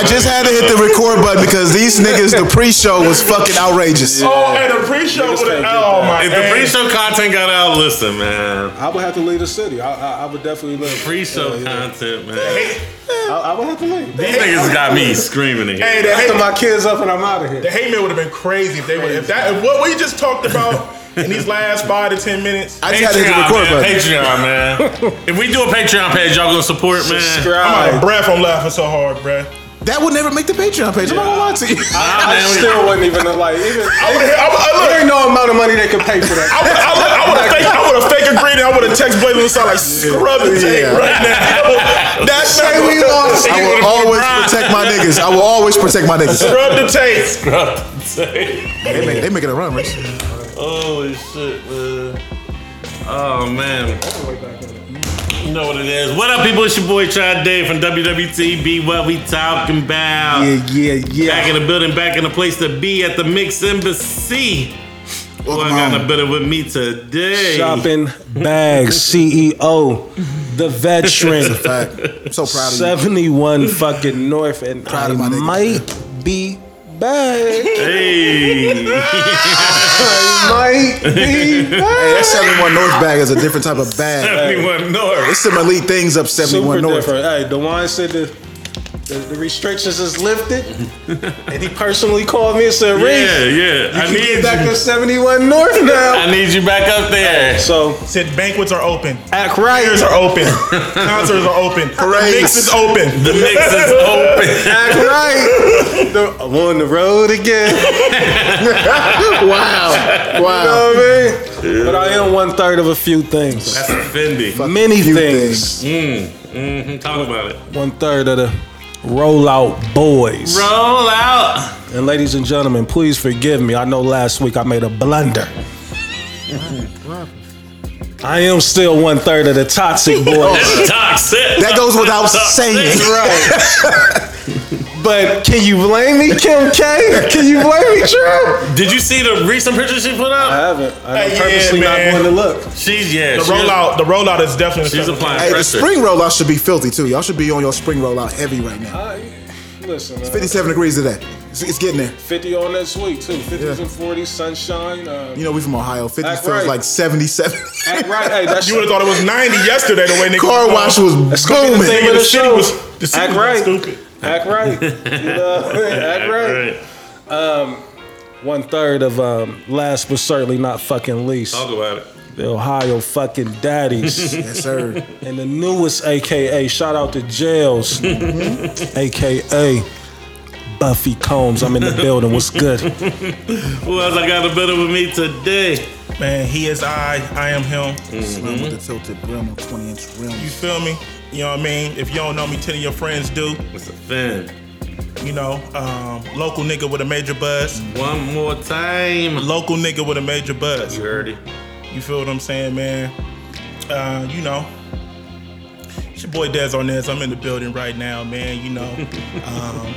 I just had to hit the record button because these niggas, the pre-show was fucking outrageous. Oh, and the pre-show would have. Oh my God. If the pre-show content got out, listen, man. I would have to leave the city. I, I, I would definitely leave. Pre-show Yeah, yeah. content, man. I, I would have to leave. These niggas got me screaming in Hey, here. the After my kids up and I'm out of here. the hate mail would have been crazy if they would. If that, if what we just talked about in these last five to ten minutes. I just had to hit the record man. button. Patreon, man. If we do a Patreon page, y'all gonna support, man. I'm out of Subscribe. breath. I'm laughing so hard, bruh. That would never make the Patreon page. I'm not gonna lie to you. Nah, I still wouldn't even like even. I would have. There ain't no amount of money they could pay for that. I would have fake. I would have fake agreed. and I would have text Blaze and sound like scrub the tape Yeah. right now. That's Say we lost. I will always protect my niggas. I will always protect my niggas. Scrub the tape. They, make, they making a run, Rich. Holy shit, man. Oh man. You know what it is. What up, people? It's your boy Chad Dave from WWTB. What we talking about? Yeah, yeah, yeah. Back in the building, back in the place to be at the Mix Embassy. Well, I Welcome got home. a bit of with me today. Shopping bags, CEO, the veteran, Fact. I'm so proud of you. 71 fucking North, and Proud I of my nigga. might be back. Hey. I might be Hey, back. that 71 North bag is a different type of bag. Everyone North. There's some elite things up 71 Super North. different. Hey, Dewan said the, the the restrictions is lifted, and he personally called me and said, Yeah, "Reese, yeah. I you can need get back you. to 71 North now." I need you back up there. So Said banquets are open. act right, Fairs are open. Concerts are open. Parades. Mix is open. The mix is open. act right. The- I'm on the road again. Wow. You Wow. know what I mean? But I am one third of a few things. That's offending. Many few things. Mm-hmm. Talk about it. One third of the rollout boys. Roll out. And ladies and gentlemen, please forgive me. I know last week I made a blunder. I am still one third of the toxic boys. That's toxic. That goes without saying. right. But can you blame me, Kim K? Can you blame me, True? Did you see the recent picture she put up? I haven't. I'm Hey, yeah, purposely not going to look. She's yeah. The she- rollout. The rollout is definitely. She's applying Hey, the pressure. spring rollout should be filthy too. Y'all should be on your spring rollout heavy right now. Uh, listen, man. 57 degrees today. It's, it's getting there. 50 on next week, too. 50s Yeah. and 40s, sunshine. Uh, You know, we from Ohio. 50 Act feels right. like 77. act right. Hey, that's You would have thought it was 90 yesterday. The way niggas Car wash was That's gonna the booming. thing of The the city show. was- the city Act was right. stupid. Act right. You know, act right. Right. Um, One third of um, last but certainly not fucking least, Talk about it. the Ohio fucking daddies. Yes, sir. and the newest AKA, shout out to Jails, mm-hmm. AKA Buffy Combs. I'm in the building. What's good? Who else I got a bit of with me today? Man, he is I. I am him. Mm-hmm. Slim with the tilted brim on 20 inch rim. You feel me? You know what I mean? If you don't know me, tell your friends do. It's a fan. You know, um, local nigga with a major buzz. One more time. Local nigga with a major buzz. You heard it. You feel what I'm saying, man? Uh, you know, it's your boy Dez on this. I'm in the building right now, man. You know, um,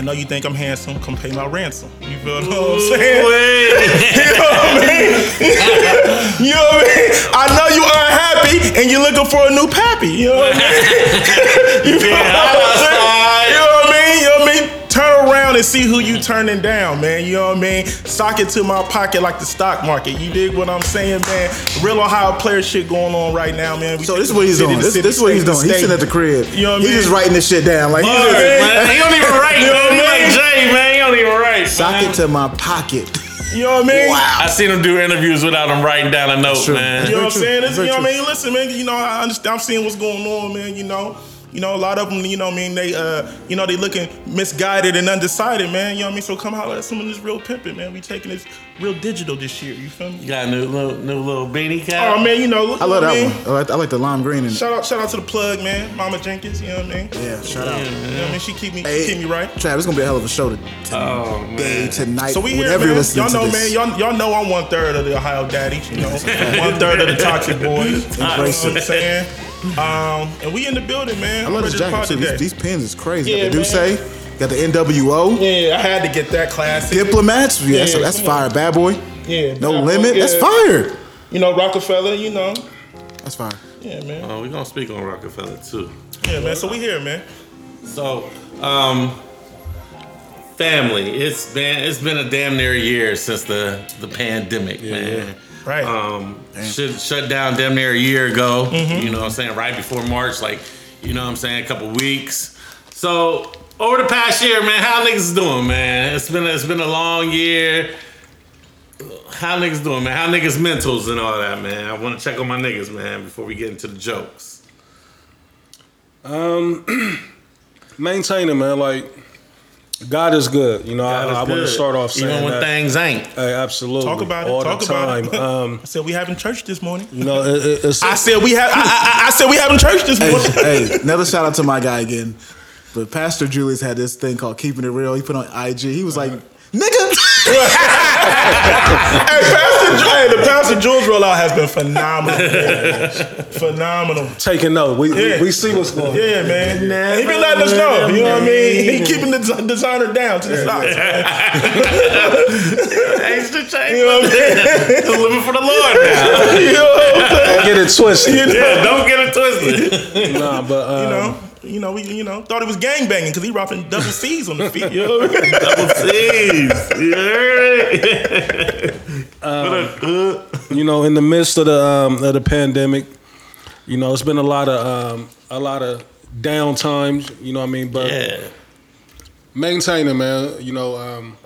I know you think I'm handsome. Come pay my ransom. You feel what I'm saying? You know what I mean? You know what I mean? I know you unhappy and you're looking for a new pappy. You know what I mean? You feel what I'm saying? Around and see who you turning down, man. You know what I mean? Sock it to my pocket like the stock market. You dig what I'm saying, man? Real Ohio player shit going on right now, man. We So this is what he's doing. This, city, this is what he's state doing. He's sitting at the crib. You know what I mean? He's just writing this shit down. Like, he's Look, man, he don't even write, You know what man. He I like? Jay, man. He don't even write. sock man. it to my pocket. You know what I mean? Wow. I seen him do interviews without him writing down a note, man. You know what I'm saying? true. This, Very you know what I mean? Listen, man. You know, I understand. I'm seeing what's going on, man. You know, you know, a lot of them. You know, I mean, they, uh, you know, they looking misguided and undecided, man. You know what I mean? So come holler at some of this real pimping, man. We taking this real digital this year. You feel me? You me? got a new little, new little beanie cap. Oh man, you know, look, I love that what one. I like, I like the lime green in it. Shout out, shout out to the plug, man, Mama Jenkins. You know what I mean? Yeah, shout out. You know what I mean? She keep me, Hey, she keep me right. Trav, it's gonna be a hell of a show to, Oh, today, tonight. So we here, man. you're listening Y'all know, to man. Y'all, y'all know I'm one third of the Ohio daddies. You know, one third of the toxic boys. You know what I'm saying? Um, and we in the building, man. I love this ready to jacket too. These, these pins is crazy. Yeah, got the man. Duce, got the NWO, Yeah, I had to get that classic. diplomats. Yeah, that's, Yeah, that's come fire. on. Bad boy. Yeah, No Bad Boy, limit. That's fire. You know, Rockefeller. You know, That's fire. yeah, man. Oh, we gonna speak on Rockefeller too. Yeah, man. So we here, man. So, um, family. It's been it's been a damn near year since the the pandemic, man. Right. Um, shut shut down damn near a year ago. Mm-hmm. You know what I'm saying? Right before March, like you know what I'm saying, a couple weeks. So over the past year, man, how niggas doing, man? It's been it's been a long year. How niggas doing, man? How niggas mentals and all that, man? I want to check on my niggas, man, before we get into the jokes. Um, maintaining, man. Like God is good. You know, I, God is I want to start off saying even when that. things ain't. Hey, absolutely. Talk about it. all Talk the about time. it. Um, I said we having church this morning. you know, it, it, it's I said we have. I, I, I said we having church this Hey, morning. hey, another shout out to my guy again. But Pastor Julius had this thing called Keeping It Real. He put on IG. He was like, nigga. Hey, Pastor, Ju- hey, the Pastor Jules rollout has been phenomenal. man. phenomenal. taking note. We, Yeah. we we see what's going on. Yeah, man. he been letting us know. You know what I mean? He keeping the des- designer down to the socks. man. Extra change. You know what I mean? living for the Lord now. You know what I'm saying? Don't get it twisted. yeah, don't get it twisted. nah, but um, You know, you know, we, you know, thought he was gang banging because he rocking double C's on the feet. You know what I mean? Double C's. You heard it? You know, in the midst of the um, of the pandemic, you know, it's been a lot of um, a lot of down times. You know what I mean? But yeah. maintaining, man. You know, um,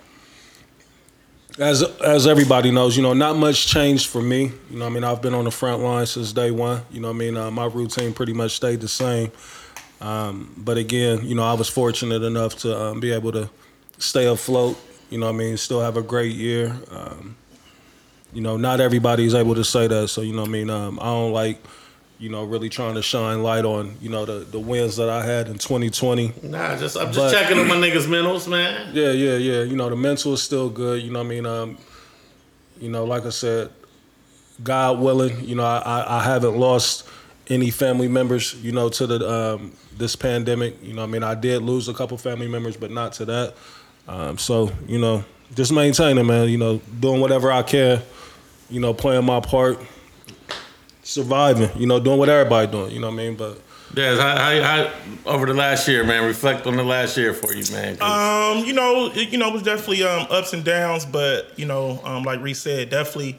as as everybody knows, you know, not much changed for me. You know, what I mean, I've been on the front line since day one. You know, what I mean, uh, my routine pretty much stayed the same. Um, but again, you know, I was fortunate enough to um, be able to stay afloat. You know, what I mean, still have a great year. Um, you know, not everybody's able to say that. So, you know, what I mean, um, I don't like. You know, really trying to shine light on you know the, the wins that I had in 2020. Nah, just I'm just But- checking on my niggas' mentals, man. Yeah, yeah, yeah. You know, the mental is still good. You know what I mean? Um, you know, like I said, God willing, you know, I, I haven't lost any family members, you know, to the um, this pandemic. You know, I mean, I did lose a couple family members, but not to that. Um, so, you know, just maintaining, man. You know, doing whatever I can. You know, playing my part, surviving. You know, doing what everybody doing. You know what I mean? But Yes, how, how, how, over the last year, man. Reflect on the last year for you, man. 'cause- Um, you know, it, you know, it was definitely um, ups and downs, but you know, um, like Reese said, definitely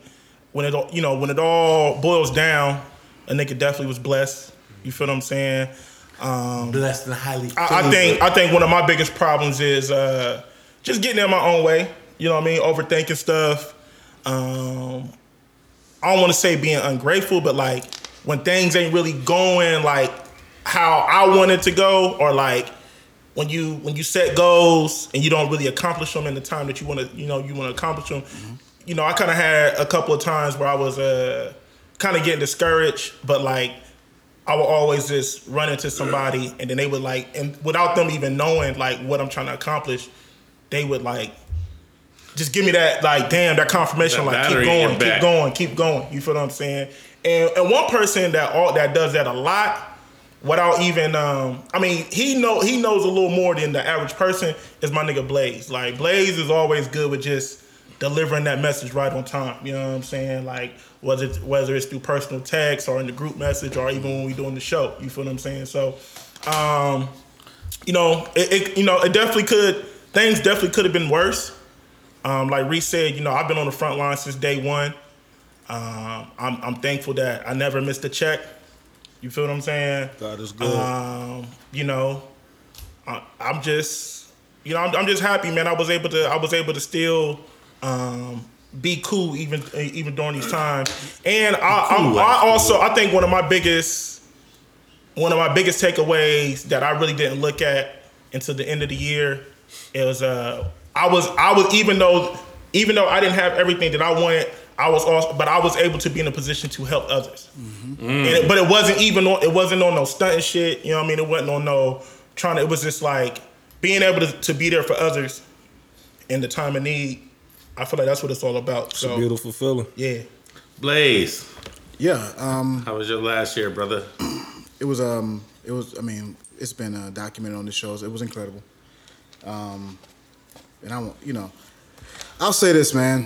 when it you know when it all boils down, a nigga definitely was blessed. You feel what I'm saying? Um, blessed and highly. I, I think I think one of my biggest problems is uh, just getting in my own way. You know what I mean? Overthinking stuff. Um, I don't want to say being ungrateful, but like when things ain't really going like how I want it to go, or like when you when you set goals and you don't really accomplish them in the time that you want to, you know, you want to accomplish them. You know, I kind of had a couple of times where I was uh, kind of getting discouraged, but like I would always just run into somebody and then they would like, and without them even knowing like what I'm trying to accomplish, they would like just give me that like damn that confirmation That like keep going, keep back. going, keep going. You feel what I'm saying? And and one person that all that does that a lot without even um I mean he know he knows a little more than the average person is my nigga Blaze. Like Blaze is always good with just delivering that message right on time. You know what I'm saying? Like whether it's, whether it's through personal text or in the group message or even when we're doing the show. You feel what I'm saying? So um you know, it, it you know, it definitely could things definitely could have been worse. Um, like Reese said, you know, I've been on the front line since day one. Um, I'm, I'm thankful that I never missed a check. You feel what I'm saying? God is good. Um, you know, I, I'm just, you know, I'm, I'm just happy, man. I was able to, I was able to still um, be cool even even during these times. And I, I'm, I also, I think one of my biggest, one of my biggest takeaways that I really didn't look at until the end of the year is, uh, I was, I was even though, even though I didn't have everything that I wanted. I was also, but I was able to be in a position to help others. And it, but it wasn't even on, it wasn't on no stunting shit. You know what I mean? It wasn't on no trying to, it was just like being able to, to be there for others in the time of need. I feel like that's what it's all about. it's So, a beautiful feeling. yeah. Blaze, Yeah, um, how was your last year, brother? it was um, it was. I mean, it's been uh, documented on the shows. It was incredible. Um, and I, won't- you know, I'll say this, man.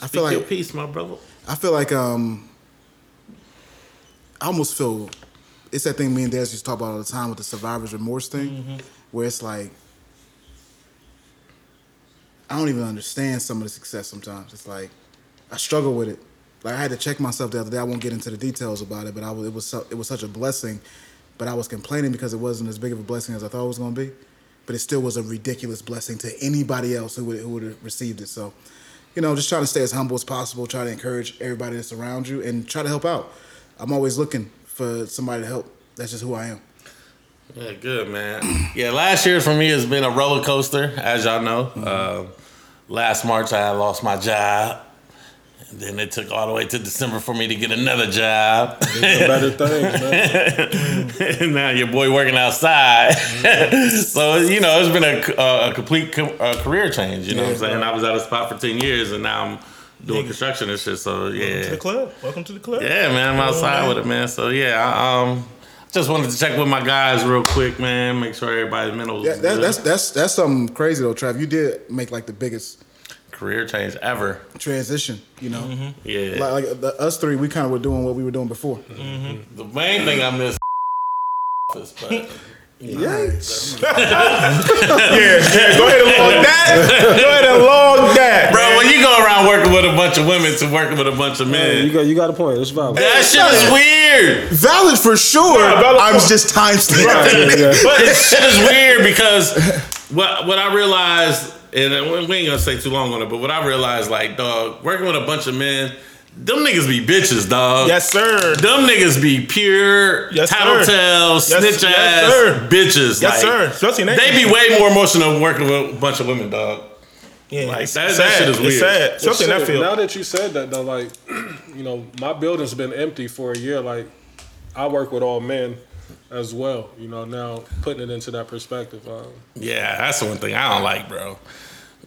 I Speak feel your like piece, my brother. I feel like um, I almost feel it's that thing me and Daz used to talk about all the time with the survivor's remorse thing, where it's like I don't even understand some of the success sometimes. It's like I struggle with it. Like I had to check myself the other day. I won't get into the details about it, but I was, it was so, it was such a blessing. But I was complaining because it wasn't as big of a blessing as I thought it was going to be. But it still was a ridiculous blessing to anybody else who would who would have received it. So, you know, just trying to stay as humble as possible. Try to encourage everybody that's around you and try to help out. I'm always looking for somebody to help. That's just who I am. Yeah, good man. Yeah, last year for me has been a roller coaster, as y'all know. Uh, last March I lost my job. And then it took all the way to December for me to get another job. Better things, man. and now your boy working outside. so you know it's been a, a, a complete co- uh, career change. You know what I'm Yeah, saying? I was at a spot for ten years, and now I'm doing construction and shit. So yeah, Welcome to the club. Welcome to the club. yeah, man, I'm outside man. with it, man. So yeah, I, um, just wanted to check with my guys real quick, man. Make sure everybody's mental. Yeah, that, that's that's that's something crazy though, Trav. You did make like the biggest career change ever. transition. You know, mm-hmm. Yeah. like, like the, us three, we kind of were doing what we were doing before. Mm-hmm. the main thing I miss office, but Yikes! Yeah, yeah, go ahead and log that. Go ahead and log that. bro, when you go around working with a bunch of women to working with a bunch of men, You got you got a point. It's valid. that shit is weird. Valid for sure. valid I'm for- just time stamping. But this shit is weird because what what I realized, and we ain't gonna stay too long on it, but what I realized, like, dog, working with a bunch of men, them niggas be bitches, dog. Yes, sir. Them niggas be pure Yes, sir. tattletale, Yes, snitch yes, ass sir. bitches. Yes, like, sir. Especially in They be way more emotional working with a bunch of women, dog. Yeah, Like, it's that- that sad. shit is It's weird. sad. Well, Especially in that shit, field. Now that you said that, though, like, you know, my building's been empty for a year. Like, I work with all men as well. You know, now putting it into that perspective. Um, Yeah, that's the one thing I don't like, bro.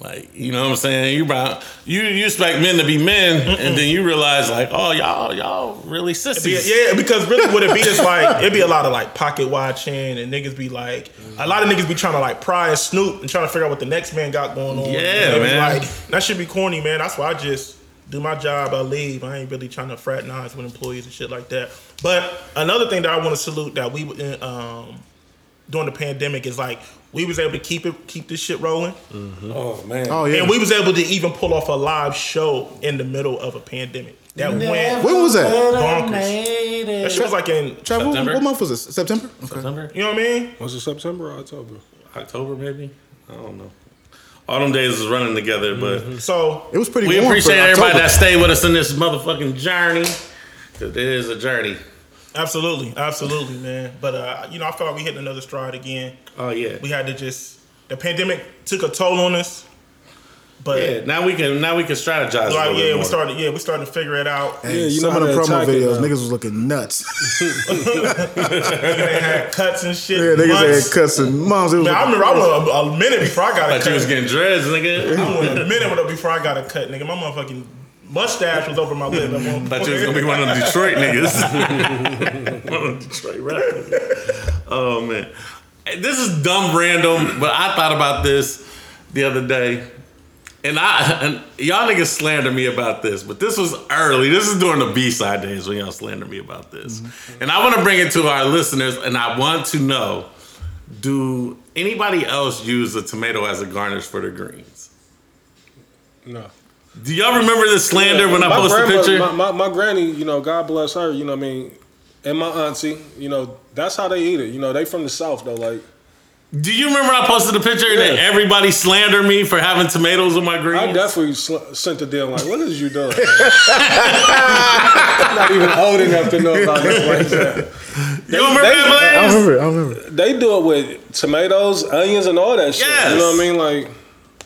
Like, you know what I'm saying? You about you you expect men to be men, and then you realize like, oh y'all y'all really Be- sissies. yeah, because really what it be is like it'd be a lot of like pocket watching and niggas be like a lot of niggas be trying to like pry and snoop and trying to figure out what the next man got going on. Yeah, be man. Like that should be corny, man. That's why I just do my job, I leave. I ain't really trying to fraternize with employees and shit like that. But another thing that I want to salute that we um during the pandemic is like we was able to keep it keep this shit rolling. Mm-hmm. Oh man. Oh yeah. And we was able to even pull off a live show in the middle of a pandemic. That went when was that? bonkers. That shit was like in Trav, what, September? what month was this? September. Okay. September, you know what I mean? was it September or October? October, maybe. I don't know. Autumn days is running together, but mm-hmm. So It was pretty. Good. We warm appreciate everybody October. that stayed with us in this motherfucking journey. Cause it is a journey. Absolutely, absolutely, man. But uh, you know, I felt like we hit another stride again. Oh yeah. We had to just the pandemic took a toll on us. But Yeah. Now we can now we can strategize. like little bit yeah, we started yeah, we started to figure it out. Hey, Yeah, you some know of the promo attack it videos, now. niggas was looking nuts. they had cuts and shit. yeah, niggas months. had cuts and moms. It was Man, I remember I went a, a minute before I got a Thought you was getting dreads, nigga. I went a minute before I got a cut, nigga. My motherfucking mustache was over my lip. I Thought you was gonna be one of them Detroit niggas. one of them Detroit rappers. Oh man, this is dumb random, but I thought about this the other day, and I and y'all niggas slander me about this, but this was early. This is during the B side days when y'all slander me about this, mm-hmm. and I want to bring it to our listeners, and I want to know: Do anybody else use a tomato as a garnish for their greens? No. Do y'all remember the slander when I posted a picture? My, my, my granny, you know, God bless her, you know what I mean, and my auntie, you know, that's how they eat it. You know, they from the South, though. Like, Do you remember I posted a picture and Yeah. everybody slandered me for having tomatoes in my greens? I definitely sl- sent the deal like, what is you doing? I'm not even old enough to know about this like that. you remember they- that, I remember. I remember. They do it with tomatoes, onions, and all that shit. Yes. You know what I mean? Like,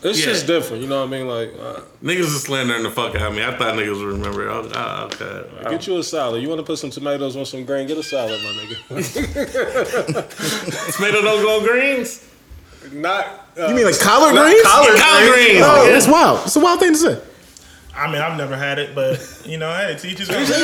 it's Yeah. just different. You know what I mean? Like, uh, Niggas is slandering the fuck out of me. I thought niggas would remember. Oh, oh, okay. get you a salad. You want to put some tomatoes on some grain? Get a salad, my nigga. Tomato don't go greens? Not. Uh, You mean like collard greens? collard Collard greens. Oh, nigga. that's wild. It's a wild thing to say. I mean, I've never had it, but you know, hey, teach his own. You know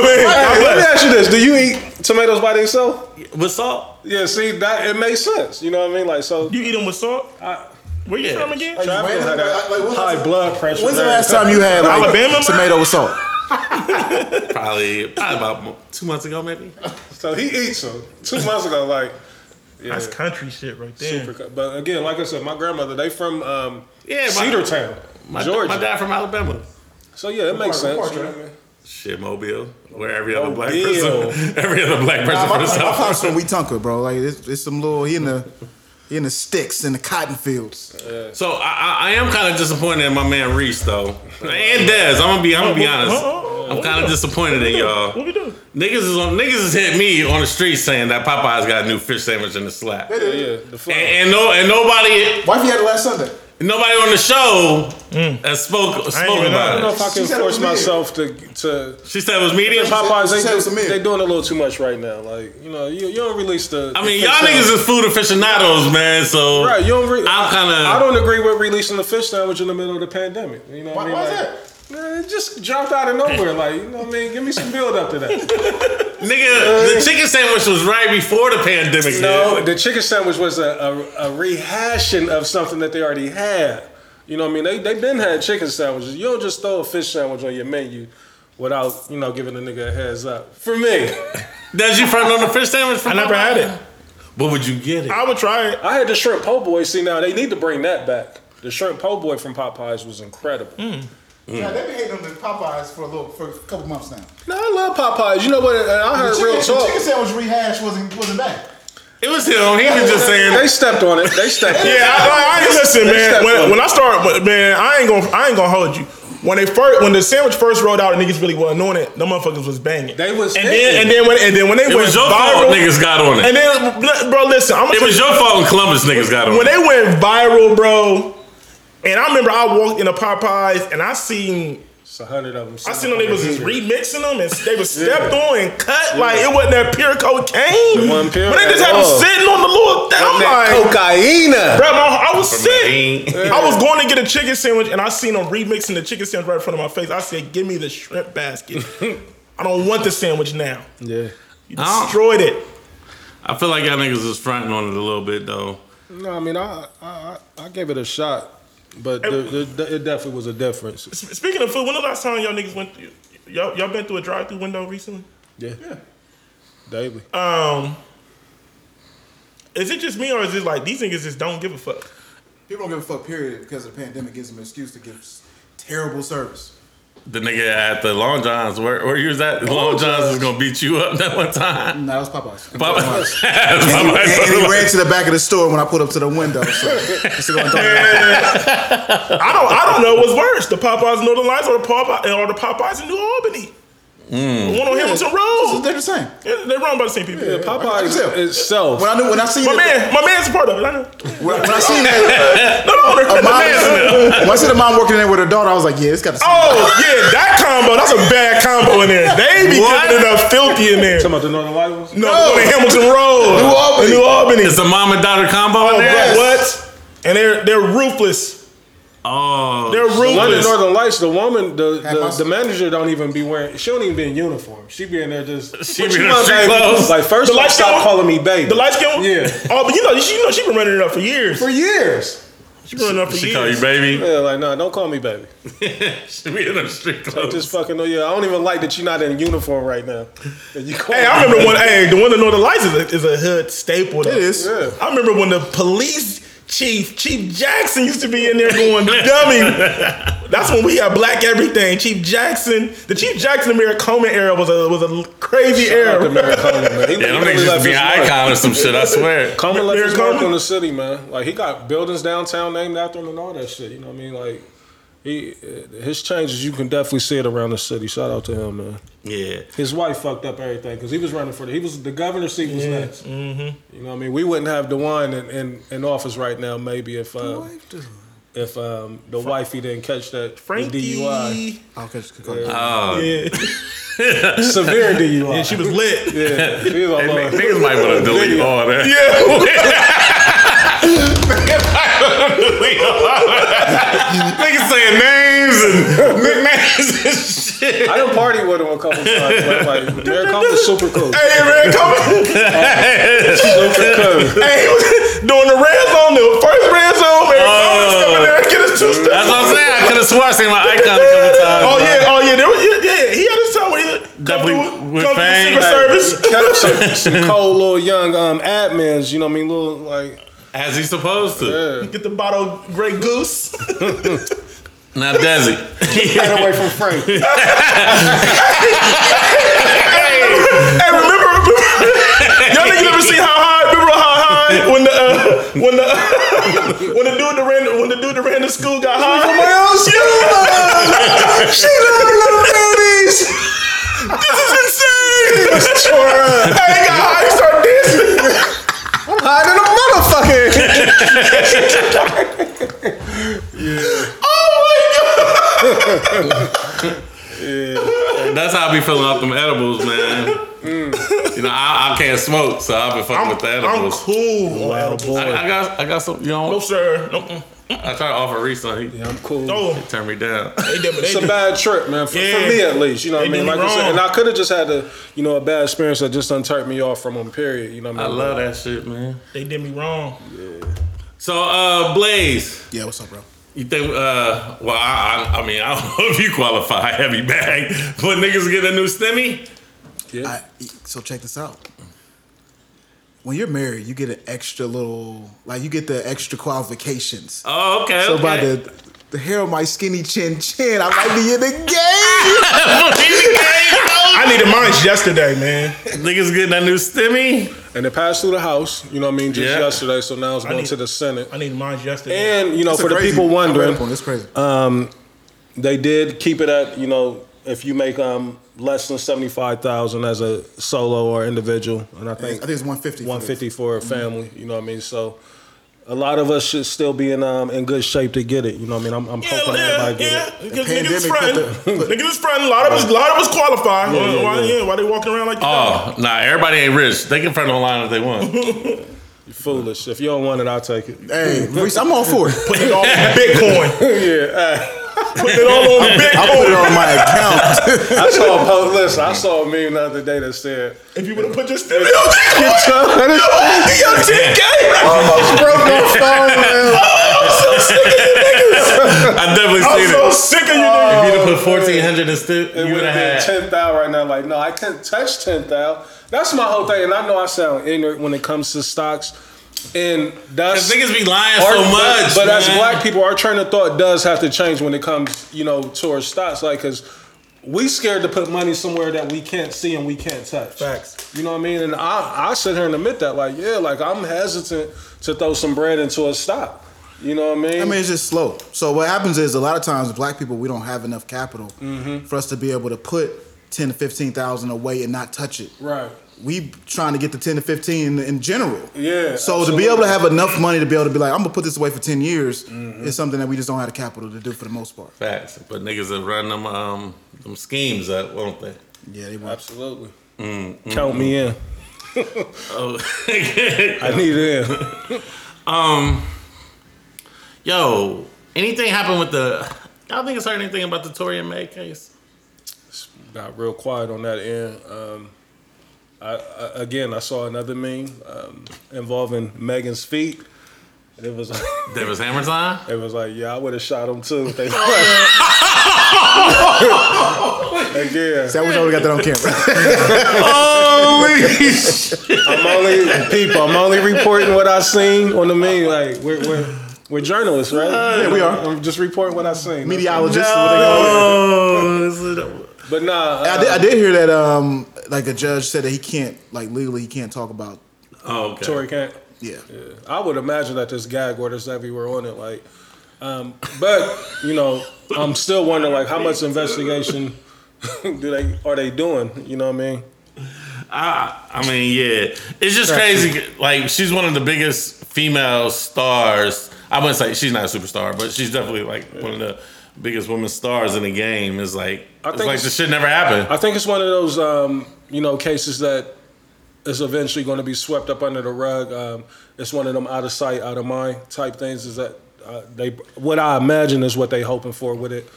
what I mean? Let me ask you this: Do you eat tomatoes by themselves? With salt? Yeah. See, that it makes sense. You know what I mean? Like, so. You eat them with salt? I, Where you Yeah. from again? Like, Travis when- had like, when- high blood pressure. When's the last time you had like Alabama? tomato with salt? Probably, probably about two months ago, maybe. So he eats them two months ago. Like, That's country shit right there. Super, but again, like I said, my grandmother, they from um, Yeah, my- Cedartown, My, Georgia. my dad from Alabama. So yeah, it makes sense. what part, you know Trey? what I mean? Shit, Mobile, where every other black Mobile. person, every other black person Nah, from my, the my pops from Wetumpka, bro. Like it's, it's some little he in the he in the sticks in the cotton fields. So I, I, I am kind of disappointed in my man Reese though, and Dez. I'm gonna be, I'm gonna be honest. I'm kind of do? disappointed in y'all. What we do? Niggas is on, niggas has hit me on the street saying that Popeyes got a new fish sandwich in the slap, and, Yeah, the fly. and no, and nobody, Wife, you had it last Sunday. nobody on the show mm. has spoke spoke even know. I don't know about if I it. can said it force was myself to to. She said it was medium. Popeyes, she said it was they, a they doing a little too much right now. Like you know, you, you don't release the. I mean, fish y'all sandwich. niggas is food aficionados, man. So Right, you don't. Re- I'm kinda- I don't agree with releasing the fish sandwich in the middle of the pandemic. You know what Why, I mean? why is Like, that? It just dropped out of nowhere. Like you know what I mean? Give me some build up to that. Nigga, the uh, chicken sandwich was right before the pandemic. no, hit. the chicken sandwich was a, a, a rehashing of something that they already had. You know what I mean? They they been had chicken sandwiches. You don't just throw a fish sandwich on your menu without you know giving a nigga a heads up. For me, Does you front on the fish sandwich? From I never had it. But would you get it? I would try it. I had the shrimp po' boy. See now they need to bring that back. The shrimp po' boy from Popeyes was incredible. Hmm. Mm. Yeah, they've been hating on the Popeyes for a little for a couple months now. No, I love Popeyes. You know what? I heard The chicken, real the talk. chicken sandwich rehash wasn't wasn't bad. It was him. He was just saying. They stepped on it. They stepped. on it. Yeah, I, I, I listen, man. When, when I start, man, I ain't gonna, I ain't gonna hold you. When they first, when the sandwich first rolled out, and niggas really wasn't doing it. Them motherfuckers was banging. They was and then, and then when, and then when they It went was your viral, fault niggas got on it. And then, bro, listen, I'm gonna It was your fault when Columbus niggas got on it. when it. they went viral, bro. And I remember I walked in a Popeyes and I seen It's a hundred of them. I seen them they was just remixing them and they was stepped on and cut like it wasn't that pure cocaine. It wasn't pure but they just at had them sitting on the little thing. I'm like, cocaine. bro, my- I was From sick. Maine. I was going to get a chicken sandwich and I seen them remixing the chicken sandwich right in front of my face. I said, "Give me the shrimp basket. I don't want the sandwich now. Yeah. You I destroyed it." I feel like y'all niggas is fronting on it a little bit though. No, I mean I I, I, I gave it a shot, but the, the, it definitely was a difference. Speaking of food, when the last time y'all niggas went? Y'all y'all been through a drive-through window recently? Yeah. Yeah. Daily. Um, is it just me or is it like these niggas just don't give a fuck? People don't give a fuck. Period. Because the pandemic gives them an excuse to give s- terrible service. The nigga at the Long Johns, where, where you was at? Oh, Long Johns is gonna beat you up that one time. No, that was Popeyes. Popeyes. And he, and he ran to the back of the store when I put up to the window. So, that's I'm talking about. I don't I don't know what's worse, the Popeyes in Northern Lights or the Popeyes or the Popeyes in New Albany. Mm. The one on Hamilton Road. They're the same. Yeah, They're run by the same people. Yeah, I Popeyes itself. When I knew, when I seen My it, man, my man's a part of it. I know. when, when I seen that, uh, No, no, a the mom, man's when I see the mom working in there with her daughter, I was like, yeah, it's got the same. Oh yeah, that combo. That's a bad combo in there. They be What? giving it up filthy in there. Talking about the Northern Light ones? No, on Hamilton Road, New Albany. New Albany. It's a mom and daughter combo in Oh, there. what? And they're they're ruthless. Oh, They're The one in ruthless. Northern Lights, the woman, the, the, the manager don't even be wearing. She don't even be in uniform. She be in there just. She be in want, street baby? clothes? Like first, The off, light stop skin calling me baby. The lights skin one? Yeah. Oh, but you know, she, you know, she been running it up for years. for years. She been running up for she years. call you baby. Yeah, like no, don't call me baby. she be in them street clothes. Just fucking know. Yeah, I don't even like that you're not in uniform right now. You Hey, I remember when. Hey, the one that Northern Lights is a, is a hood staple. Though. It is. Yeah. I remember when the police chief, Chief Jackson, used to be in there going dummy. That's when we had black everything. Chief Jackson, the Chief Jackson American Coleman era was a was a crazy Shout out to era. Mayor Coleman, man. He Yeah, them literally niggas left just be an icon or some shit. I swear. Coleman left his mark on the city, man. Like he got buildings downtown named after him and all that shit. You know what I mean? Like he, uh, his changes, you can definitely see it around the city. Shout out to him, man. Yeah. His wife fucked up everything because he was running for the. He was the governor's seat was next. Mm-hmm. You know what I mean? We wouldn't have DeWine in, in, in office right now, maybe if uh, if um, the wifey didn't catch that Frankie. DUI, I'll catch the Oh, Yeah. severe DUI. yeah, she was lit. Yeah, she was on Niggas the- niggas might want to delete Video. all that. Yeah. Niggas saying names and nicknames and shit. I done party with him a couple times. But like, Mayor Coleman was super cool. hey man, come on. Super cool. hey, he was doing the red zone, the first red zone, man. Oh. Coming there and get his two steps. That's what I'm saying. I could have sworn I seen my icon a couple times. Oh yeah, oh yeah, there was, yeah, yeah. He had his time where he Definitely through. with Come to the fame. Secret Service. Kept some, some cold little young um, admins, you know what I mean? Little like As he's supposed to. yeah. Get the bottle of Grey Goose. Now Desi. Get away from Frank. hey, remember, y'all niggas ever see how high? Remember how high when the uh, when the when the dude that ran when the dude that ran the school got high? my own school. she love little babies. This is insane. hey, he got high. He started dancing. Hide in a oh motherfucker. That's how I be filling out them edibles, man. You know, I, I can't smoke, so I've been fucking I'm, with the edibles. I'm edibles. cool. Wow, boy. I, I got, I got some. You No know, sir. No. Mm. I tried to offer Reese something. He Yeah, I'm cool. No. turned me down. They did, It's they a bad trip, man. For, Yeah. for me, at least, you know what I They mean. Like me I said, and I could have just had a, you know, a bad experience that just unturned me off from them. Period. You know what I mean. I mean. love that shit, man. They did me wrong. Yeah. So, uh, Blaze, Yeah, what's up, bro? you think? Uh, well, I, I, I mean, I don't know if you qualify heavy bag, but niggas get a new stimmy. Yeah. I, so check this out. When you're married, you get an extra little, like you get the extra qualifications. Oh, okay. So okay. by the the hair on my skinny chin chin, I might be in the game. I needed mine yesterday, man. niggas getting that new stimmy. and it passed through the House. You know what I mean? Just Yeah. yesterday. So now it's going need- to the Senate. I need mine yesterday. And you know, It's a for the crazy- people wondering, up on it, It's crazy. Um, they did keep it at you know if you make um less than seventy five thousand as a solo or individual, and I think I think think it's 150. for one the- for a family. You know what I mean? So. A lot of us should still be in um, in good shape to get it. You know what I mean? I'm, I'm yeah, hoping yeah, everybody get it. Because The niggas is pandemic put the- put- Niggas is fronting. A lot of us, a lot of us qualify. Yeah, why, yeah, why, yeah. yeah, why they walking around like that? Oh, nah, everybody ain't rich. They can front online if they want. You're foolish. If you don't want it, I'll take it. Hey, Reese, I'm all for it. Putting it all on Bitcoin. yeah. Putting it all on I'll put it Bitcoin. on my account. I saw a post. Listen, I saw a meme the other day that said, If you would have put your stimmy on Bitcoin, your 10K. Almost broke my phone, man. I definitely I'm seen so it. sick of you oh, niggas. If you'd have put fourteen hundred instead, it you would would have have been had. ten thou right now. Like, no, I can't touch ten thou. That's my whole thing, and I know I sound ignorant when it comes to stocks, and that's. Cause niggas be lying our- so much. but, as black people, our train of thought does have to change when it comes, you know, towards stocks. Like, cause we scared to put money somewhere that we can't see and we can't touch. Facts. You know what I mean? And I, I sit here and admit that, like, yeah, like I'm hesitant to throw some bread into a stock. You know what I mean? I mean, it's just slow. So what happens is a lot of times, black people, we don't have enough capital Mm-hmm. for us to be able to put ten to fifteen thousand away and not touch it. right. We trying to get the ten to fifteen in, in general. Yeah, So to be able to have enough money to be able to be like, I'm gonna put this away for ten years, Mm-hmm. is something that we just don't have the capital to do for the most part. Facts. But niggas are running them um them schemes up, won't they? Yeah, they want. Absolutely. Count me in. Oh, I need it in. um, yo, anything happened with the? Y'all think it's heard anything about the Tory and May case? Got real quiet on that end. Um, I, I, again, I saw another meme um, involving Megan's feet. And it was like, There was hammer time. it was like, yeah, I would have shot him too. if They again, See, I wish I would got that on camera. Holy I'm only people. I'm only reporting what I seen on the meme. Like we're we're, we're journalists, right? Yeah, we are. I'm just reporting what I seen. Meteorologists. what they call it. Oh, But nah, I uh, did, I did hear that um like a judge said that he can't like legally he can't talk about oh, okay. Tory can't. yeah. I would imagine that this gag orders everywhere on it. Like, um, but you know, I'm still wondering like how much investigation do they are they doing? You know what I mean? I, I mean, yeah, it's just crazy. Like, she's one of the biggest female stars. I wouldn't say she's not a superstar, but she's definitely like one of the biggest women stars in the game. Is like, I it's like it's- this shit never happened. I think it's one of those um, you know cases that is eventually going to be swept up under the rug. Um, it's one of them out of sight, out of mind type things. Is that uh, they what I imagine is what they hoping for with it.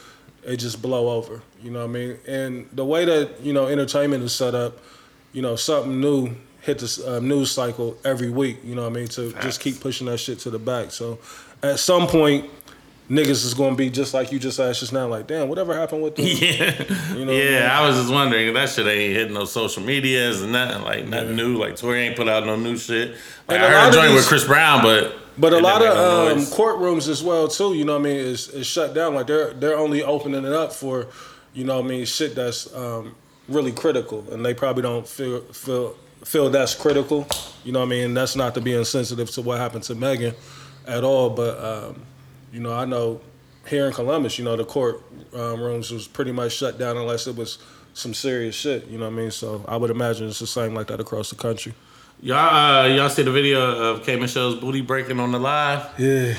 It just blow over. You know what I mean? And the way that you know entertainment is set up, you know something new hit the uh, news cycle every week. You know what I mean? To just keep pushing that shit to the back. So at some point. Niggas is gonna be just like you just asked just now, like, damn, whatever happened with the Yeah, You know yeah. I was just wondering that shit ain't hitting no social medias and nothing like nothing new. Like Tory ain't put out no new shit. Like, And I heard a joint these- with Chris Brown, but But a lot of no um, courtrooms as well too. You know what I mean? Is is shut down. Like they're they're only opening it up for, you know what I mean, shit that's um, really critical, and they probably don't feel feel feel that's critical. You know what I mean? That's not to be insensitive to what happened to Megan at all. But um, you know, I know here in Columbus, you know, the court um, rooms was pretty much shut down unless it was some serious shit. You know what I mean? So I would imagine it's the same like that across the country. y'all uh, y'all see the video of K Michelle's booty breaking on the live? Yeah,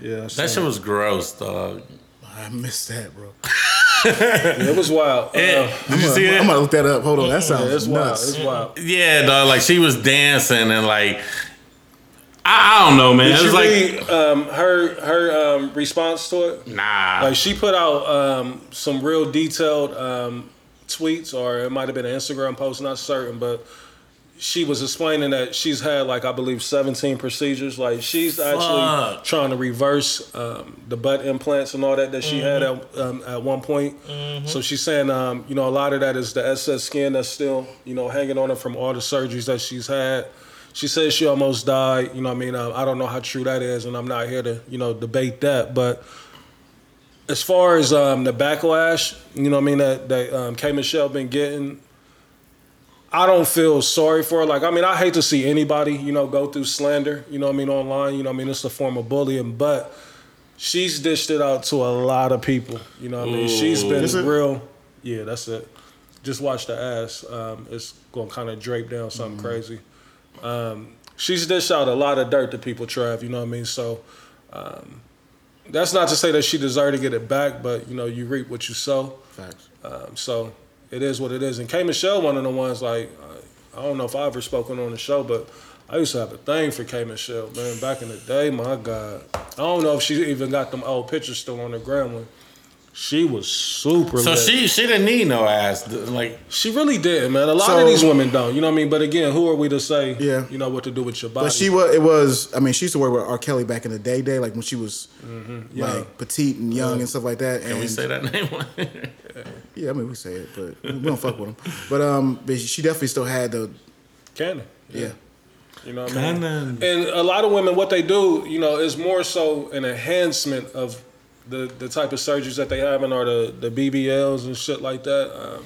yeah. That shit was gross, dog. I missed that, bro. it was wild. Eh, Uh, did you see I'm, it? I'm gonna look that up. Hold on, that sounds Yeah, it's wild. It's wild. Yeah, dog. Like she was dancing and like I, I don't know, man. Did it was you like read um, her her um, response to it? nah. Like she put out um, some real detailed um, tweets, or it might have been an Instagram post, not certain, but she was explaining that she's had like I believe 17 procedures. Like she's actually trying to reverse um, the butt implants and all that that she had at um, at one point. So she's saying, um, you know, a lot of that is the excess skin that's still you know hanging on her from all the surgeries that she's had. She says she almost died. You know, what I mean, um, I don't know how true that is, and I'm not here to you know debate that, but as far as um, the backlash, you know what I mean, that, that um, K. Michelle been getting, I don't feel sorry for her. Like, I mean, I hate to see anybody, you know, go through slander, you know what I mean, online. You know what I mean? It's a form of bullying, but she's dished it out to a lot of people. You know what I mean? She's been real. Yeah, that's it. Just watch the ass. Um, it's going to kind of drape down something crazy. Um, she's dished out a lot of dirt to people, Trav, you know what I mean? So, um, that's not to say that she deserved to get it back, but you know, you reap what you sow. Facts. Um, so it is what it is. And K Michelle, one of the ones like I, I don't know if I ever spoken on the show, but I used to have a thing for K Michelle, man. Back in the day, my God, I don't know if she even got them old pictures still on the ground. She was super. so lit. she she didn't need no ass. Like She really did, man. A lot So- of these women don't. You know what I mean? But again, who are we to say? Yeah. You know what to do with your body? But she was. It was. I mean, she used to work with R. Kelly back in the day, day like when she was young. like petite and young and stuff like that. can and we say that name? yeah, I mean, we say it, but we don't fuck with them. But um, but she definitely still had the Cannon. yeah. You know what I mean? And a lot of women, what they do, you know, is more so an enhancement of the the type of surgeries that they having or the the BBLs and shit like that. Um,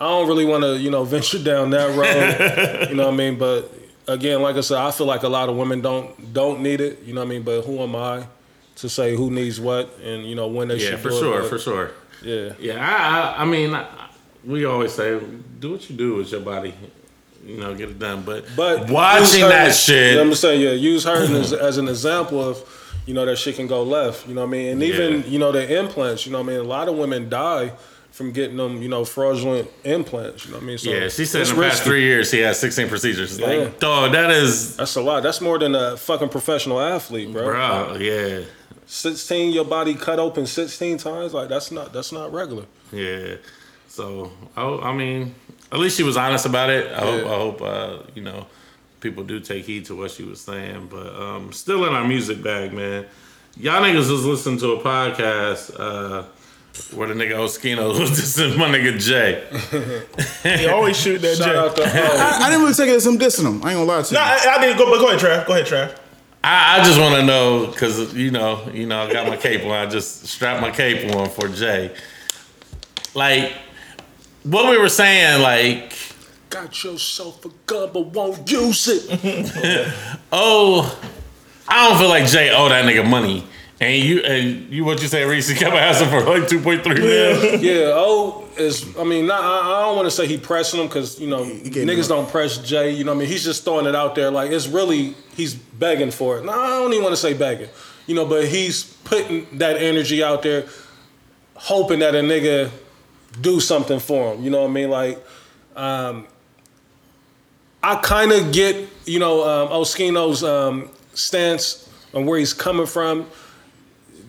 I don't really want to, you know, venture down that road. you know what I mean? But again, like I said, I feel like a lot of women don't don't need it. You know what I mean? But who am I to say who needs what and you know when they yeah, should for do it? sure, But, for sure. Yeah. Yeah, I, I, I mean, I, we always say, do what you do with your body. You know, get it done. But, But watching her- that shit, You know what I'm saying? Yeah, use her as, as an example of, you know, that shit can go left. You know what I mean? And even, Yeah. you know, the implants, you know what I mean? A lot of women die from getting them, you know, fraudulent implants. You know what I mean? So yeah, she said in the past three years she had 16 procedures. Yeah. Like, dog, that is, That's a lot. That's more than a fucking professional athlete, bro. bro, yeah, 16, your body cut open 16 times. Like that's not that's not regular. yeah. So, I, I mean, at least she was honest about it. I hope, I hope, uh, you know, people do take heed to what she was saying. But um, still in our music bag, man. Y'all niggas was listening to a podcast uh, where the nigga Oschino was dissing my nigga Jay. He always shoot that Shout Jay. out to oh, I, I didn't really take it as him dissing him. I ain't gonna lie to you. No, I, I didn't go. But go ahead, Trav. Go ahead, Trav. I, I just want to know because you know, you know, I got my cape on. I just strapped my cape on for Jay. Like what we were saying, like, got yourself a gun but won't use it. oh, I don't feel like Jay owe that nigga money. And you and you what you say, Reese? He kept asking for like two point three million. Yeah, O is. I mean, not, I, I don't want to say he pressing him because you know getting niggas don't press Jay. You know, what I mean, he's just throwing it out there. Like it's really he's begging for it. No, I don't even want to say begging. You know, but he's putting that energy out there, hoping that a nigga do something for him. You know what I mean? Like, um, I kind of get you know um, Oschino's um, stance and where he's coming from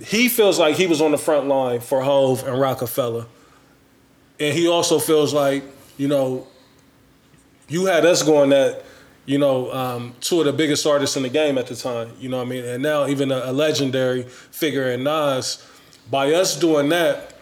he feels like he was on the front line for Hove and Rockefeller. And he also feels like, you know, you had us going that you know, um, two of the biggest artists in the game at the time. You know what I mean? And now even a, a legendary figure in Nas. By us doing that,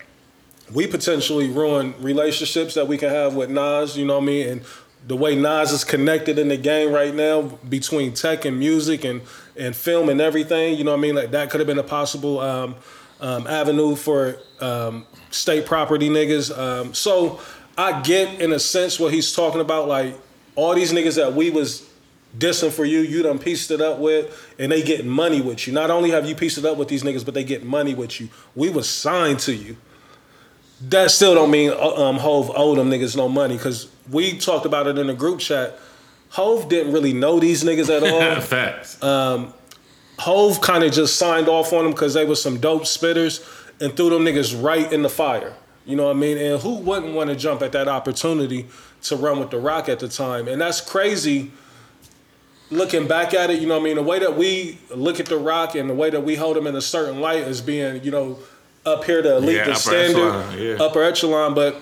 we potentially ruin relationships that we can have with Nas. You know what I mean? And the way Nas is connected in the game right now between tech and music and and film and everything. You know what I mean? Like that could have been a possible um, um, avenue for um, state property niggas. Um, so I get in a sense what he's talking about. Like all these niggas that we was dissing for you, you done pieced it up with, and they getting money with you. Not only have you pieced it up with these niggas, but they get money with you. We was signed to you. That still don't mean uh, um, Hove owed them niggas no money because we talked about it in the group chat. Hov didn't really know these niggas at all. Facts. Um, Hov kind of just signed off on them because they were some dope spitters and threw them niggas right in the fire. You know what I mean? And who wouldn't want to jump at that opportunity to run with the Roc at the time? And that's crazy. Looking back at it, you know what I mean? The way that we look at the Roc and the way that we hold him in a certain light as being, you know, up here to elite Yeah, the standard, echelon, yeah. upper echelon, but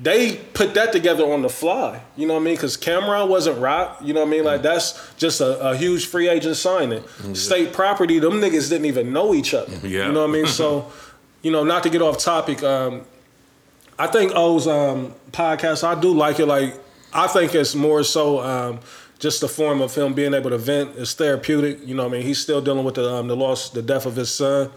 they put that together on the fly. You know what I mean? Because Cam'ron wasn't right. You know what I mean? Like that's just a, a huge free agent signing. State property. Them niggas didn't even know each other. Yeah. You know what I mean? So, you know, not to get off topic. Um, I think O's um, podcast. I do like it. Like I think it's more so um, just the form of him being able to vent. is therapeutic. You know what I mean? He's still dealing with the um, the loss, the death of his son.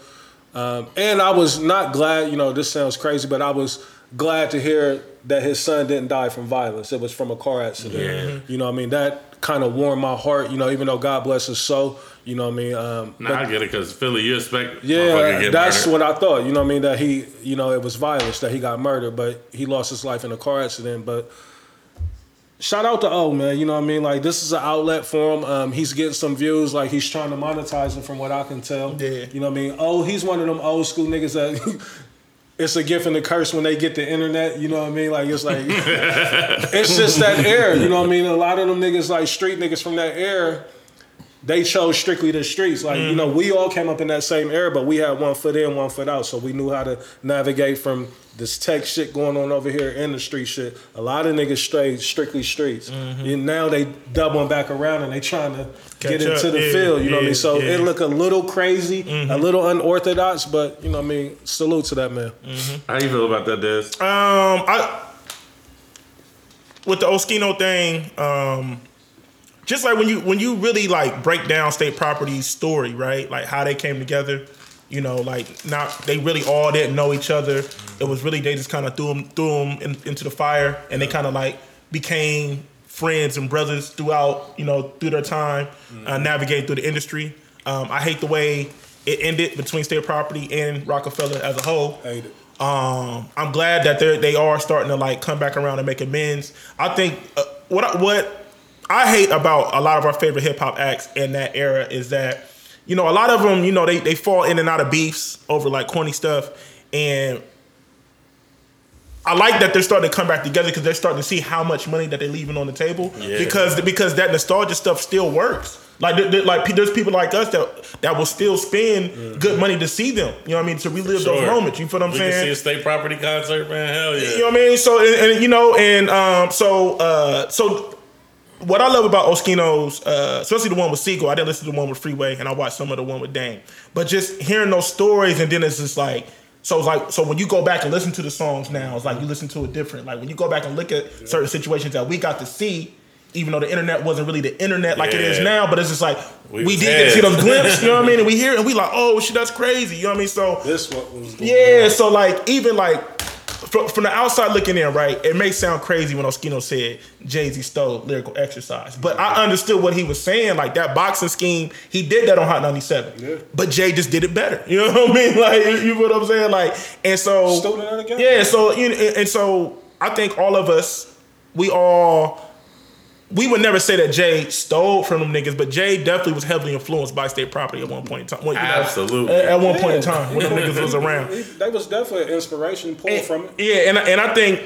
Um, and I was not glad, you know, this sounds crazy, but I was glad to hear that his son didn't die from violence. It was from a car accident. Yeah. You know what I mean? That kind of warmed my heart, you know, even though God bless his soul, you know what I mean? Um, Nah, I get it because Philly, you expect yeah, that's murdered. what I thought. You know what I mean? That he, you know, it was violence that he got murdered, but he lost his life in a car accident. But shout out to O, man. You know what I mean? Like this is an outlet for him. Um, he's getting some views. Like he's trying to monetize it, from what I can tell. Yeah. You know what I mean? Oh, he's one of them old school niggas that. It's a gift and a curse when they get the internet, you know what I mean? Like it's like it's just that era, you know what I mean? A lot of them niggas like street niggas from that era, they chose strictly the streets. Like, you know, we all came up in that same era, but we had one foot in, one foot out. So we knew how to navigate from this tech shit going on over here in the street shit. A lot of niggas strayed strictly streets. And now they doubling back around and they trying to get into up. the Yeah, field. You know what I mean? So yeah. it look a little crazy, a little unorthodox, but you know what I mean? Salute to that man. How you feel about that, Des? Um, I with the Oschino thing, um, just like when you when you really like break down state property's story, right? Like how they came together. You know, like not they really all didn't know each other. It was really they just kind of threw them threw them in, into the fire, and they kind of like became friends and brothers throughout. You know, through their time uh, navigating through the industry. Um, I hate the way it ended between state property and Roc-A-Fella as a whole. Hate it. Um, I'm glad that they they are starting to like come back around and make amends. I think uh, what I, what I hate about a lot of our favorite hip hop acts in that era is that you know a lot of them you know they they fall in and out of beefs over like corny stuff and. I like that they're starting to come back together because they're starting to see how much money that they're leaving on the table Yeah. because because that nostalgia stuff still works. Like there- there- like there's people like us that that will still spend good money to see them. You know what I mean? To relive those moments. You feel what I'm we saying? can see a state property concert, man. Hell yeah. You know what I mean? So and, and, you know, and um, so uh, so what I love about Oschino's, uh, especially the one with Sigel, I didn't listen to the one with Freeway, and I watched some of the one with Dame. But just hearing those stories, and then it's just like. So it's like so when you go back and listen to the songs now, it's like you listen to it different. Like when you go back and look at certain situations that we got to see, even though the internet wasn't really the internet like it is now, but it's just like We we, did get to see those glimpses, you know what I mean? And we hear it and we like, oh shit, that's crazy. You know what I mean? So This what was yeah, so like even like from, from the outside looking in, right? It may sound crazy when Oschino said Jay Z stole lyrical exercise, but I understood what he was saying. Like that boxing scheme, he did that on Hot 97, but Jay just did it better. You know what I mean? Like you know what I'm saying? Like and so Stole it again? yeah, so you know, and so I think all of us, we all. We would never say that Jay stole from them niggas, but Jay definitely was heavily influenced by state property at one point in time. Well, you know, Absolutely. At, at one point in time when them niggas was around. That was definitely an inspiration pulled from it. Yeah, and I- and I think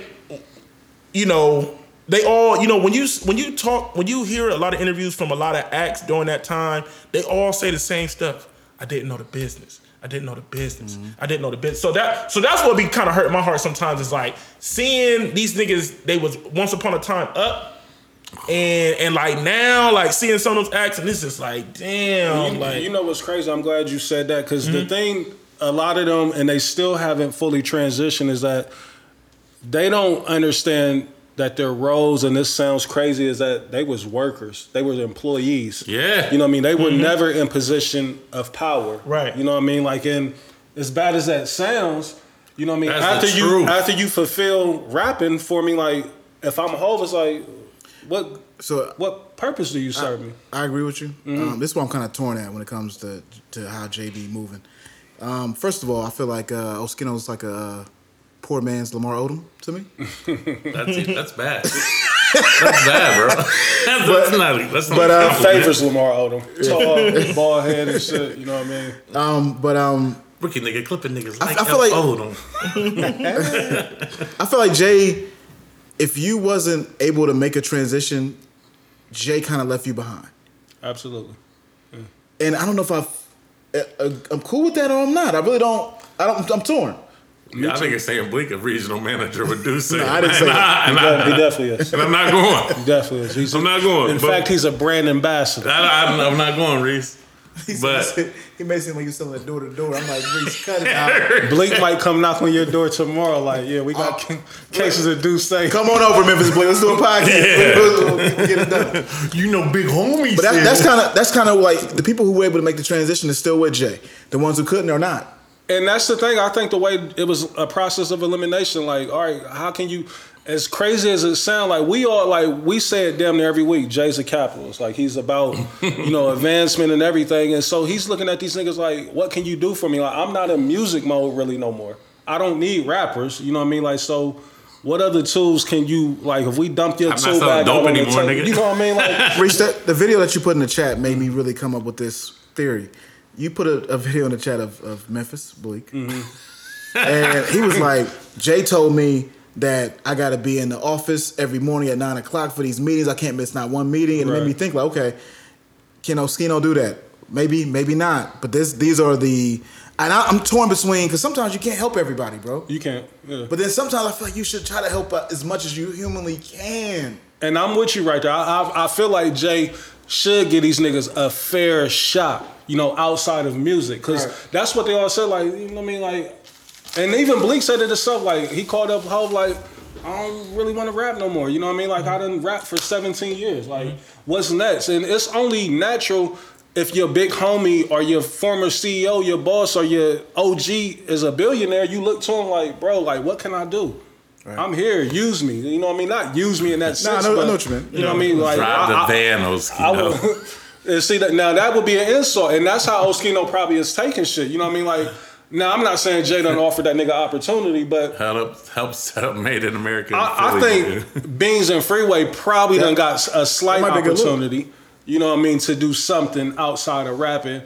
you know they all you know when you when you talk when you hear a lot of interviews from a lot of acts during that time, they all say the same stuff. I didn't know the business. I didn't know the business. Mm-hmm. I didn't know the business. So that so that's what be kind of hurt my heart sometimes. Is like seeing these niggas. They was once upon a time up, And and like now, like seeing some of those acts, and it's just like, damn, you, like you know what's crazy? I'm glad you said that because Mm-hmm. the thing, a lot of them, and they still haven't fully transitioned, is that they don't understand that their roles, and this sounds crazy, is that they was workers, they were employees. Yeah. You know what I mean? They were never in position of power. Mm-hmm. Right. You know what I mean? Like, and as bad as that sounds, you know what I mean? That's after you after you fulfill rapping for me, like if I'm a Hov, it's like, what So what purpose do you serve me? I agree with you. Um, this is what I'm kind of torn at when it comes to to how JB moving. Um, first of all, I feel like uh, Oschino's like a uh, poor man's Lamar Odom to me. That's that's bad. that's bad, bro. That's, that's not. That's not. but, uh. Favors Lamar Odom, tall, bald head and shit. You know what I mean? Um, but um, rookie nigga clipping niggas I- like I feel like- Odom. I feel like Jay, if you wasn't able to make a transition, Jay kind of left you behind. Absolutely. And I don't know if I've, uh, I'm cool with that or I'm not. I really don't. I don't. I'm torn. Yeah, I think it's saying Blink, a regional manager, would do so. No, I didn't say and, that. I, and, He I, definitely is. and I'm not going. He definitely is. He's I'm not going. In fact, he's a brand ambassador. I, I, I'm not going, Reese. But he made it seem like you selling door to door. I'm like, Reese, cut it out. Bleek might come knock on your door tomorrow. Like, yeah, we got Oh. cases of D'ussé. Come on over, Memphis Bleek. Let's do a podcast. Yeah. We'll, we'll get it done. you know, big homies. But that, that's kind of that's kind of like the people who were able to make the transition is still with Jay. The ones who couldn't are not. And that's the thing. I think the way it was a process of elimination. Like, all right, how can you? As crazy as it sounds, like we all like we say it damn near every week. Jay's a capitalist. Like he's about you know advancement and everything. And so he's looking at these niggas like, what can you do for me? Like I'm not in music mode really no more. I don't need rappers. You know what I mean? Like so. What other tools can you like? If we dump your I'm not tool selling bag dope on the anymore, table, nigga. you know what I mean? Like Reach that the video that you put in the chat made me really come up with this theory. You put a, a video in the chat of, of Memphis Bleek, mm-hmm. and he was like, Jay told me that I got to be in the office every morning at nine o'clock for these meetings. I can't miss not one meeting, and it made me think like, okay, can Oschino do that? Maybe, maybe not. But this, these are the, and I, I'm torn between because sometimes you can't help everybody, bro. you can't. Yeah. But then sometimes I feel like you should try to help uh, as much as you humanly can. And I'm with you right there. I, I, I feel like Jay should give these niggas a fair shot, you know, outside of music. Because Right. that's what they all said, like, you know what I mean? Like, and even Bleek said it himself, like, he called up Hov, like, I don't really want to rap no more. You know what I mean? Like, I done rap for 17 years. Like, mm-hmm. what's next? And it's only natural if your big homie or your former CEO, your boss or your OG is a billionaire, you look to him like, bro, like, what can I do? I'm here. Use me. You know what I mean? Not use me in that Nah, I sense. know- I know what you mean. You know what I mean? Like drive the I, I- van, I Oschino. would, and see that now that would be an insult, and that's how Oschino probably is taking shit. You know what I mean? Like now, I'm not saying Jay done offered that nigga opportunity, but Help, help set up Made in America. I, I think Beans and Freeway probably done got a slight That might be a good look. opportunity. You know what I mean to do something outside of rapping,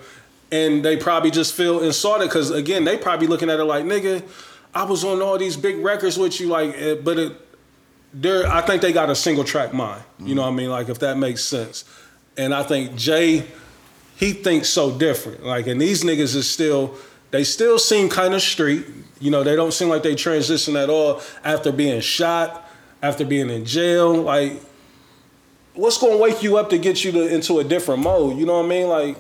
and they probably just feel insulted because again they probably looking at it like nigga, I was on all these big records with you like, eh, but it, they're I think they got a single track mind. You know what I mean? Like if that makes sense, and I think Jay he thinks so different. Like, and these niggas is still, they still seem kind of street. You know, they don't seem like they transition at all after being shot, after being in jail. Like, what's gonna wake you up to get you to, into a different mode? You know what I mean? Like,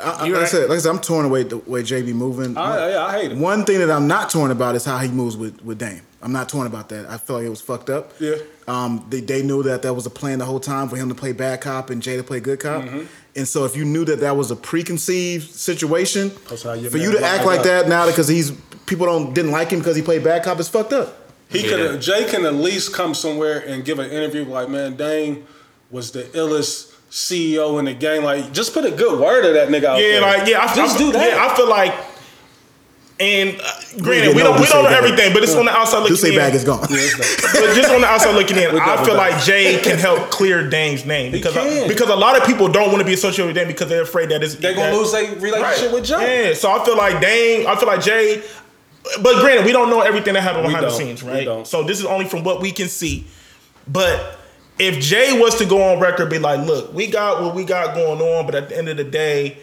I, I, You like I said, like I said, I'm torn away the way JB moving. I, I, I hate it. One thing that I'm not torn about is how he moves with, with Dame. I'm not torn about that. I feel like it was fucked up. Yeah. Um, they, they knew that that was a plan the whole time for him to play bad cop and Jay to play good cop. Mm-hmm. And so if you knew that that was a preconceived situation, you for you to act like up. that now because he's people don't didn't like him because he played bad cop is fucked up. He Yeah. could Jay can at least come somewhere and give an interview like, man, Dame was the illest CEO in the game. Like, just put a good word of that nigga out Yeah, there. like yeah, I, just I, do that. Yeah, I feel like, and uh, granted, we don't we don't know everything, but it's on the outside looking Duce in. bag is gone. but just on the outside looking in, I feel like Jay can help clear Dame's name because can. because a lot of people don't want to be associated with Dame because they're afraid that it's They're gonna that- lose their relationship with Jay. Yeah, so I feel like Dame, I feel like Jay. But granted, we don't know everything that happened behind the scenes, right? So this is only from what we can see. But if Jay was to go on record, be like, "Look, we got what we got going on, but at the end of the day,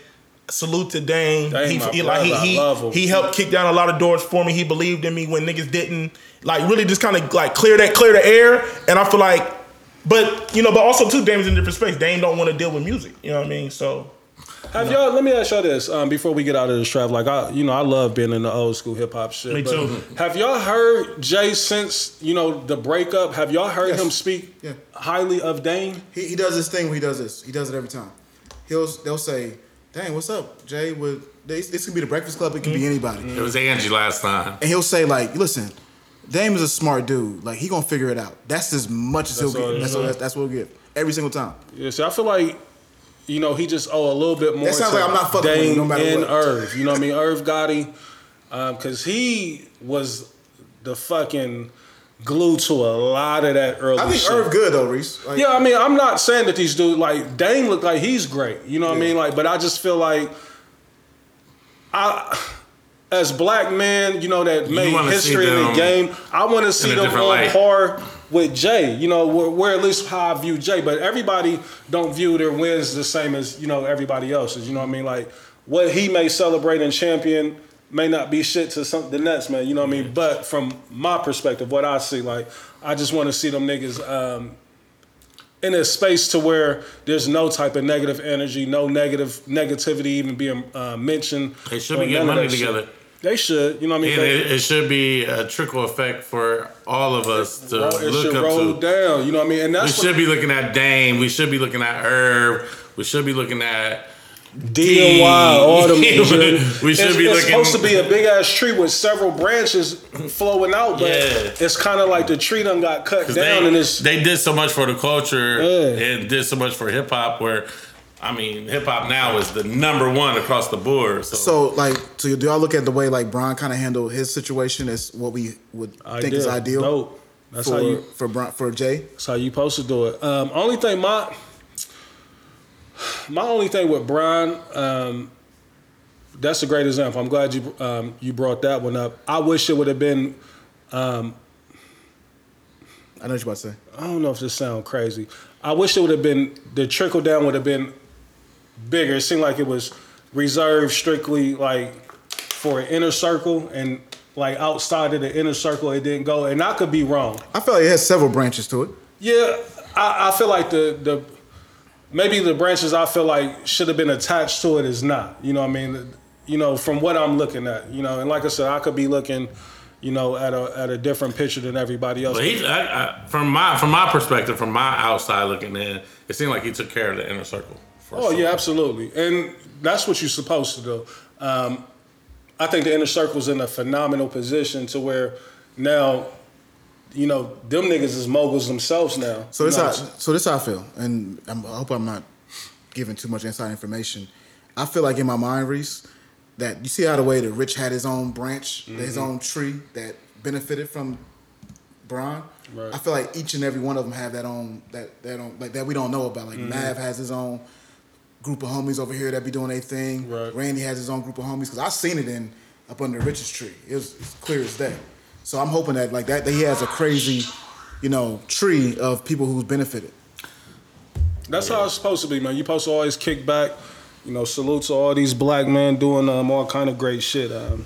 salute to Dame. Dame, he, he- like he he, he helped kick down a lot of doors for me. He believed in me when niggas didn't. Like really, just kind of like clear that clear the air. And I feel like But you know, but also too, Dame's in a different space. Dame don't want to deal with music. You know what I mean? So Have y'all? Let me ask y'all this um, before we get out of this trap. Like I, you know, I love being in the old school hip hop shit. Me but too. Have y'all heard Jay since you know the breakup? Have y'all heard Yes. him speak Yeah. highly of Dame? He, he does this thing where he does this. He does it every time. He'll they'll say, "Dang, what's up, Jay?" With this, this could be the Breakfast Club. It could be mm. anybody. It was Angie last time. And he'll say like, "Listen, Dame is a smart dude. Like he gonna figure it out. That's as much as That's he'll all get. it That's, is. all, that's, that's what he'll get every single time. Yeah, see, I feel like you know he just owe a little bit more. That sounds to like I'm not fucking with him Dame no matter and what. Irv. You know what I mean? Irv Gotti, because um, he was the fucking glue to a lot of that early. I think shit. Irv good though, Reese. Like, Yeah, I mean, I'm not saying that these dudes like Dame look like he's great. You know what I mean? Like, but I just feel like I, as black men, you know that made history in the game. I want to see them on light. par with Jay. You know, where, where at least how I view Jay. But everybody don't view their wins the same as you know everybody else's. You know what I mean? Like what he may celebrate and champion may not be shit to something Nets, man. You know what I mean? But from my perspective, what I see, like I just want to see them niggas. Um, in a space to where there's no type of negative energy, no negative negativity even being uh, mentioned. They should be getting money that shit. together. They should, you know what I mean? They- it, it should be a trickle effect for all of us to it look should up roll to. down. You know what I mean? And that's We should be looking at Dame. We should be looking at Herb. We should be looking at D and Y, all them. We should it's, be it's looking- supposed to be a big ass tree with several branches flowing out, but Yeah. it's kind of like the tree done got cut down, they, and it's they did so much for the culture Yeah. and did so much for hip hop. Where I mean, hip hop now is the number one across the board. So, So like, so do y'all look at the way like Bron kind of handled his situation as what we would think is ideal Dope. That's for how you. for Bron- for Jay? That's how you supposed to do it. Um, only thing my my only thing with Bron, um, that's a great example. I'm glad you um, you brought that one up. I wish it would have been. I know what you're about to say. I don't know if this sounds crazy. I wish it would have been the trickle down would have been bigger. It seemed like it was reserved strictly like for an inner circle and like outside of the inner circle it didn't go. And I could be wrong. I feel like it has several branches to it. Yeah, I, I feel like the the maybe the branches I feel like should have been attached to it is not. You know what I mean? You know, from what I'm looking at, you know, and like I said, I could be looking, you know, at a at a different picture than everybody else. but he, I, I, from my from my perspective, from my outside looking in, it seemed like he took care of the inner circle. for Oh sure. yeah, absolutely, and that's what you're supposed to do. Um, I think the inner circle's in a phenomenal position to where now, you know, them niggas is moguls themselves now. So this how so this how I feel, and I'm, I hope I'm not giving too much inside information. I feel like in my mind, Reese, that you see how the way the rich had his own branch, his Mm-hmm. own tree that benefited from Bron. Right. I feel like each and every one of them have that own that that own like that we don't know about. Like Mm-hmm. Mav has his own group of homies over here that be doing their thing. Right. Randy has his own group of homies because I seen it in up under Rich's tree. It was it's clear as day. So I'm hoping that like that, that he has a crazy, you know, tree of people who's benefited. That's how it's supposed to be, man. You're supposed to always kick back. You know, salute to all these black men doing um, all kind of great shit. Um,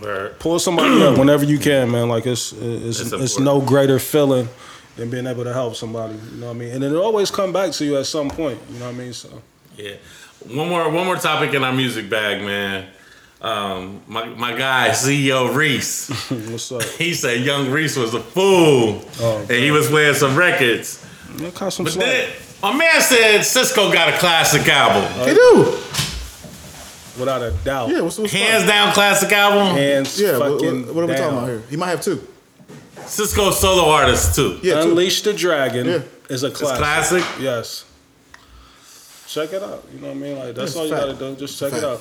Where- pull somebody up whenever you can, man. Like it's it's, It's it's, no greater feeling than being able to help somebody. You know what I mean? And it'll always come back to you at some point. You know what I mean? So Yeah. One more one more topic in our music bag, man. Um, my my guy CEO Reese. what's up? He said Young Reese was a fool, Oh, and he was playing some records. Man, some But slack. then my man said Sisqó got a classic album, They do. without a doubt. Yeah, what's, what's hands down classic album. Hands Yeah, what, fucking what, what are we down. talking about here? He might have two. Sisqó solo artist too. Yeah, two. Unleash the Dragon Yeah. is a It's classic. classic. Yes. Check it out. You know what I mean? Like that's It's all you fact. gotta do. Just check Fact. it out.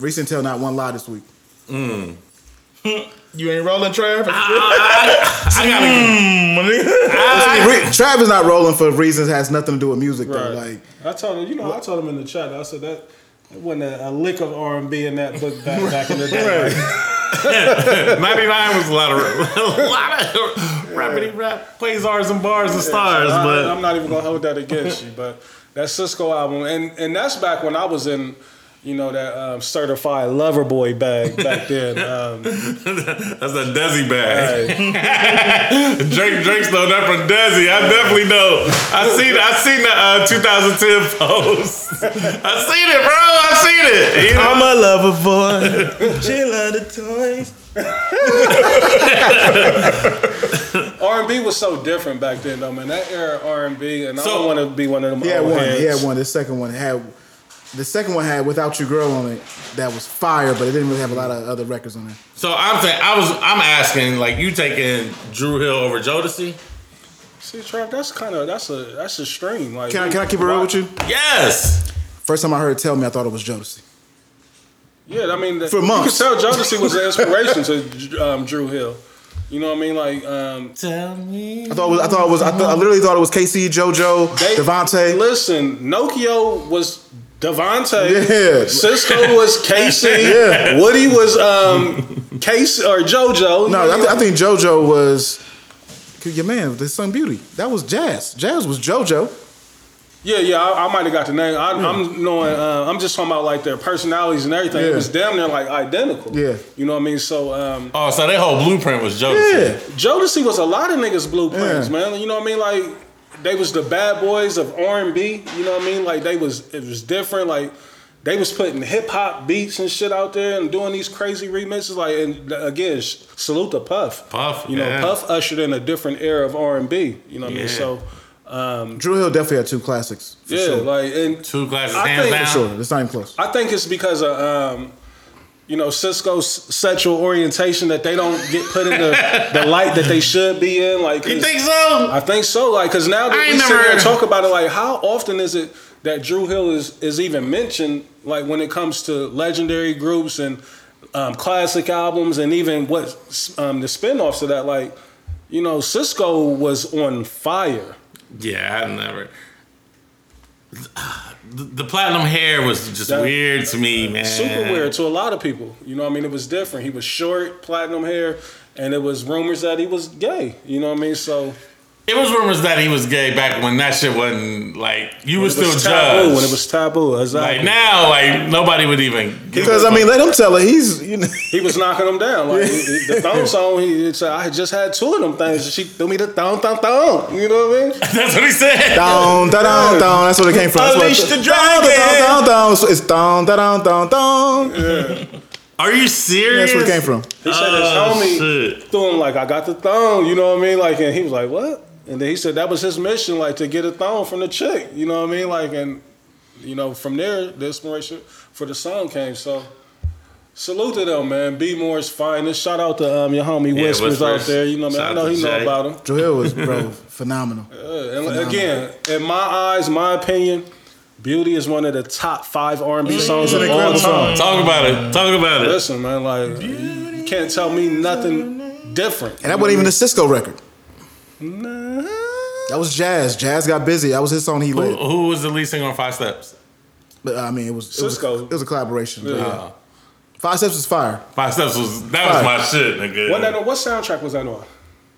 Recent tell not one lie this week. Mm. You ain't rolling, Trav? I gotta. Mm, my nigga. Re- Travis not rolling for reasons that has nothing to do with music though. Like I told him, you know, I told him in the chat. I said that it wasn't a, a lick of R and B in that book back back in the day. Right. 99 was a lot of a lot of rappity rap, quasars and bars and stars, I, but I'm not even gonna hold that against you. But that Sisqó album, and and that's back when I was in you know that um, certified lover boy bag back then. Um, That's a Desi bag. Drake Drake stole that from Desi. I definitely know. I seen I seen the uh, 2010 post. I seen it, bro. I seen it. You know? I'm a lover boy. she love the toys. R and B was so different back then, though, man. That era R and B, and I don't want to be one of them. He had old one. heads. He had one. The second one had. The second one had "Without You Girl" on it. That was fire, but it didn't really have a lot of other records on it. So I'm saying I was I'm asking like you taking Dru Hill over Jodeci? See, Trav, that's kind of that's a that's a stream. Like, Can I, can I keep it real with you? Yes. First time I heard "Tell Me," I thought it was Jodeci. Yeah, I mean, the, For you months. could tell Jodeci was the inspiration to um, Dru Hill. You know what I mean? Like, um, Tell me. I thought it was. I thought it was. I, thought, I literally thought it was K-Ci, JoJo, they, DeVante. Listen, Nokio was DeVante. Yeah. Sisqó was K-Ci. Yeah. Woody was um, K-Ci or JoJo. No, I, th- I think JoJo was. Your man, the Sun Beauty. That was Jazz. Jazz was JoJo. Yeah, yeah, I, I might have got the name. I, I'm knowing. Uh, I'm just talking about like their personalities and everything. It was damn near like identical. Yeah. you know what I mean. So, um, Oh, so their whole blueprint was Jodeci. Yeah. Jodeci was a lot of niggas blueprints, Yeah. man. You know what I mean? Like they was the bad boys of R and B. You know what I mean? Like they was it was different. Like they was putting hip hop beats and shit out there and doing these crazy remixes. Like and again, sh- salute to Puff. Puff, You know, yeah. Puff ushered in a different era of R and B. You know what I mean? Yeah. So Dru Hill definitely had two classics. For yeah, sure. like and Two classes I hands think- down. For sure. It's not even close. I think it's because of um, you know Sisqó's sexual orientation that they don't get put in the, the light that they should be in. Like, You think so? I think so. Like, because now that we sit here and talk about it, like, how often is it that Dru Hill is is even mentioned? Like, when it comes to legendary groups and um, classic albums, and even what um, the spinoffs of that, like, you know, Sisqó was on fire. Yeah, I never. The, the platinum hair was just That- weird to me, man. super weird to a lot of people. You know, what I mean, it was different. He was short, platinum hair, and it was rumors that he was gay. You know what I mean? So It was rumors that he was gay back when that shit wasn't like you were still was judged. when it was taboo. Exactly. like now, like nobody would even. Because I mean, let him tell it. He's you know. he was knocking them down. Like he- he- the thong song, he said, "I just had two of them things." She threw me the thong, thong, thong. You know what I mean? that's what he said. Down, da, down, down. That's where it came from. That's what Unleash the dragon. down, down, down. So It's down, da, down, down, down. Are you serious? That's where it came from. He said Oh, his homie shit. threw him like, "I got the thong." You know what I mean? Like, and he was like, "What?" And then he said that was his mission, like to get a thong from the chick. You know what I mean? Like, and you know, from there, the inspiration for the song came. So. Salute to them, man. Be Moore's finest. Shout out to um, your homie Yeah, Whispers, Whispers. out there. You know, what I mean, I know to he know about him. Dru Hill was bro phenomenal. Uh, and again, in my eyes, my opinion, "Beauty" is one of the top five R and B songs of an all time. Talk about it. Talk about it. Listen, man, like you can't tell me nothing different. And that wasn't even a Sisqó record. That was Jazz. Jazz got busy. That was his song he Who, led. who was the lead singer on Five Steps? But I mean, it was it was, Sisqó. it was a collaboration. Yeah. yeah. Five Steps was fire. Five Steps was that was my shit, nigga. What, that, what soundtrack was that on?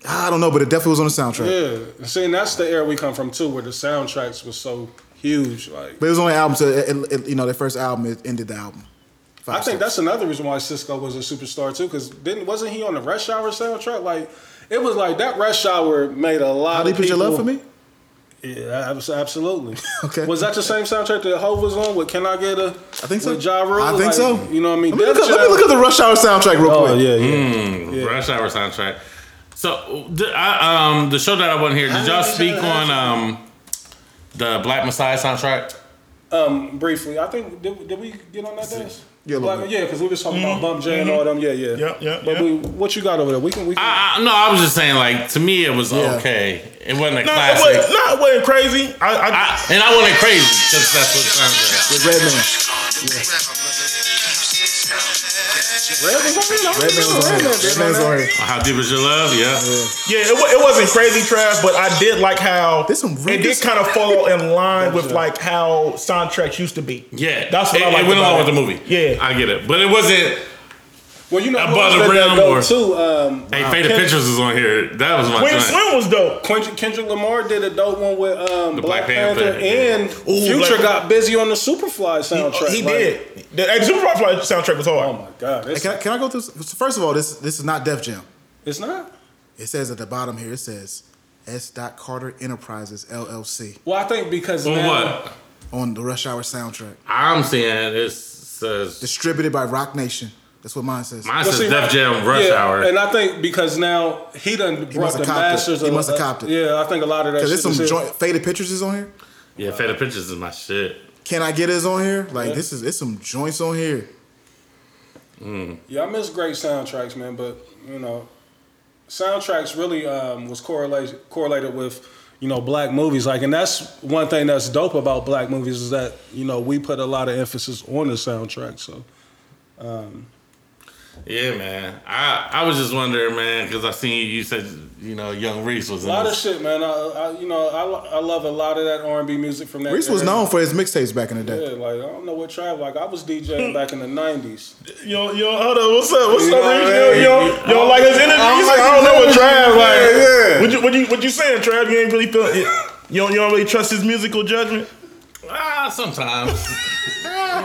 I don't know, but it definitely was on the soundtrack. Yeah, see, and that's the era we come from too, where the soundtracks was so huge. Like, But it was on the album, so it, it, it- you know, their first album it ended the album. Five I think Steps. that's another reason why Sisqó was a superstar too, because didn't wasn't he on the Rush Hour soundtrack? Like, it was like that Rush Hour made a lot. How do you of put your love for me? Yeah, absolutely. Okay. Was that the same soundtrack that Hov was on with Can I Get a? I think so. With ja Rule? I think Like, so. You know what I mean? Let me, look Def let me look up the Rush Hour soundtrack real Oh quick. yeah, yeah. Mm, Rush Hour soundtrack. So, the, I, um, the show that I wasn't here, did y'all speak on um, the Black Messiah soundtrack? Um, briefly, I think did, did we get on that dance? Yeah, a little Like, bit. yeah, because we was talking about mm-hmm. Bump J and all them. Yeah, yeah, yeah, yep, But yep. we, what you got over there? We can, we can. I, I, no, I was just saying, like, to me, it was Yeah. okay. It wasn't a No, it classic. wasn't, no, it wasn't crazy. I, I, I, and I wasn't crazy because that's what it sounds like. With Redman. Red was on there? I Redman was on know. here. Redman did Redman's on on here. How deep is your love? Yeah. yeah, it, it wasn't crazy, trash, but I did like how There's some really it good did kind of fall in line with like how soundtracks used to be. Yeah, That's what it, I like. It went along with the movie. Yeah, I get it, but it wasn't. Well, you know, I bought the else did that rim or- too. Um, Hey, Faded Ken- Pictures is on here. That was my Queen joint. Slim was dope. Kendrick, Kendrick Lamar did a dope one with um, The Black, Black Panther, Panther, and Ooh, Future Black- got busy on the Superfly soundtrack. He Like, did. The hey, Superfly soundtrack was hard. Oh my god, Hey, can, I, can I go through? First of all, this this is not Def Jam. it's not. It says at the bottom here. It says S. Dot Carter Enterprises LLC Well, I think because On now, what? on the Rush Hour soundtrack, I'm seeing it says distributed by Roc Nation. That's what mine says. mine Well, says see, Def Jam Rush yeah, Hour. and I think because now he done brought must the have copped it. masters. He of- must have uh, copped it. Yeah, I think a lot of that. Cause shit there's some joint, faded pictures is on here. yeah, Faded Pictures is my shit. Can I get his on here? Like Yeah. this is it's some joints on here. Yeah, I miss great soundtracks, man. But you know, soundtracks really um, was correlated correlated with you know black movies. Like, and that's one thing that's dope about black movies is that you know we put a lot of emphasis on the soundtrack. So Yeah, man. I I was just wondering, man, because I seen you, you said you know Young Reese was a in lot of shit, man. I, I you know I, I love a lot of that R and B music from that. Reese was known for his mixtapes back in the day. Yeah, like I don't know what tribe. Like I was DJing back in the nineties. Yo, yo, hold on. What's up? What's You up, know Reese? what I Yo, yo, like his energy? I don't like like, I don't know what energy. Trav like. Yeah, yeah. What you, what you, what you saying, Trav? You ain't really feel. You don't, you don't really trust his musical judgment. Ah, sometimes.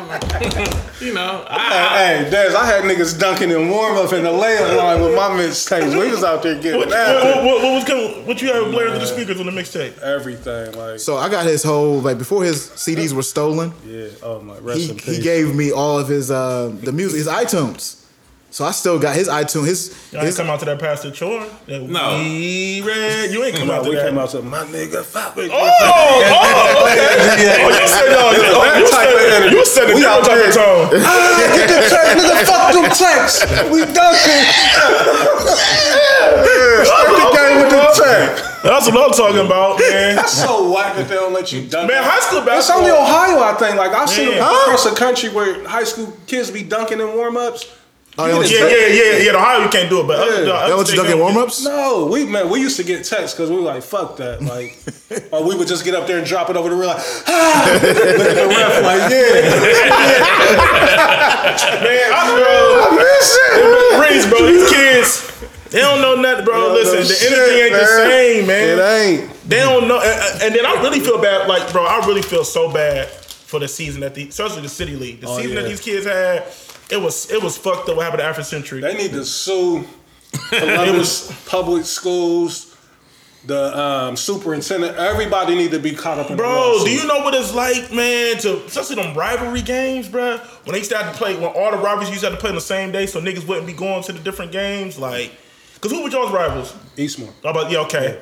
you know, I, Hey, Des, I had niggas dunking in warm up in the layup line with my mixtapes. We was out there getting What, what, after what, what was coming, what you had blaring through the speakers on the mixtape? everything. Like, So I got his whole like before his CDs were stolen. yeah, oh my, rest He in he gave me all of his uh the music, his iTunes. So I still got his iTunes. His, Y'all ain't his come out to that Pastor Chore. That No. We red. You ain't come No, out to we that. came out to my nigga. Fuck with Oh, oh, okay. Oh, you said no. You, oh, you That type of said energy. you said a We different out type of there. tone. Ah, get the text, nigga. Fuck them texts. We dunking. Start the game with the text. That's what I'm talking about, man. That's so whack that they don't let you dunk. Man, high school basketball. It's basketball. only Ohio, I think. Like I've seen it Yeah. across the country where high school kids be dunking in warm ups. Oh, they don't Yeah, yeah, yeah, yeah. The Ohio you can't do it, but other, Yeah. the they other don't you states in warm ups. No, we man, we used to get texts because we were like, fuck that. Like or we would just get up there and drop it over the real like, ah! look at the ref like, yeah. Man, I bro, I miss it. Bro, these kids, they don't know nothing, bro. Listen, the energy ain't the same, man. It ain't. They don't know, and, and then I really feel bad. Like, bro, I really feel so bad for the season that the, especially the city league, the Oh, season yeah. that these kids had. It was it was fucked up. What happened to Afro Century? They need to sue it was public schools, the um, superintendent. Everybody need to be caught up in the Bro, lawsuit. do you know what it's like, man? To especially them rivalry games, bro. When they started to play, when all the rivalries used to have to play on the same day, so niggas wouldn't be going to the different games. Like, cause who were y'all's rivals? Eastmoor. How about yeah, okay.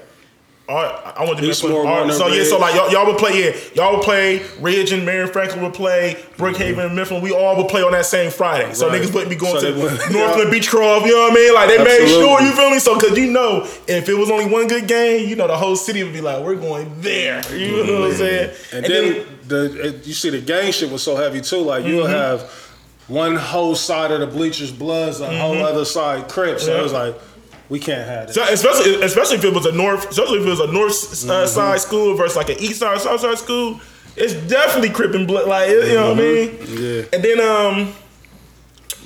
All right, I want to Eastmoor, right, Warner So yeah, so like y'all, y'all would play, yeah, y'all would play. Ridge and Marion Franklin would play. Brookhaven and Mifflin. We all would play on that same Friday. So Right. niggas wouldn't be going So to Northland Beechcroft. You know what I mean? Like they made sure. You feel me? So cause you know, if it was only one good game, you know the whole city would be like, we're going there. You know what I'm saying? Mm-hmm. And, then, the it, you see the gang shit was so heavy too. Like you'll have one whole side of the bleachers bloods, a whole other side crips. So it was like, we can't have So it. especially especially if it was a north, especially if it was a north uh, Mm-hmm. side school versus like an east side south side school, it's definitely cripping blood. Like you know what I mean? Mm-hmm. Yeah. And then um,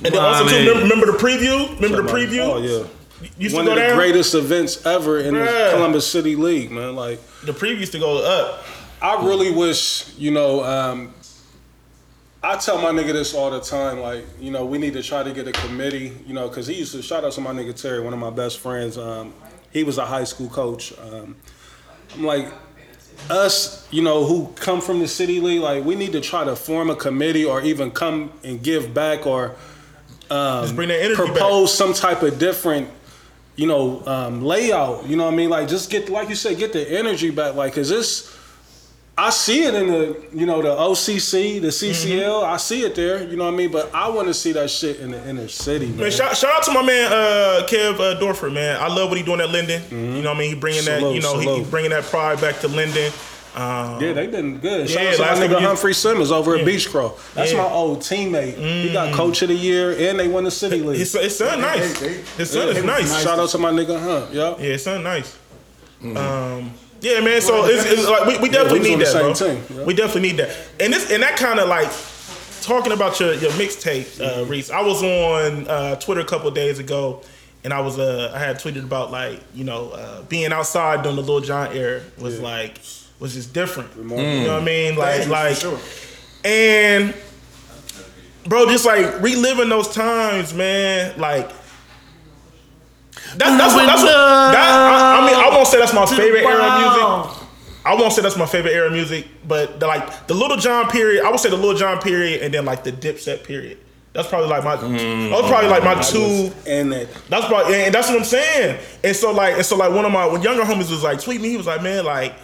and then Well, also I too, remember, remember the preview? Remember the preview? Oh yeah. You One of the down. greatest events ever in Bruh. the Columbus City League, man. Like The preview used to go up. I really wish, you know, um, I tell my nigga this all the time. Like, you know, we need to try to get a committee, you know, because he used to shout out to my nigga Terry, one of my best friends. Um, he was a high school coach. Um, I'm like, us, you know, who come from the city league, like, we need to try to form a committee or even come and give back or Just bring that energy back. propose some type of different you know um, layout you know what i mean like just get like you said get the energy back like cause this i see it in the you know the occ the ccl Mm-hmm. i see it there you know what i mean but i want to see that shit in the inner city man, Man, shout, shout out to my man uh, Kev uh, Dorfer, man. I love what he doing at Linden. You know what I mean? He bringing that, you know, he, he bringing that pride back to Linden. Um, yeah, they been good. Shout Yeah, out to my nigga Humphrey Simmons over at Yeah. Beechcroft. That's Yeah. Mm. my old teammate. He got coach of the year and they won the city league. his, his son nice. His son is nice. Shout out to my nigga Hunt. Yeah. Yeah, his son nice. Um, yeah, man. So it's, it's like we, we definitely we need that, bro. team, yeah. We definitely need that, and this and that kind of like talking about your your mixtape, uh, Reese. I was on uh, Twitter a couple of days ago, and I was uh, I had tweeted about like you know uh, being outside during the Lil Jon era was like was just different. You know what I mean? Like like sure. and bro, just like reliving those times, man. Like that, that's what, that's what that, I, I mean. I won't say that's my favorite era of music. I won't say that's my favorite era of music, but the, like the Lil Jon period, I would say the Lil Jon period, and then like the Dipset period. That's probably like my. Mm. That was probably like my two. And that That's probably, and that's what I'm saying. And so like, and so like, one of my when younger homies was like, tweet me. He was like, man, like,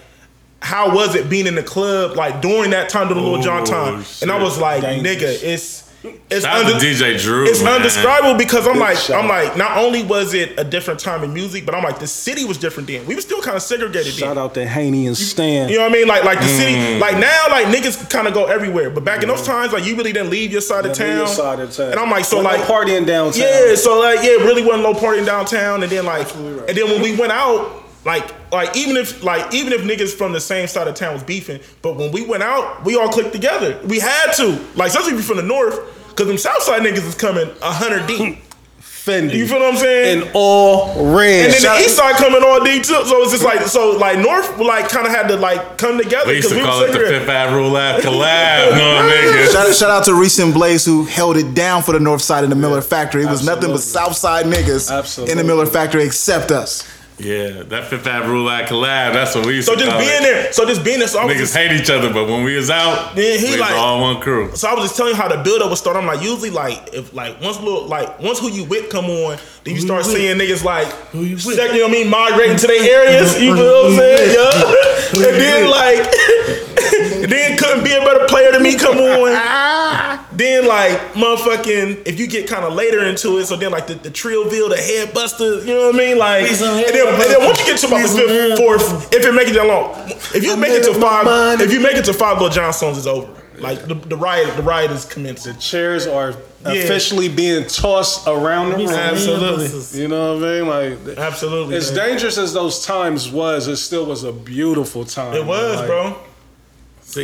how was it being in the club like during that time during the Lil Jon Oh, time? shit. And I was like, Dangerous. nigga, it's it's Shout out DJ Drew, It's man. undescribable because I'm like, shout. I'm like, not only was it a different time in music, but I'm like, the city was different then. We were still kind of segregated shout then. out to Haney and Stan. You know what I mean? Like, like the Mm. city, like now, like niggas kind of go everywhere. But back in those times, like you really didn't leave your side of town. your side of town. And I'm like, so Wasn't like no partying downtown. Yeah, so like, yeah, really wasn't low partying downtown. And then like, and then when we went out, like, like even if like even if niggas from the same side of town was beefing, but when we went out, we all clicked together. We had to, like, especially if you're from the north, because them south side niggas is coming a hundred deep. Hmm. Fendi. You feel what I'm saying? and all red. And then Shout- the east side coming all deep too. So it's just like so like North like kind of had to like come together We used to we call were it the segregated. Fifth Avenue Lab collab. No niggas. Shout, shout out to Recent Blaze who held it down for the North Side in the Miller Factory. It was nothing but Absolutely. South Side niggas Absolutely. in the Miller Factory except us. Yeah, that Fifth Avenue Lab collab. That's what we used So to just call being it. there, so just being there, so I Niggas just, hate each other, but when we was out, Yeah, he we was like- all one crew. so I was just telling you how the build up would start. I'm like, usually like if like once little like once who you with come on, then you start seeing niggas like who you, you know what I mean, migrating to their areas. You know what I'm saying? Yeah. And then like then couldn't be a better player than me come on. Then like motherfucking if you get kind of later into it, so then like the, the Trillville, the head buster, you know what I mean? Like and then, and then once you get to about the fifth, fourth, if it make it that long, if you make it to five, if you make it to five Lil Jon songs, it's over. Like the, the riot, the riot is commencing. chairs are officially being tossed around the room. Absolutely. You know what I mean? Like Absolutely. as man. dangerous as those times was, it still was a beautiful time. It was, Like, bro.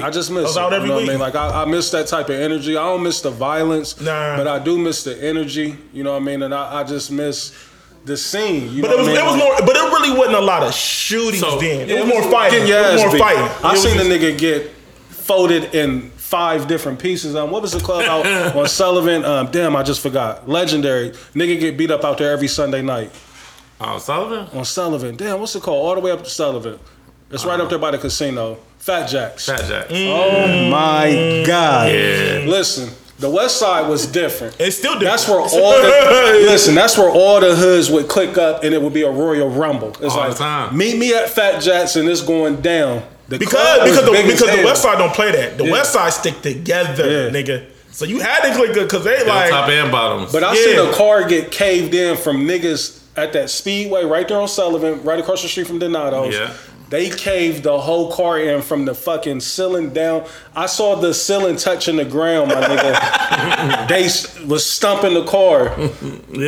I just miss was it. out you know week. What I mean, like I, I miss that type of energy. I don't miss the violence, Nah. but I do miss the energy. You know what I mean? And I, I just miss the scene. You But know it was, what I it mean? was more, but it really wasn't a lot of shootings So- then. Yeah, It was more fighting. Getting your It was more fighting. I It seen a just- nigga get folded in five different pieces. Um, what was the club out on Sullivan? Um, damn, I just forgot. Legendary. Nigga get beat up out there every Sunday night On Sullivan? on Sullivan. Damn, what's it called? All the way up to Sullivan. It's right up there by the casino. Fat Jacks. Fat Jack. Mm. Oh my God. Yeah. Listen, the West Side was different. It's still different. That's where all the listen. That's where all the hoods would click up, and it would be a Royal Rumble. It's All like the time. meet me at Fat Jacks, and it's going down. The because because the, because the. West Side don't play that. The Yeah. West Side stick together, Yeah. nigga. So you had to click because they Bill like top and bottoms. But I Yeah. seen a car get caved in from niggas at that speedway right there on Sullivan, right across the street from Donato's. Yeah. They caved the whole car in from the fucking ceiling down. I saw the ceiling touching the ground, my nigga. they was stumping the car. yeah.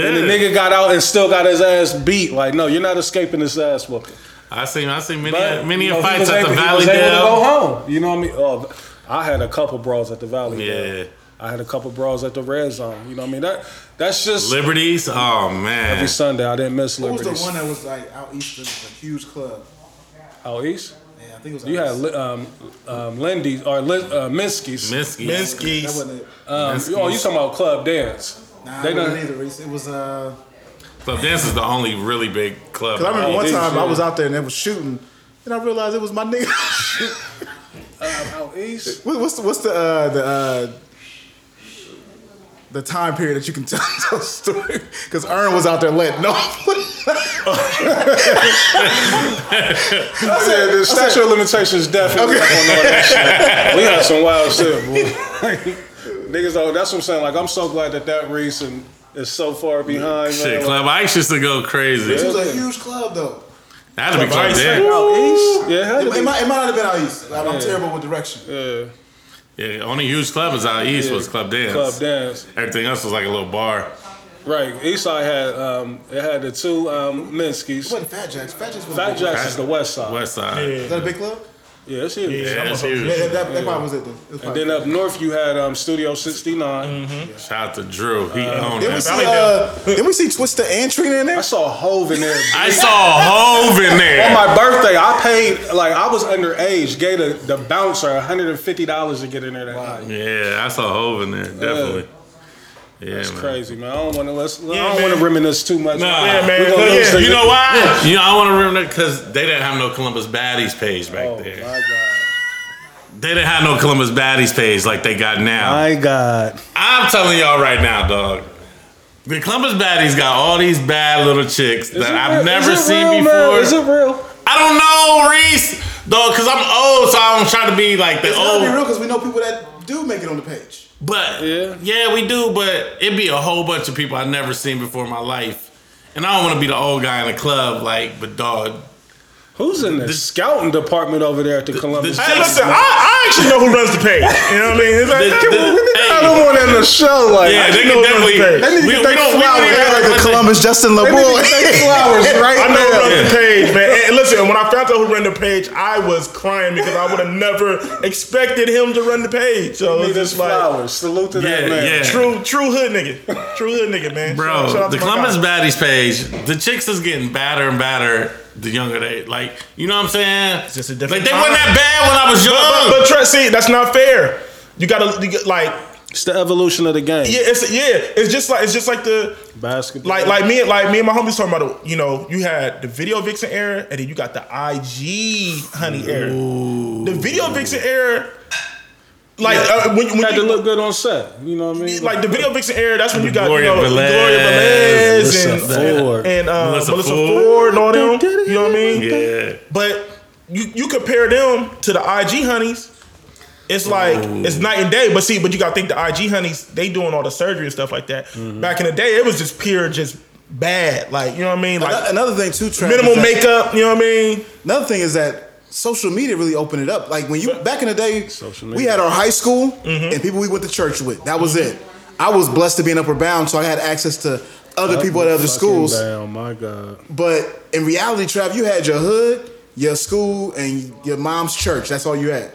And the nigga got out and still got his ass beat. Like, no, you're not escaping this ass whooping. I seen I seen many But, many you know, he fights at able- the he Valley was able to go home. You know what I mean? Oh, I had a couple brawls at the Valley. Yeah. Dale. I had a couple brawls at the Red Zone. You know what I mean? That that's just Liberties. Oh man. every Sunday. I didn't miss Liberties. What was Liberties. the one that was like out east of a huge club? Out east? Yeah, I think it was. You out had east. Li- um, um, Lindy's or Lin- uh, Minsky's. Minsky. That Minsky's. wasn't it. Um, oh, you talking about Club Dance? Nah, They it wasn't done- either. Reese. It was uh. Club Dance is the only really big club. Cause I remember one time I was out there and they was shooting, and I realized it was my nigga. Out east? What- what's the what's the uh, the uh, the time period that you can tell those stories? Because Ern was out there letting off. I said the statute of limitations definitely up on all that. We had some wild shit, boy. Niggas, though, that's what I'm saying. Like, I'm so glad that that reason is so far behind. Shit, man. Club Ice used to go crazy. This was a huge club though. That had to be Club Ice. Dance. Out east? Yeah, it It, to it be. might, it might not have been out east. I'm, I'm terrible with direction. Yeah, Yeah, only huge club is out east was Club Dance. Club Dance. Everything else was like a little bar. Right. East side had um, it had the two um, It Minsky's. wasn't Fat Jacks. Fat Jacks was Fat big. Jacks is the west side. West side. Is that a big club? Yeah, that's huge. Yeah, it's Yeah, huge. that, that, that probably was it. Though. It was And then up north, you had um, Studio 69. Shout out to Drew. He owned Didn't we see? Uh, didn't we see Twista and Trina in there? I there? saw Hov in there. I saw Hov in there. On my birthday, I paid like I was underage. Gave the, the bouncer one hundred and fifty dollars to get in there that night. Yeah, I saw Hov in there. Definitely. Yeah, It's man. crazy, man. I don't want to let's. I don't want to reminisce too much. Nah. Yeah, man. We gonna Yeah. You know why? you know, I want to reminisce because they didn't have no Columbus Baddies page back Oh there. my god. They didn't have no Columbus Baddies page like they got now. My god. I'm telling y'all right now, dog. The Columbus Baddies got all these bad little chicks Is that I've real- never seen real, before. Man? Is it real? I don't know, Reese. Dog, because I'm old, so I'm trying to be like the It's gotta be real because we know people that do make it on the page. But Yeah. yeah. we do. But it'd be a whole bunch of people I've never seen before in my life, and I don't want to be the old guy in the club. Like, but dog, Who's in the, scouting department over there at the Columbus? the- Hey, listen, I, I actually know who runs the page. You know what I mean? It's like, The- the- we hey. have I don't want in the show. Like, yeah, they know can who runs the page. They need to we- get we their don't- we don't flowers. even They have like to- the Columbus Justin they need to LeBoy. get their flowers right I know who runs the page, man. And listen, when I found out who ran the page, I was crying because I would have never expected him to run the page. So Need it's his just like flowers. Salute to that man. yeah. true, true hood nigga, true hood nigga, man. Shout- shout Bro, the Columbus. Baddies page, the chicks is getting badder and badder the younger they like. You know what I'm saying? It's just a different. like they time. wasn't that bad when I was young. But, but, but trust, see, that's not fair. You gotta you get, like, It's the evolution of the game. yeah, it's yeah, it's just like it's just like the Basketball. like like me like me and my homies talking about it, you know you had the video vixen era and then you got the IG honey era. The video vixen era, like uh, when, when had you to look good on set. You know what I mean? like the video vixen era, that's when you got Gloria you know, Velez, Gloria Velez and Ford. and uh, Melissa Melissa, Ford. Ford. and all them. You know what I mean? yeah. But you you compare them to the IG honeys, it's like it's night and day. But see, but you gotta think the IG honeys, they doing all the surgery and stuff like that. Mm-hmm. Back in the day, it was just pure, just bad. Like you know what I mean? Like Another thing too, Trav, minimal is that- makeup. You know what I mean? Another thing is that social media really opened it up. Like when you back in the day, Social we had our high school Mm-hmm. and people we went to church with. That was it. I was blessed to be in Upward Bound, so I had access to other people at other schools. Damn, my God. But in reality, Trav, you had your hood, your school, and your mom's church. That's all you had.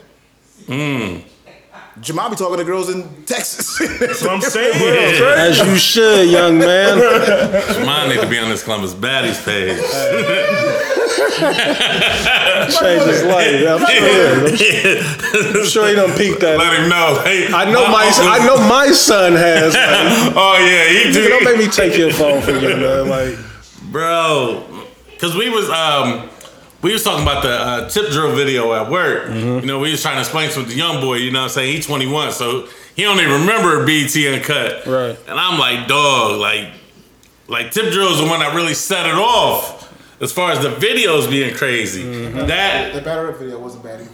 Jamal be talking to girls in Texas. That's what I'm saying. bro. As you should, young man. Mine need to be on this Columbus Baddies page. Change his life. I'm sure. I'm sure he done peeked that. Let him know. Hey, I know my uncle- I know my son has. Like, Oh yeah, he do. don't make me take your phone from you, man. Like, bro. Because we was um we was talking about the uh, tip drill video at work. Mm-hmm. You know, we was trying to explain to the young boy. You know, what I'm saying he 21, so he don't even remember BT Uncut. Right. And I'm like, dog, like, like tip drill is the one that really set it off. As far as the videos being crazy, Mm-hmm. that the Battle Rap video wasn't bad either.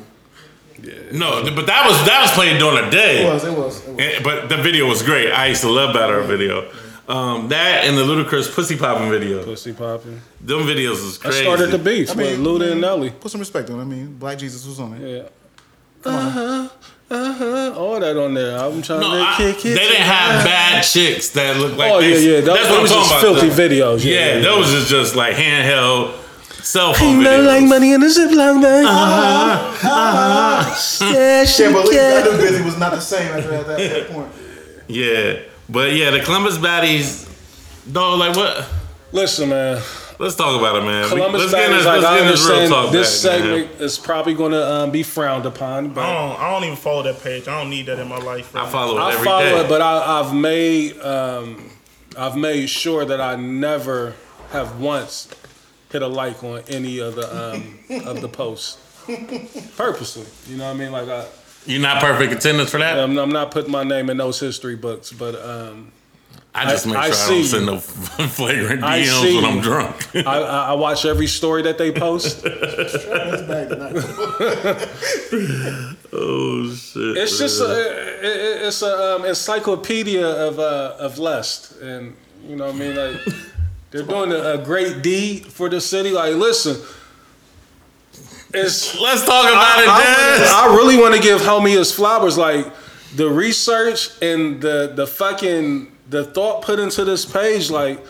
Yeah. no, but that was that was played during the day. It was, it was. It was. And- but the video was great. I used to love Battle Rap video. Um, that and the Ludacris pussy popping video. pussy popping. Them videos was crazy. I started the beef I with mean, Luda and Nelly. Put some respect on it. I mean, Black Jesus was on it. Yeah. Uh huh. Uh huh. All that on there. I'm trying No, to I- kick they didn't have bad chicks that looked like. Oh they, yeah, yeah. That, that's that what I'm was talking just about. filthy though. videos. Yeah, Yeah, yeah, those is just like handheld cell phone Ain't nothing videos. like money in a ziploc bag. Yeah, Can't shit, believe yeah. that new busy was not the same after that, that, that point. Yeah, but yeah, the Columbus baddies. Though, like what? Listen, man. Let's talk about it, man. Columbus let's get baddies, this, like let's I get in this real understand, talk this back, man. segment is probably going to um, be frowned upon, I don't, I don't even follow that page. I don't need that in my life. I Right follow it I follow day. it. But I, I've made um, I've made sure that I never have once hit a like on any of the um, of the posts purposely. You know what I mean? Like I. You're not perfect attendance for that. I'm, I'm not putting my name in those history books, but um, I just I- make I sure I, see don't send no flagrant I DMs see when I'm drunk. I, I, I watch every story that they post. His bag tonight. oh shit! It's just a, it, it- it's a um, encyclopedia of uh, of lust, and you know what I mean. Like they're doing a, a great deed for the city. Like, listen, it's Let's talk about it, I, I really want to give homie his flowers. Like the research and the the fucking the thought put into this page. Like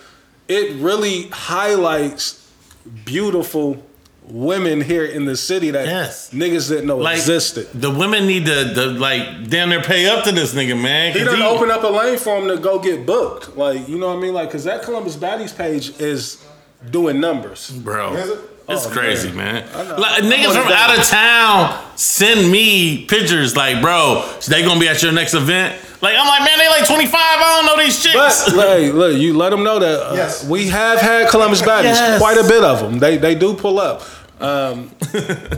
it really highlights beautiful women here in the city that Yes. niggas didn't know Like existed. the women need to, to like damn near pay up to this nigga, man. He 'cause done open up a lane for him to go get booked. Like, you know what I mean? Like, cause that Columbus Baddies page is doing numbers. bro. Is it? It's Oh, crazy, man. man. Like, niggas from it. out of town send me pictures like, bro, they gonna be at your next event. Like, I'm like, man, they like 25. I don't know these chicks. But hey, look, you let them know that uh, Yes. we have had Columbus Baddies, Yes. quite a bit of them. They they do pull up. Um,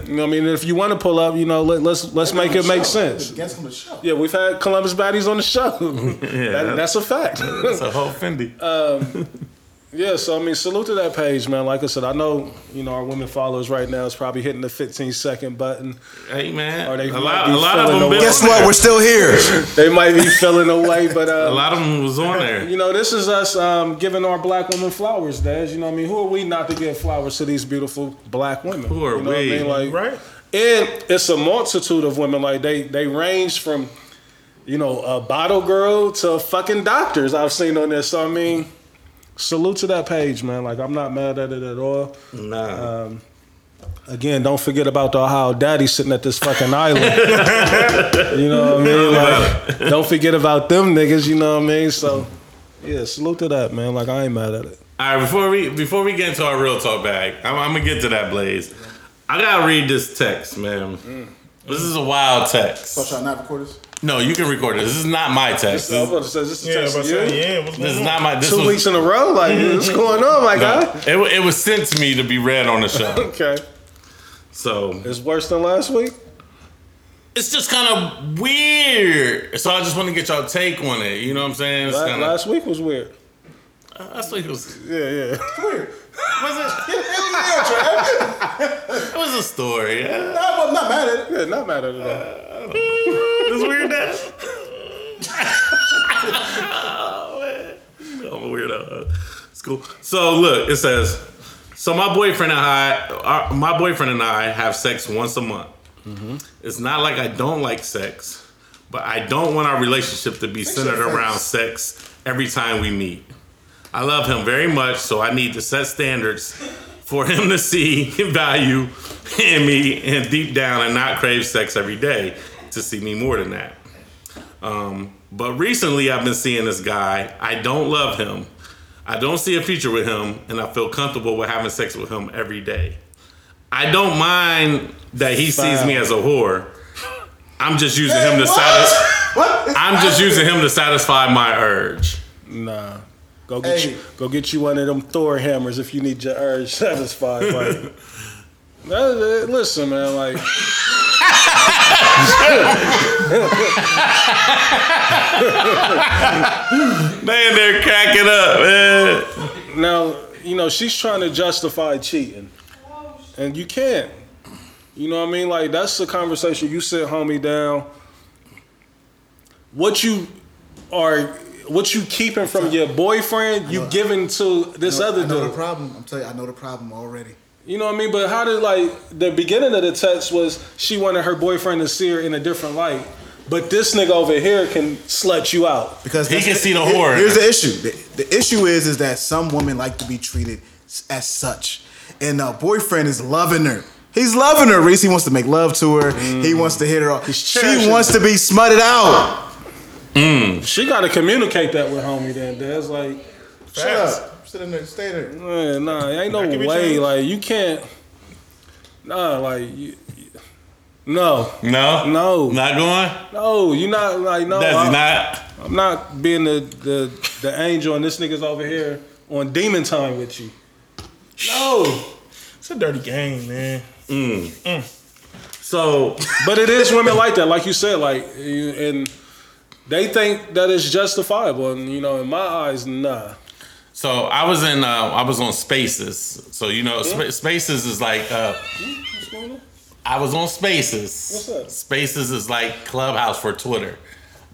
you know, what I mean, if you want to pull up, you know, let, let's let's make it make sense. Guess on the show. Yeah, we've had Columbus Baddies on the show. That- that's a fact. It's a whole Fendi. Yeah, so I mean, salute to that page, man. Like I said, I know you know our women followers right now is probably hitting the 15 second button. hey, man. Or they A lot, a lot of them the Guess what? We're still here. They might be feeling away, but uh, A lot of them was on there. You know, this is us um, giving our black women flowers, Dad. You know what I mean? Who are we not to give flowers to these beautiful black women? Who are you know we? What I mean? Like, Right. And it's a multitude of women. Like they they range from, you know, a bottle girl to fucking doctors. I've seen on this. So I mean, salute to that page, man. Like I'm not mad at it at all. Nah. Um, again, don't forget about the Ohio Daddy sitting at this fucking island. you know what I mean? Like, don't forget about them niggas. You know what I mean? So, yeah, salute to that, man. Like I ain't mad at it. All right, before we before we get into our real talk bag, I'm, I'm gonna get to that, Blaze. I gotta read this text, man. Mm. This is a wild So text. should I not record this? No, you can record it. This is not my text. I was This, about to say, this is Yeah, text but to you? yeah, what's this is on? not my. This Two was, weeks in a row? Like, what's going on, my no, guy? it, it was sent to me to be read on the show. Okay. So It's worse than last week? it's just kind of weird. So I just want to get y'all take on it. You know what I'm saying? It's La- kinda, Last week was weird. Uh, last week was Yeah, yeah. Weird. Was it? It a story. Yeah. I'm not mad at it. Yeah, not mad at it at all. It's weird that. oh, man. I'm a weirdo. It's cool. So look, it says, so my boyfriend and I, our, my boyfriend and I have sex once a month. Mm-hmm. It's not like I don't like sex, but I don't want our relationship to be centered around sex every time we meet. I love him very much, so I need to set standards for him to see value in me and deep down and not crave sex every day to see me more than that. Um, but recently, I've been seeing this guy. I don't love him. I don't see a future with him, and I feel comfortable with having sex with him every day. I don't mind that he sees me as a whore. I'm just using him to satisfy. I'm just using him to satisfy my urge. Nah. Go get Hey. you go get you one of them Thor hammers if you need your urge satisfied. Like That- that- listen, man, like Man, they're cracking up, man. now, you know, she's trying to justify cheating. And you can't. You know what I mean? Like that's the conversation you sit homie down. What you are what you keeping from your boyfriend, you giving to this I other know the problem. I'm telling you, I know the problem already. You know what I mean? But how did like the beginning of the text was she wanted her boyfriend to see her in a different light. But this nigga over here can slut you out. Because He can see the here- horror Here's the issue. The, the issue is is that some women like to be treated as such, and the boyfriend is loving her. He's loving her. Reese he wants to make love to her. He mm. wants to hit her. off. She wants to be smutted out. She gotta communicate that with homie then. That's like, Shut Facts. up. Sit in there. Stay there. man, nah, ain't no That can be way. changed. Like you can't. Nah, like you, you- no, No, No. not going. no, you're not like no. Does he I, not? I'm not being the the the angel, and this nigga's over here on demon time with you. No, It's a dirty game, man. Mm. So but it is women like that, like you said, like you- and they think that it's justifiable, and you know, in my eyes, nah. So I was in, uh, I was on Spaces. So you know, Spa- Spaces is like, uh, What's going on? I was on Spaces. Spaces is like Clubhouse for Twitter.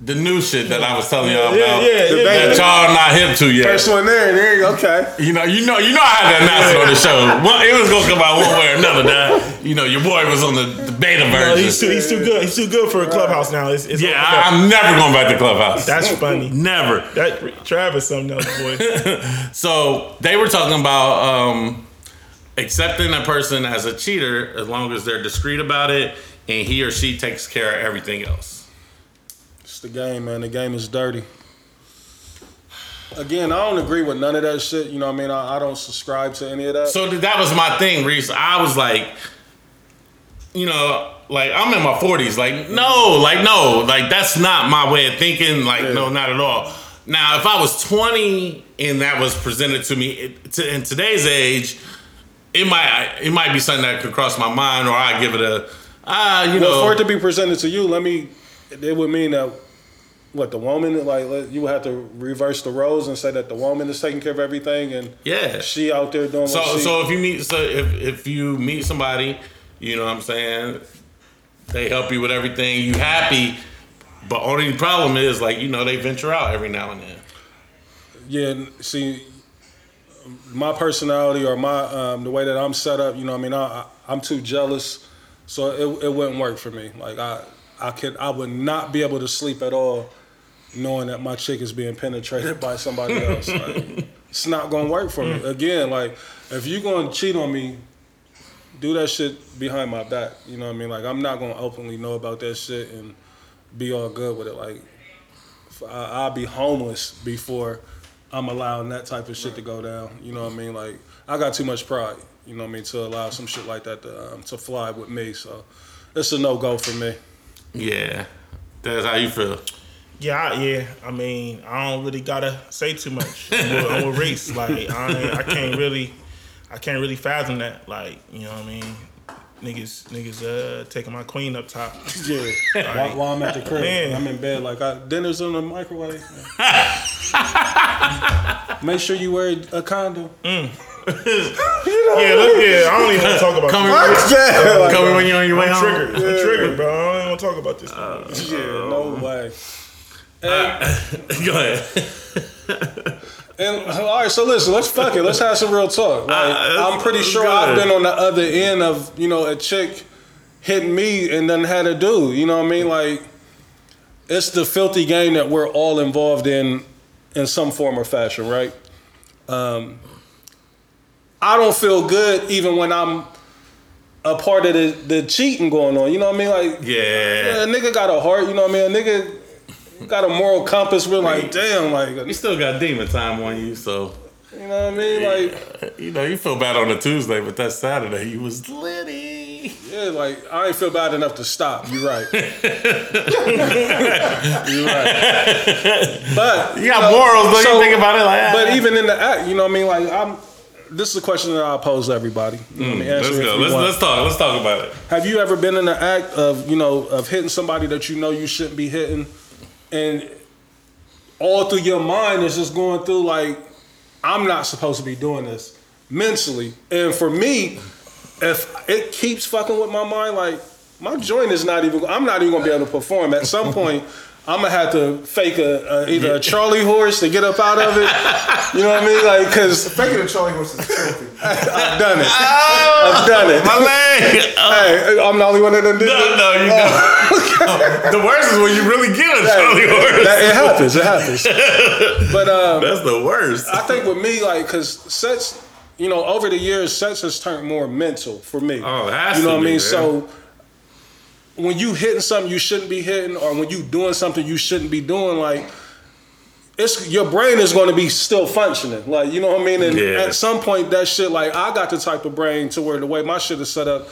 The new shit that I was telling y'all Yeah, about. yeah, yeah, That yeah. y'all not hip to yet. First one there, there you go. Okay. You know, you know, you know. I had to announce it on the show. Well, it was gonna come out one way or another. Dad. You know, your boy was on the, the beta No, version. he's too he's too good. He's too good for a clubhouse now. It's, it's yeah, I, I'm never going back to Clubhouse. that's funny. never. That Travis something else, boy. So they were talking about um, accepting a person as a cheater as long as they're discreet about it and he or she takes care of everything else. The game, man. The game is dirty. Again, I don't agree with none of that shit. You know what I mean? I, I don't subscribe to any of that. So that was my thing, Reese. I was like, you know, like I'm in my 40s. Like, no, like no, like that's not my way of thinking. Like, no, not at all. Now, if I was 20 and that was presented to me it, to, in today's age, it might it might be something that could cross my mind, or I give it a ah, you well, know. for it to be presented to you, let me. It would mean that what the woman like you would have to reverse the roles and say that the woman is taking care of everything and yeah. she out there doing So what she. so if you meet so if if you meet somebody, you know what I'm saying, they help you with everything, you happy, but only problem is like, you know, they venture out every now and then. Yeah, see, my personality or my um, the way that I'm set up, you know, what I mean, I, I I'm too jealous, so it, it wouldn't work for me. Like I I could I would not be able to sleep at all, knowing that my chick is being penetrated by somebody else. Like, it's not gonna work for me. Again, like if you're gonna cheat on me, do that shit behind my back. You know what I mean? Like I'm not gonna openly know about that shit and be all good with it. Like I, I'll be homeless before I'm allowing that type of shit to go down. You know what I mean? Like I got too much pride. You know what I mean to allow some shit like that to um, to fly with me. So it's a no go for me. Yeah. That's how you feel. Yeah, I, yeah. I mean, I don't really gotta say too much. I'm with, I'm with race. Like, I, I can't really, I can't really fathom that. Like, you know what I mean? Niggas, niggas, uh, taking my queen up top. Yeah. while, while I'm at the crib, Man. I'm in bed. Like I, dinner's in the microwave. Make sure you wear a condom. mm Yeah, look, yeah. I don't even want to talk about coming this. here, come here when you're on your way I'm home. triggered. I'm triggered, bro. I don't even want to talk about this. Uh, Yeah, no way. Go ahead. And all right, so listen, let's fuck it. Let's have some real talk. Like, Uh, I'm pretty sure. I've been on the other end of you know a chick hitting me and then had a dude. You know what I mean? Like, it's the filthy game that we're all involved in in some form or fashion, right? Um, I don't feel good even when I'm a part of the, the cheating going on. You know what I mean? Like, Yeah. a nigga got a heart. You know what I mean? A nigga got a moral compass. We're like, damn, like, You you still got demon time on you, so You know what I mean? Like. you know you feel bad on a Tuesday, but that Saturday you was litty. Yeah, like I ain't feel bad enough to stop. You're right. You're right. But You got morals, though. so- you think about it like, ah. but even in the act, you know what I mean? Like I'm. This is a question that I pose to everybody. You know I let's go. you Let's let's talk. Let's talk about it. Have you ever been in the act of you know of hitting somebody that you know you shouldn't be hitting, and all through your mind is just going through like, I'm not supposed to be doing this mentally, and for me, if it keeps fucking with my mind, like my joint is not even. I'm not even gonna be able to perform. At some point, I'm gonna have to fake a, a either a Charlie horse to get up out of it. You know what I mean? Like, cause Faking a Charlie horse is filthy. I've done it. I've done it. My leg. Hey, I'm the only one that done did No, it. no, you don't. The worst is when you really get a Charlie horse. That- it happens. It happens. But um, That's the worst. I think with me, like, cause sex, you know, over the years, sex has turned more mental for me. Oh, it has You know to what I mean? man. So when you hitting something you shouldn't be hitting, or when you doing something you shouldn't be doing, like. It's your brain is going to be still functioning, like you know what I mean. And Yeah. at some point, that shit, like I got the type of brain to where the way my shit is set up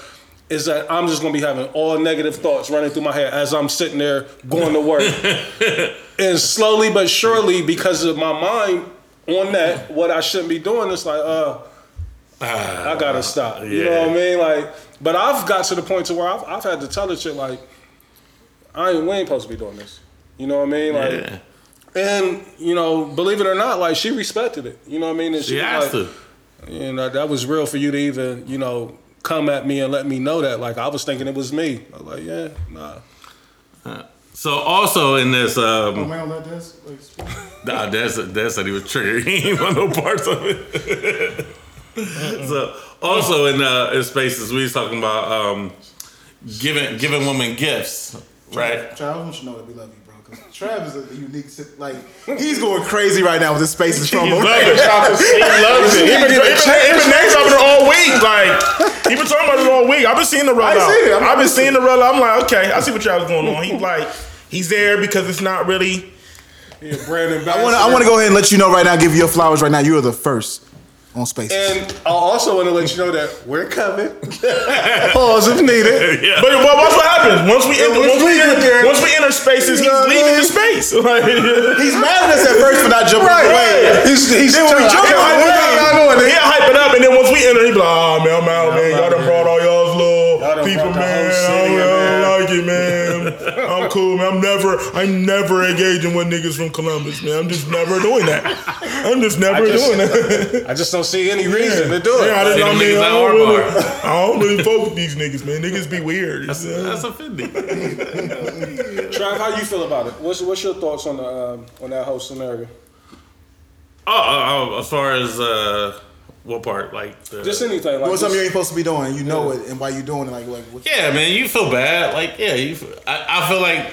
is that I'm just going to be having all negative thoughts running through my head as I'm sitting there going to work. and slowly but surely, because of my mind on that, what I shouldn't be doing, it's like, uh, I gotta stop. You know what I mean? Like, but I've got to the point to where I've, I've had to tell the shit like, I ain't we ain't supposed to be doing this. You know what I mean? Like, Yeah. and you know, believe it or not, like she respected it. You know what I mean? And She was has like, to. You know, that was real for you to even, you know, come at me and let me know that. Like I was thinking it was me. I was like, yeah, nah. So also in this, Oh um, man, let this. Like, speak. nah, that's that said he was triggered. He ain't want no parts of it. so also in uh, in spaces, we was talking about um, giving giving women gifts, right? Child, I want you to know that we love you, bro. Trav is a unique, like he's going crazy right now with his spaces from He loves it. He loves it. He been, he been, he been name dropping it all week. Like he been talking about it all week. I've been seeing the roll I out. seen it. I'm- I've been I'm seeing the roll. I'm like, okay, I see what y'all's going on. He like, he's there because it's not really. Yeah, Brandon. I want to. I want to go ahead and let you know right now. Give you your flowers right now. You are the first on spaces. And I also want to let you know that we're coming. Pause if needed. Yeah. But, but watch what happens once we enter, once once we we enter, there- once we enter spaces. He's You know what leaving mean? his space. Like, he's mad at us at first for not jumping Right. away. He's, he's Then when we telling- jump I on can't- it, we're not doing it. He'll hype it up, and then once we enter, he be like, "Oh man, I'm out, man. Y'all out done brought all y'all's little Y'all people, man. I city don't, in I don't there." like it, man. I'm cool, man. I'm never, I'm never engaging with niggas from Columbus, man. I'm just never doing that. I'm just never just- doing that. I just don't see any reason to do it. Yeah, I, just, I them mean, niggas I don't, our really, bar. I don't really fuck with these niggas, man. Niggas be weird. That's, that's offending. Trav, how you feel about it? What's what's your thoughts on the um, on that whole scenario? Oh, oh, as far as uh, what part? Like the, Just anything. Like Doing something you just- ain't supposed to be doing. You know it, and why you doing it. Like, like what, Yeah, man, you feel bad. Like, yeah, you. Feel, I, I feel like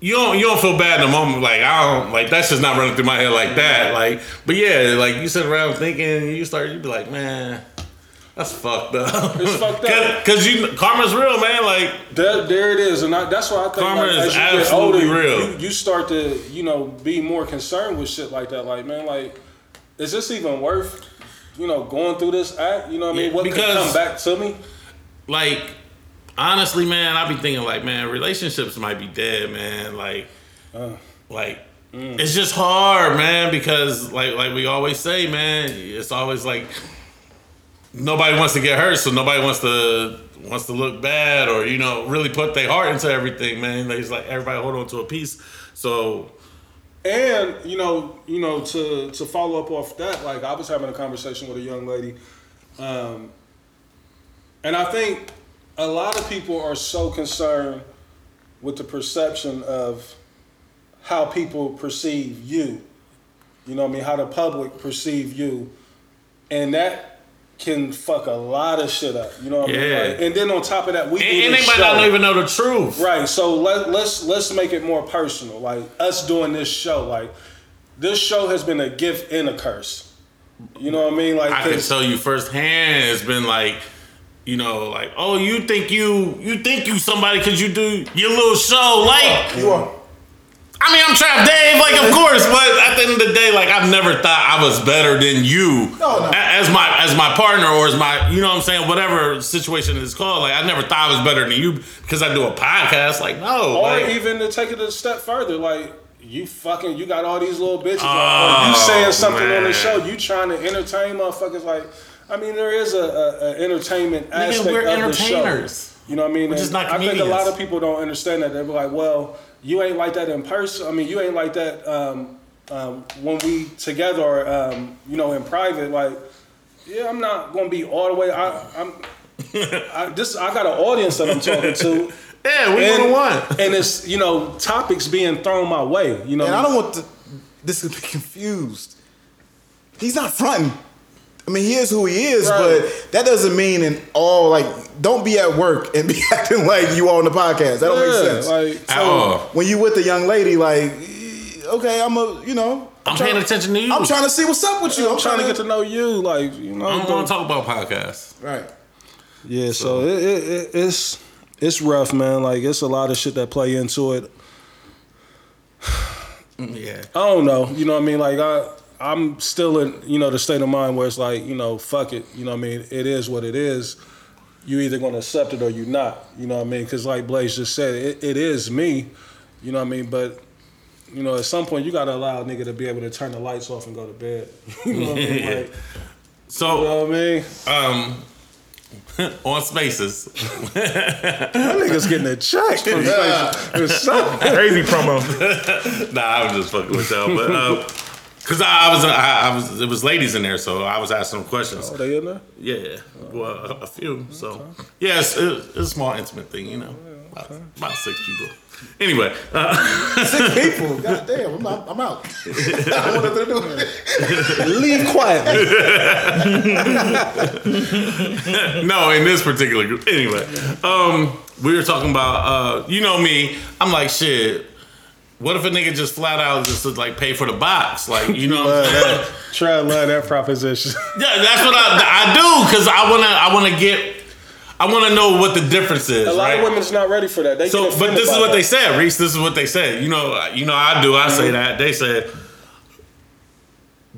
you don't you don't feel bad in the moment. Like I don't like that's just not running through my head like that. Like, but yeah, like you sit around thinking, you start you be like, man, that's fucked up. It's fucked up. Because you karma's real, man. Like, There, there it is, and I, that's why I think Karma like, is as you get absolutely older, real. You, you start to, you know, be more concerned with shit like that. Like, man, like, is this even worth, you know, going through this act? You know what I mean? Yeah, What could because- come back to me? like honestly, man, I be thinking like, man, relationships might be dead, man. Like, uh. like mm. it's just hard, man, because like like we always say, man, it's always like nobody wants to get hurt, so nobody wants to wants to look bad or you know really put their heart into everything, man. They just like everybody hold on to a piece. So And you know, you know, to to follow up off that, like I was having a conversation with a young lady, um, and I think a lot of people are so concerned with the perception of how people perceive you. You know I mean? How the public perceive you, and that can fuck a lot of shit up. You know what I mean? Yeah. Like, and then on top of that, we do and, and this they might not even know the truth. Right. So let, let's let's make it more personal. Like us doing this show. Like this show has been a gift and a curse. You know what I mean? Like I can tell you firsthand. It's been like, you know, like, oh, you think you you think you somebody because you do your little show, like. you are. I mean, I'm Trap Dave, like, of course, but at the end of the day, like, I've never thought I was better than you No, no. as my as my partner or as my, you know what I'm saying, whatever situation it's called. Like, I never thought I was better than you because I do a podcast. Like, no, or like, even to take it a step further, like you fucking you got all these little bitches. Oh, or you oh, saying something on the show. You trying to entertain motherfuckers. Like I mean, there is a, a, a entertainment aspect we're of the show. entertainers. You know what I mean? We're just And not I think a lot of people don't understand that. They're like, well, you ain't like that in person. I mean, you ain't like that um, um, when we together or, um, you know, in private. Like, yeah, I'm not going to be all the way. I, I'm, I, this, I got an audience that I'm talking to. yeah, we And, one on one. and it's, you know, topics being thrown my way. You know, And I don't want the, this to be confused. He's not fronting. I mean, he is who he is, Right. but that doesn't mean in all like don't be at work and be acting like you on the podcast. That don't make sense. Like, At all. when you with the young lady, like, okay, I'm a, you know, I'm trying- paying attention to you. I'm trying to see what's up with you. I'm, I'm trying to get to know you. Like, you know, I'm the- going to talk about podcasts. right. Yeah, so, it, it, it, it's it's rough, man. Like it's a lot of shit that play into it. Yeah. I don't know. You know what I mean? Like I I'm still in, you know, the state of mind where it's like, you know, fuck it. You know what I mean? It is what it is. You either gonna accept it or you not. You know what I mean? Because like Blaze just said, it, it is me. You know what I mean? But you know, at some point you gotta allow a nigga to be able to turn the lights off and go to bed. you know what I mean? Like, you So, know what I mean? um, on Spaces, That nigga's getting a check from Spaces. It's something. Crazy promo. nah, I was just fucking with y'all, but um, cause I, I was, I, I was, it was ladies in there, so I was asking them questions. Oh, they in there? Yeah, well, a, a few. So, yeah, it's, it's a small intimate thing, you know. About, about six people. Anyway, uh, Six people. God damn, I'm out. I'm out. I want nothing to do with it. Leave quietly. no, in this particular group. Anyway, um, we were talking about, uh, you know me. I'm like, shit. What if a nigga just flat out just to, like pay for the box? Like, you know, what I'm Love saying? that. Try to love that proposition. yeah, that's what I, I do because I wanna, I wanna get, I wanna know what the difference is. A lot right? of women's not ready for that. They So, but this is what that. they said, Reese. This is what they said. You know, you know, I do. I say that. They said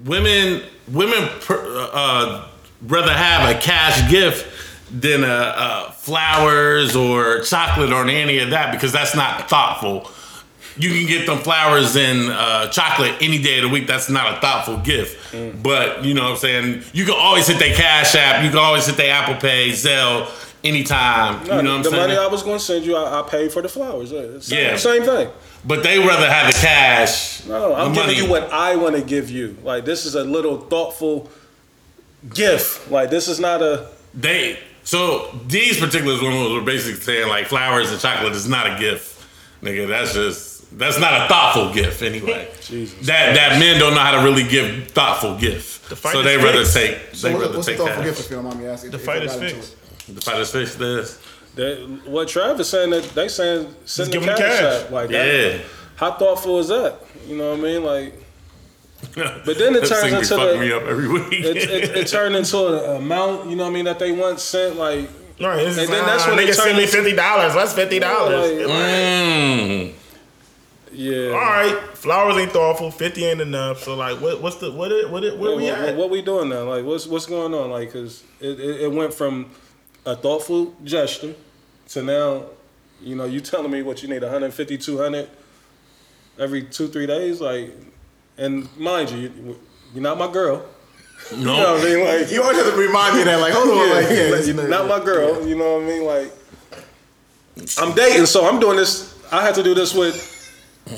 women, women uh, rather have a cash gift than a, uh flowers or chocolate or any of that because that's not thoughtful. You can get them flowers and uh, chocolate any day of the week. That's not a thoughtful gift. Mm. But you know what I'm saying? You can always hit their Cash App. You can always hit their Apple Pay, Zelle, anytime. No, you know what I'm the saying? The money I was going to send you, I, I paid for the flowers. Yeah, Same, Yeah. same thing. But they rather have the cash. No, I'm giving money. you what I want to give you. Like this is a little thoughtful gift. Like this is not a. They so these particular women were basically saying like flowers and chocolate is not a gift, nigga. That's just that's not a thoughtful gift anyway. Jesus. That that men don't know how to really give thoughtful gift. fight So is they rather fixed. take So they what's, rather what's the take thoughtful that. gift if you don't mind me asking? The if fight I is fixed. The fight is fixed. This. That, what Travis saying that they saying send the cash, cash. out. Like Yeah. that. How thoughtful is that? You know what I mean? Like But then it turns into fucking the- me up every week. it, it, it turned into an amount. You know what I mean? That they once sent. Like Right, And just, then that's uh, when they nigga turn send me fifty dollars. That's fifty dollars? like, Mm. Yeah. All right, flowers ain't thoughtful. Fifty ain't enough. So like, what, what's the what? It, what? It, where What, we what, at? what we doing now? Like, what's what's going on? Like, cause it, it, it went from a thoughtful gesture to now, you know, you telling me what you need 150, 200 every two, three days. Like, and mind you, you you're not my girl. No. You know what I mean? Like, You always have to remind me of that. Like, hold on, like, yeah, like, you know, not my girl. You know what I mean? Like, I'm dating, so I'm doing this. I have to do this with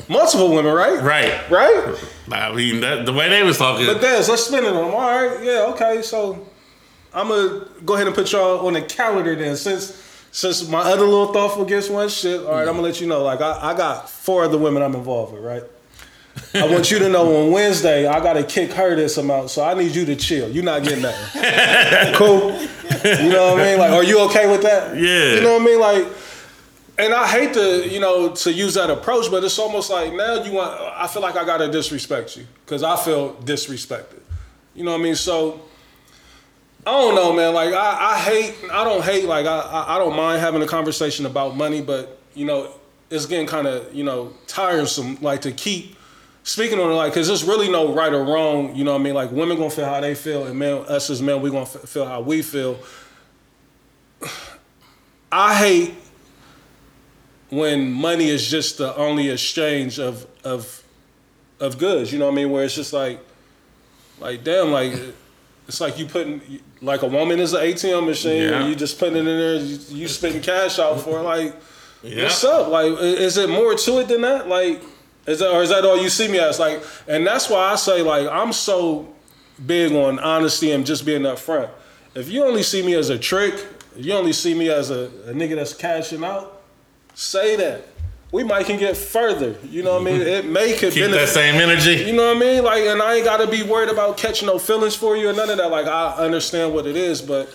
multiple women, right? Right. Right. I mean, that, the way they was talking. But Des, let's spin it on them. All right, yeah, okay. So I'm gonna go ahead and put y'all on the calendar then. Since since my other little thoughtful gifts went shit, all right, I'm gonna let you know. Like I, I got four other women I'm involved with, right? I want you to know on Wednesday I gotta kick her this amount, so I need you to chill. You're not getting nothing. cool. You know what I mean? Like, are you okay with that? Yeah. You know what I mean? Like, and I hate to, you know, to use that approach, but it's almost like now you want. I feel like I gotta disrespect you because I feel disrespected. You know what I mean? So I don't know, man. Like I, I hate. I don't hate. Like I, I, don't mind having a conversation about money, but you know, it's getting kind of you know tiresome. Like to keep speaking on it, like because there's really no right or wrong. You know what I mean? Like women gonna feel how they feel, and men, us as men, we gonna feel how we feel. I hate when money is just the only exchange of of of goods. You know what I mean? Where it's just like, like damn, like it's like you putting like a woman is an ATM machine, Yeah. and you just putting it in there, you, you spitting cash out for it. Like, Yeah. what's up? Like, is it more to it than that? Like, is that or is that all you see me as? Like, and that's why I say like I'm so big on honesty and just being upfront. If you only see me as a trick, you only see me as a, a nigga that's cashing out, say that. We might can get further. You know what I mean? It may could Keep that same energy. You know what I mean? Like, and I ain't gotta be worried about catching no feelings for you or none of that. Like, I understand what it is, but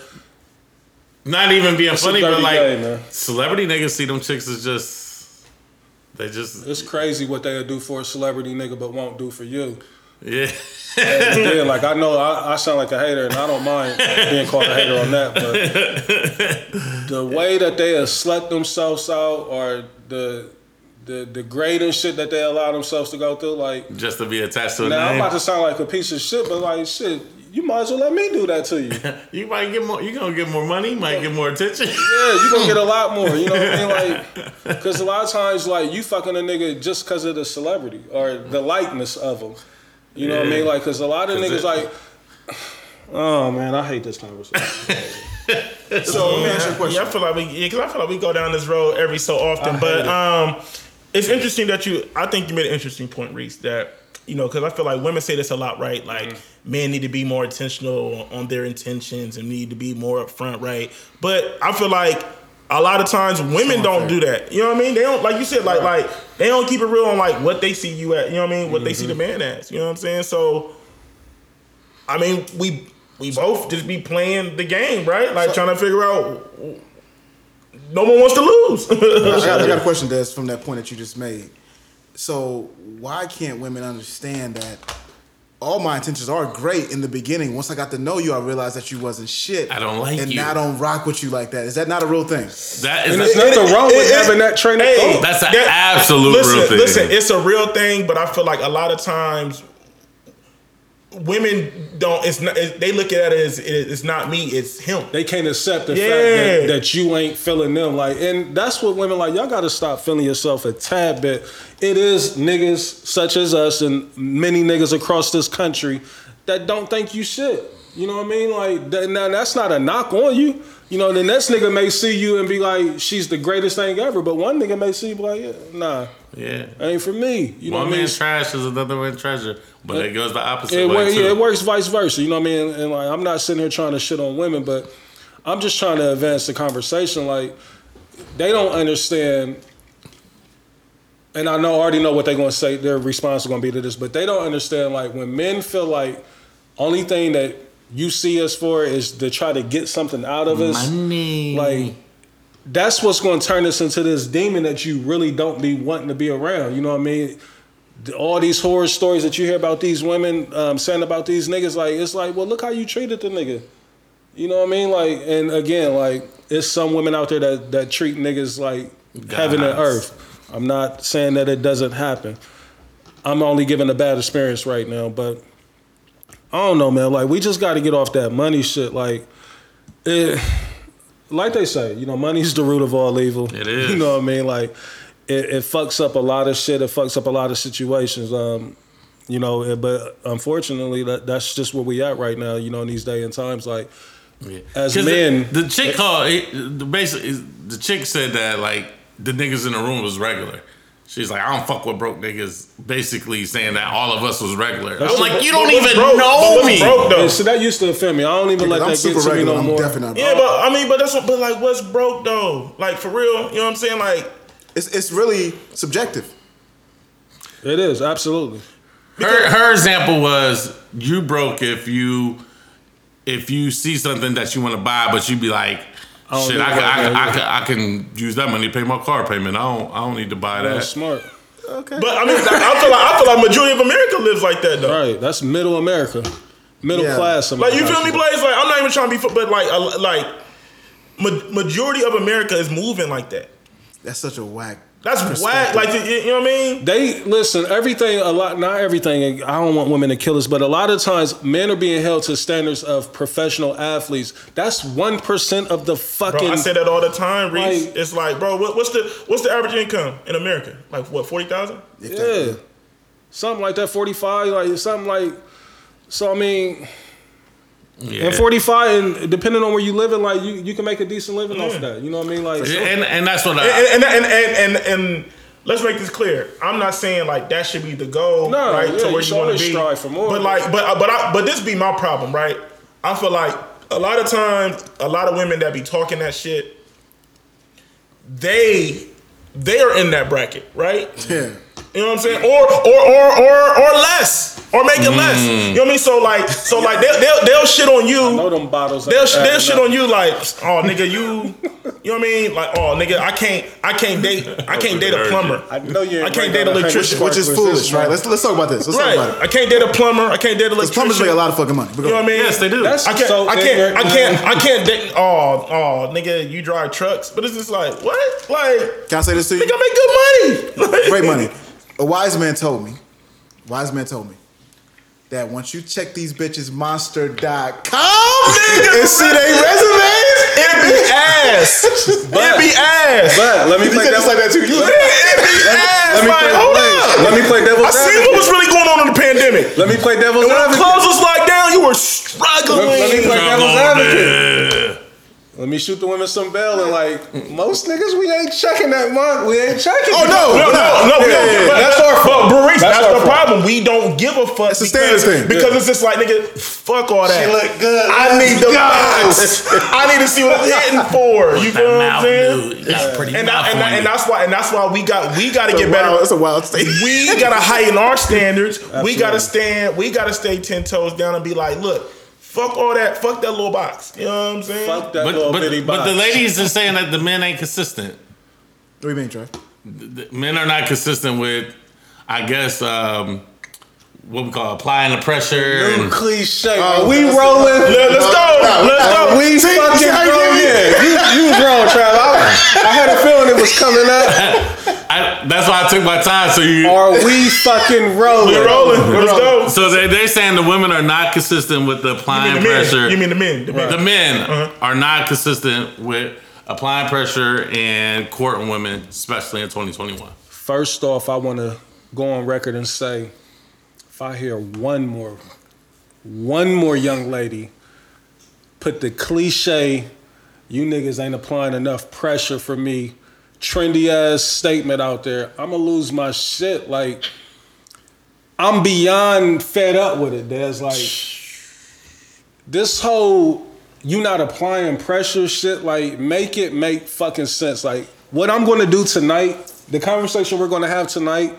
Not even being funny, but like man. celebrity niggas see them chicks as just they just it's crazy what they'll do for a celebrity nigga, but won't do for you. Yeah. yeah, like I know I, I sound like a hater, and I don't mind being called a hater on that. But the way that they have slept themselves out, or the the degrading shit that they allow themselves to go through, like just to be attached to now I'm about to sound like a piece of shit, but like shit, you might as well let me do that to you. you might get more. You gonna get more money. You might get more attention. Yeah, you gonna get a lot more. You know what I mean? Like, because a lot of times, like you fucking a nigga just because of the celebrity or the likeness of them. You know what I mean? Like, because a lot of 'Cause niggas it- like. Oh man, I hate this conversation. So let me ask you a question. Yeah, I feel like we, yeah, cause I feel like we go down this road every so often. But um, it's interesting that you. I think you made an interesting point, Reese. That you know, because I feel like women say this a lot, right? Like men need to be more intentional on their intentions and need to be more upfront, right? But I feel like a lot of times women don't do that. You know what I mean? They don't like you said like like they don't keep it real on like what they see you at. You know what I mean? What they see the mm-hmm. man as. You know what I'm saying? So, I mean, we we both just be playing the game, right? Like trying to figure out. No one wants to lose. I got, I got a question, Des, from that point that you just made. So why can't women understand that all my intentions are great in the beginning? Once I got to know you, I realized that you wasn't shit. I don't like and you. now I don't rock with you like that. Is that not a real thing? That is And there's a, nothing wrong with it- it- having that train of Hey, thought. That's an that- absolute listen, real thing. Listen, it's a real thing, but I feel like a lot of times women don't. It's not. It, they look at it as it, it's not me. It's him. They can't accept the fact that, that you ain't feeling them. Like, and that's what women like. Y'all got to stop feeling yourself a tad bit. It is niggas such as us and many niggas across this country that don't think you shit. You know what I mean? Like, that, now that's not a knock on you. You know, the next nigga may see you and be like, "She's the greatest thing ever," but one nigga may see you be like, yeah, "Nah, yeah. ain't for me." You know One what I mean? man's trash is another man's treasure, but it goes the opposite It, way wor- too. yeah, it works vice versa. You know what I mean? And like, I'm not sitting here trying to shit on women, but I'm just trying to advance the conversation. Like, they don't understand, and I know already know what they're going to say. Their response is going to be to this, but they don't understand. Like, when men feel like only thing that you see us for is to try to get something out of us, Money. like. That's what's going to turn us into this demon that you really don't be wanting to be around. You know what I mean? all these horror stories that you hear about these women um, saying about these niggas, like it's like, well, look how you treated the nigga. You know what I mean? Like, and again, like it's some women out there that that treat niggas like heaven and earth. I'm not saying that it doesn't happen. I'm only giving a bad experience right now, but I don't know, man. Like we just got to get off that money shit. Like, it, like they say, you know, money's the root of all evil. It is. You know what I mean? Like, it, it fucks up a lot of shit. It fucks up a lot of situations. Um, you know, eh, but unfortunately, that that's just where we at right now. You know, in these day and times, like Yeah. as men- the, the chick called. It, the basically, the chick said that like the niggas in the room was regular. She's like, I don't fuck with broke niggas. Basically saying that all of us was regular. I'm like, you don't even broke? Know what's me. broke though? So that used to offend me. I don't even let I'm that super get to me regular. no I'm more. definitely not. Yeah, but I mean, but that's what. But like, what's broke though? Like for real, you know what I'm saying? Like, It's it's really subjective. It is absolutely. Her her example was you broke if you if you see something that you want to buy, but you'd be like, don't shit, need I can, I, can, I, can, I can use that money to pay my car payment. I don't I don't need to buy that. That's smart. Okay. but I mean, I feel like I feel like majority of America lives like that though. Right. That's middle America, middle Yeah. class. Like you feel me, America. Blaze? Like I'm not even trying to be, but like, like majority of America is moving like that. That's such a whack. That's whack. Like you, know what I mean? They listen. Everything a lot. Not everything. I don't want women to kill us, but a lot of times men are being held to standards of professional athletes. That's one percent of the fucking. Bro, I say that all the time, Reese. Like- it's like, bro, what, what's the what's the average income in America? Like what, forty thousand? Yeah, something like that. Forty five, like something like. So I mean, Yeah. and forty five, and depending on where you live in, like you, you can make a decent living off Yeah. that. You know what I mean? Like, and and that's what I. And and, and and and and let's make this clear. I'm not saying like that should be the goal, No, right? yeah, to where should you want to be. strive for more. But like, but uh, but I, but this be my problem, right? I feel like a lot of times, a lot of women that be talking that shit, they they are in that bracket, right? Yeah. You know what I'm saying? Or or or or or less, or make it less. Mm. You know what I mean? So like, so like they'll they'll, they'll shit on you. know them bottles. They'll, ain't they'll adding shit on you like, oh nigga, you, you know what I mean? Like, oh nigga, I can't, I can't date, I can't date a plumber. I know you. I can't bring date an electrician, Which is foolish, this right? Let's let's talk about this. Let's talk Right? about it. I can't date a plumber. I can't date an Because electrician. plumbers make a lot of fucking money. You know what I mean? yes, they do. That's I can't, so I can't, ignorant, I can't, I can't date. Oh, oh, nigga, you drive trucks, but it's just like what? Like, Can I say this to you? nigga, I make good money. Great money. A wise man told me, wise man told me, that once you check these bitches monster.com nigga, and see their resumes, It be ass. it be ass. But let me you play said just devil- like that too. You it be ass. Let me like, play- hold wait, up. let me play devil's I seen what was really going on in the pandemic. Let me play devil's And when the advocate. clothes was locked down, you were struggling. Let- let me play devil's advocate. Yeah. Let me shoot the women some bell and like most niggas we ain't checking that month. We ain't checking. Oh, no. No, no, no, Yeah, yeah, get yeah. That's our fault. But Maurice, That's that's, our the fault. problem. We don't give a fuck It's a standard because, thing, because yeah. it's just like nigga, fuck all that. She look good. I need the go. box. I need to see what it's hitting for. You feel what I'm mouth, saying? dude. You got a pretty And, mouth that, and, on that- and that's why and that's why we got we got to get a better. wild- It's a wild state. we gotta heighten our standards. We gotta stand. We gotta stay ten toes down and be like, look, fuck all that. Fuck that little box. You know what I'm saying? Fuck that But, little but, bitty but the ladies are saying that the men ain't consistent. What do you mean, Trey? The men are not consistent with, I guess, um, what we call applying the pressure. New And, cliche. Are we that's- rolling? Let, us go. Let's go. We See, fucking see how you rolling. Yeah, you, you was wrong, Trav. I, I had a feeling it was coming up. I, that's why I took my time. So you, Are we fucking rolling? We're rolling. Let's go. so they, they're saying the women are not consistent with the applying mean the men? pressure. You mean the men? The men. the men Uh-huh. are not consistent with applying pressure and courting women, especially in 2021. First off, I want to go on record and say, if I hear one more, one more young lady put the cliche, "You niggas ain't applying enough pressure for me," trendy ass statement out there, I'm gonna lose my shit. Like, I'm beyond fed up with it. There's like this whole you not applying pressure shit. Like, make it make fucking sense. Like, what I'm gonna do tonight, the conversation we're gonna have tonight,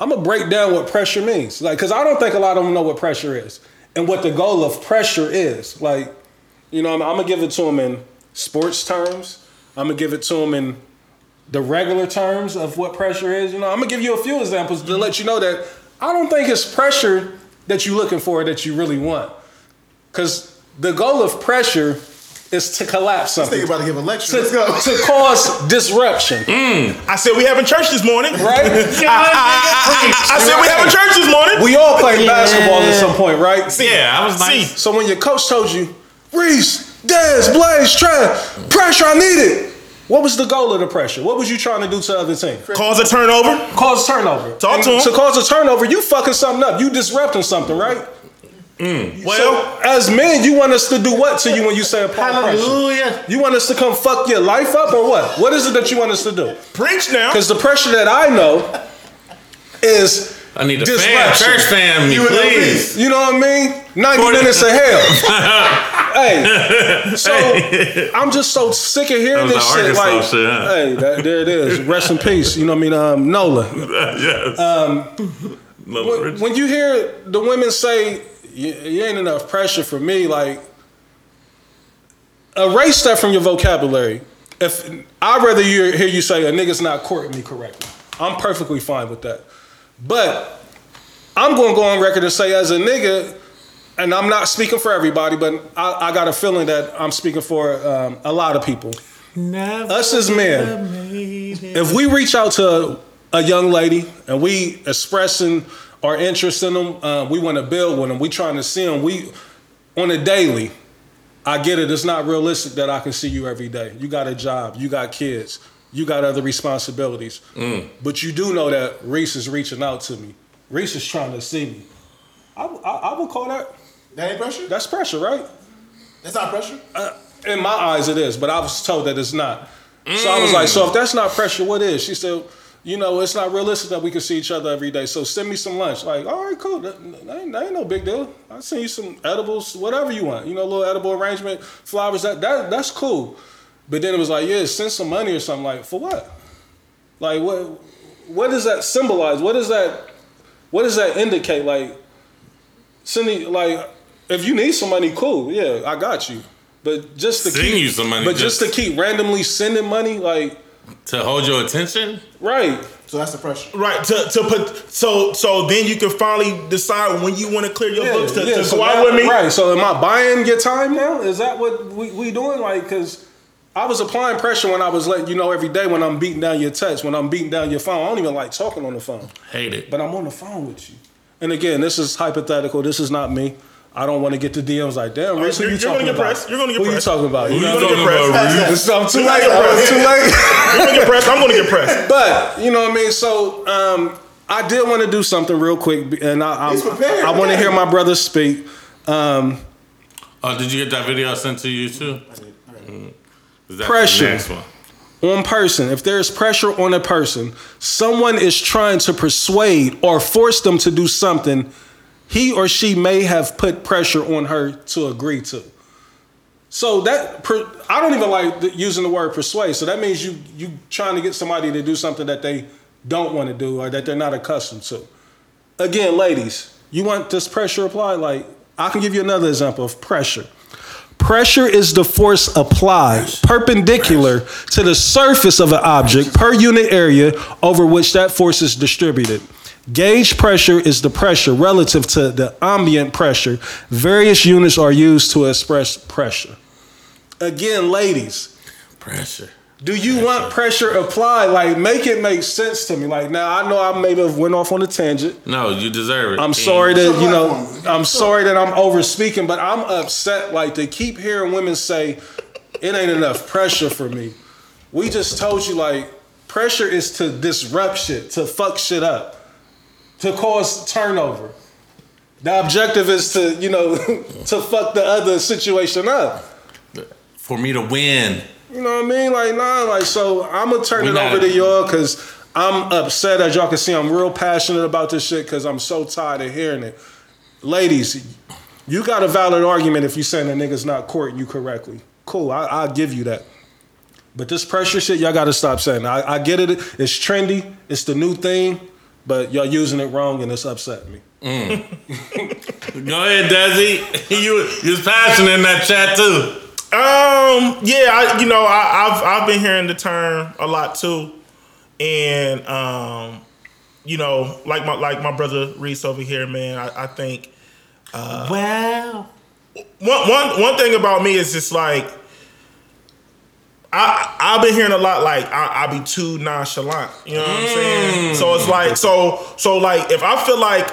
I'm gonna break down what pressure means. Like, cause I don't think a lot of them know what pressure is and what the goal of pressure is. Like, you know, I'm, I'm gonna give it to them in sports terms. I'm gonna give it to them in the regular terms of what pressure is. You know, I'm gonna give you a few examples to let you know that I don't think it's pressure that you're looking for that you really want. Cause the goal of pressure is to collapse something. This something. nigga about to give a lecture. To, Let's go. to cause disruption, mm. I said we having church this morning. right? I said we having church this morning. We all played basketball at some point, right? Yeah, I was nice. See, So when your coach told you, Reese, Dez, Blaze, Trev, pressure, I need it. What was the goal of the pressure? What was you trying to do to the other team? cause a turnover. Cause a turnover. Talk And to 'em. To cause a turnover, you fucking something up. You disrupting something, right? Well, So as men, you want us to do what to you when you say apply pressure? Hallelujah. You want us to come fuck your life up or what? What is it that you want us to do? preach now. Because the pressure that I know is I need a fan, Disruption. church family, You and please. You know what I mean? 90 Forty- minutes of hell. hey, so I'm just so sick of hearing this shit. Arkansas Like, shit, huh? hey, that, there it is. Rest in peace. You know what I mean? Um, Nola. yes. Um, When, when you hear the women say, you, ain't enough pressure for me, like, erase that from your vocabulary. If I'd rather you hear you say a nigga's not courting me correctly. I'm perfectly fine with that. But I'm going to go on record and say, as a nigga, and I'm not speaking for everybody, but I, I got a feeling that I'm speaking for um, a lot of people. Us as men, if we reach out to a young lady and we expressing our interest in them, uh, we want to build with them, we trying to see them, we on a daily. I get it. It's not realistic that I can see you every day. You got a job. You got kids. You got other responsibilities. But you do know that Reese is reaching out to me. Reese is trying to see me. I, I, I would call that That ain't pressure? that's pressure, right? That's not pressure? Uh, in my eyes, it is, but I was told that it's not. So I was like, so if that's not pressure, what is? She said, you know, it's not realistic that we can see each other every day. So send me some lunch. Like, all right, cool. That, that ain't, that ain't no big deal. I'll send you some edibles, whatever you want. You know, a little edible arrangement, flowers. That that that's cool. But then it was like, yeah, send some money or something. Like, for what? Like, what? What does that symbolize? What does that? What does that indicate? Like, sending like, if you need some money, cool. Yeah, I got you. But just to Send keep you some money, But just, just- to keep randomly sending money, like, to hold your attention. right? So that's the pressure. Right to to put so so then you can finally decide when you want to clear your books to, to so go out with me. Right. So am I buying your time now? Is that what we, we doing? Like, because I was applying pressure when I was letting you know every day when I'm beating down your text, when I'm beating down your phone. I don't even like talking on the phone, Hate it. but I'm on the phone with you. And again, this is hypothetical. This is not me. I don't want to get the DMs like, damn, Reese, who you're- you you're gonna talking get about? pressed. You're gonna get who pressed. you talking about? You Who know? you gonna talking get about, pressed. Reese? I'm too You're late. gonna I'm too late. You're gonna get pressed. I'm gonna get pressed. But you know what I mean. So um, I did want to do something real quick, and I, He's I, prepared. I want to hear my brother speak. Um, Oh, did you get that video I sent to you too? Mm. Is that Pressure. The next one? on person, if there's pressure on a person, someone is trying to persuade or force them to do something he or she may have put pressure on her to agree to. So that I don't even like using the word persuade. So that means you you trying to get somebody to do something that they don't want to do or that they're not accustomed to. Again, ladies, you want this pressure applied? Like I can give you another example of pressure. Pressure is the force applied perpendicular to the surface of an object per unit area over which that force is distributed. Gauge pressure is the pressure relative to the ambient pressure. Various units are used to express pressure. Again, ladies, Pressure. do you want pressure applied? Like, make it make sense to me. Like, now I know I maybe have went off on a tangent. No, you deserve it. I'm sorry that you know. I'm sorry that I'm over speaking, but I'm upset. Like to keep hearing women say, "It ain't enough pressure for me." We just told you like pressure is to disrupt shit, to fuck shit up, to cause turnover. The objective is to you know to fuck the other situation up. For me to win. You know what I mean? Like nah, like so I'm gonna turn We it over to y'all because I'm upset. As y'all can see, I'm real passionate about this shit because I'm so tired of hearing it. Ladies, you got a valid argument if you're saying that niggas not courting you correctly. Cool, I, I'll give you that. But this pressure shit, y'all got to stop saying. I, I get it. It's trendy. It's the new thing. But y'all using it wrong, and it's upsetting me. Go ahead, Desi. you you was passionate in that chat too. Um, yeah, I, you know, I, I've I've been hearing the term a lot too, and um, you know, like my like my brother Reese over here, man. I, I think wow. one one one thing about me is just like I I've been hearing a lot like I, I be too nonchalant. You know what I'm saying? So it's like so so like if I feel like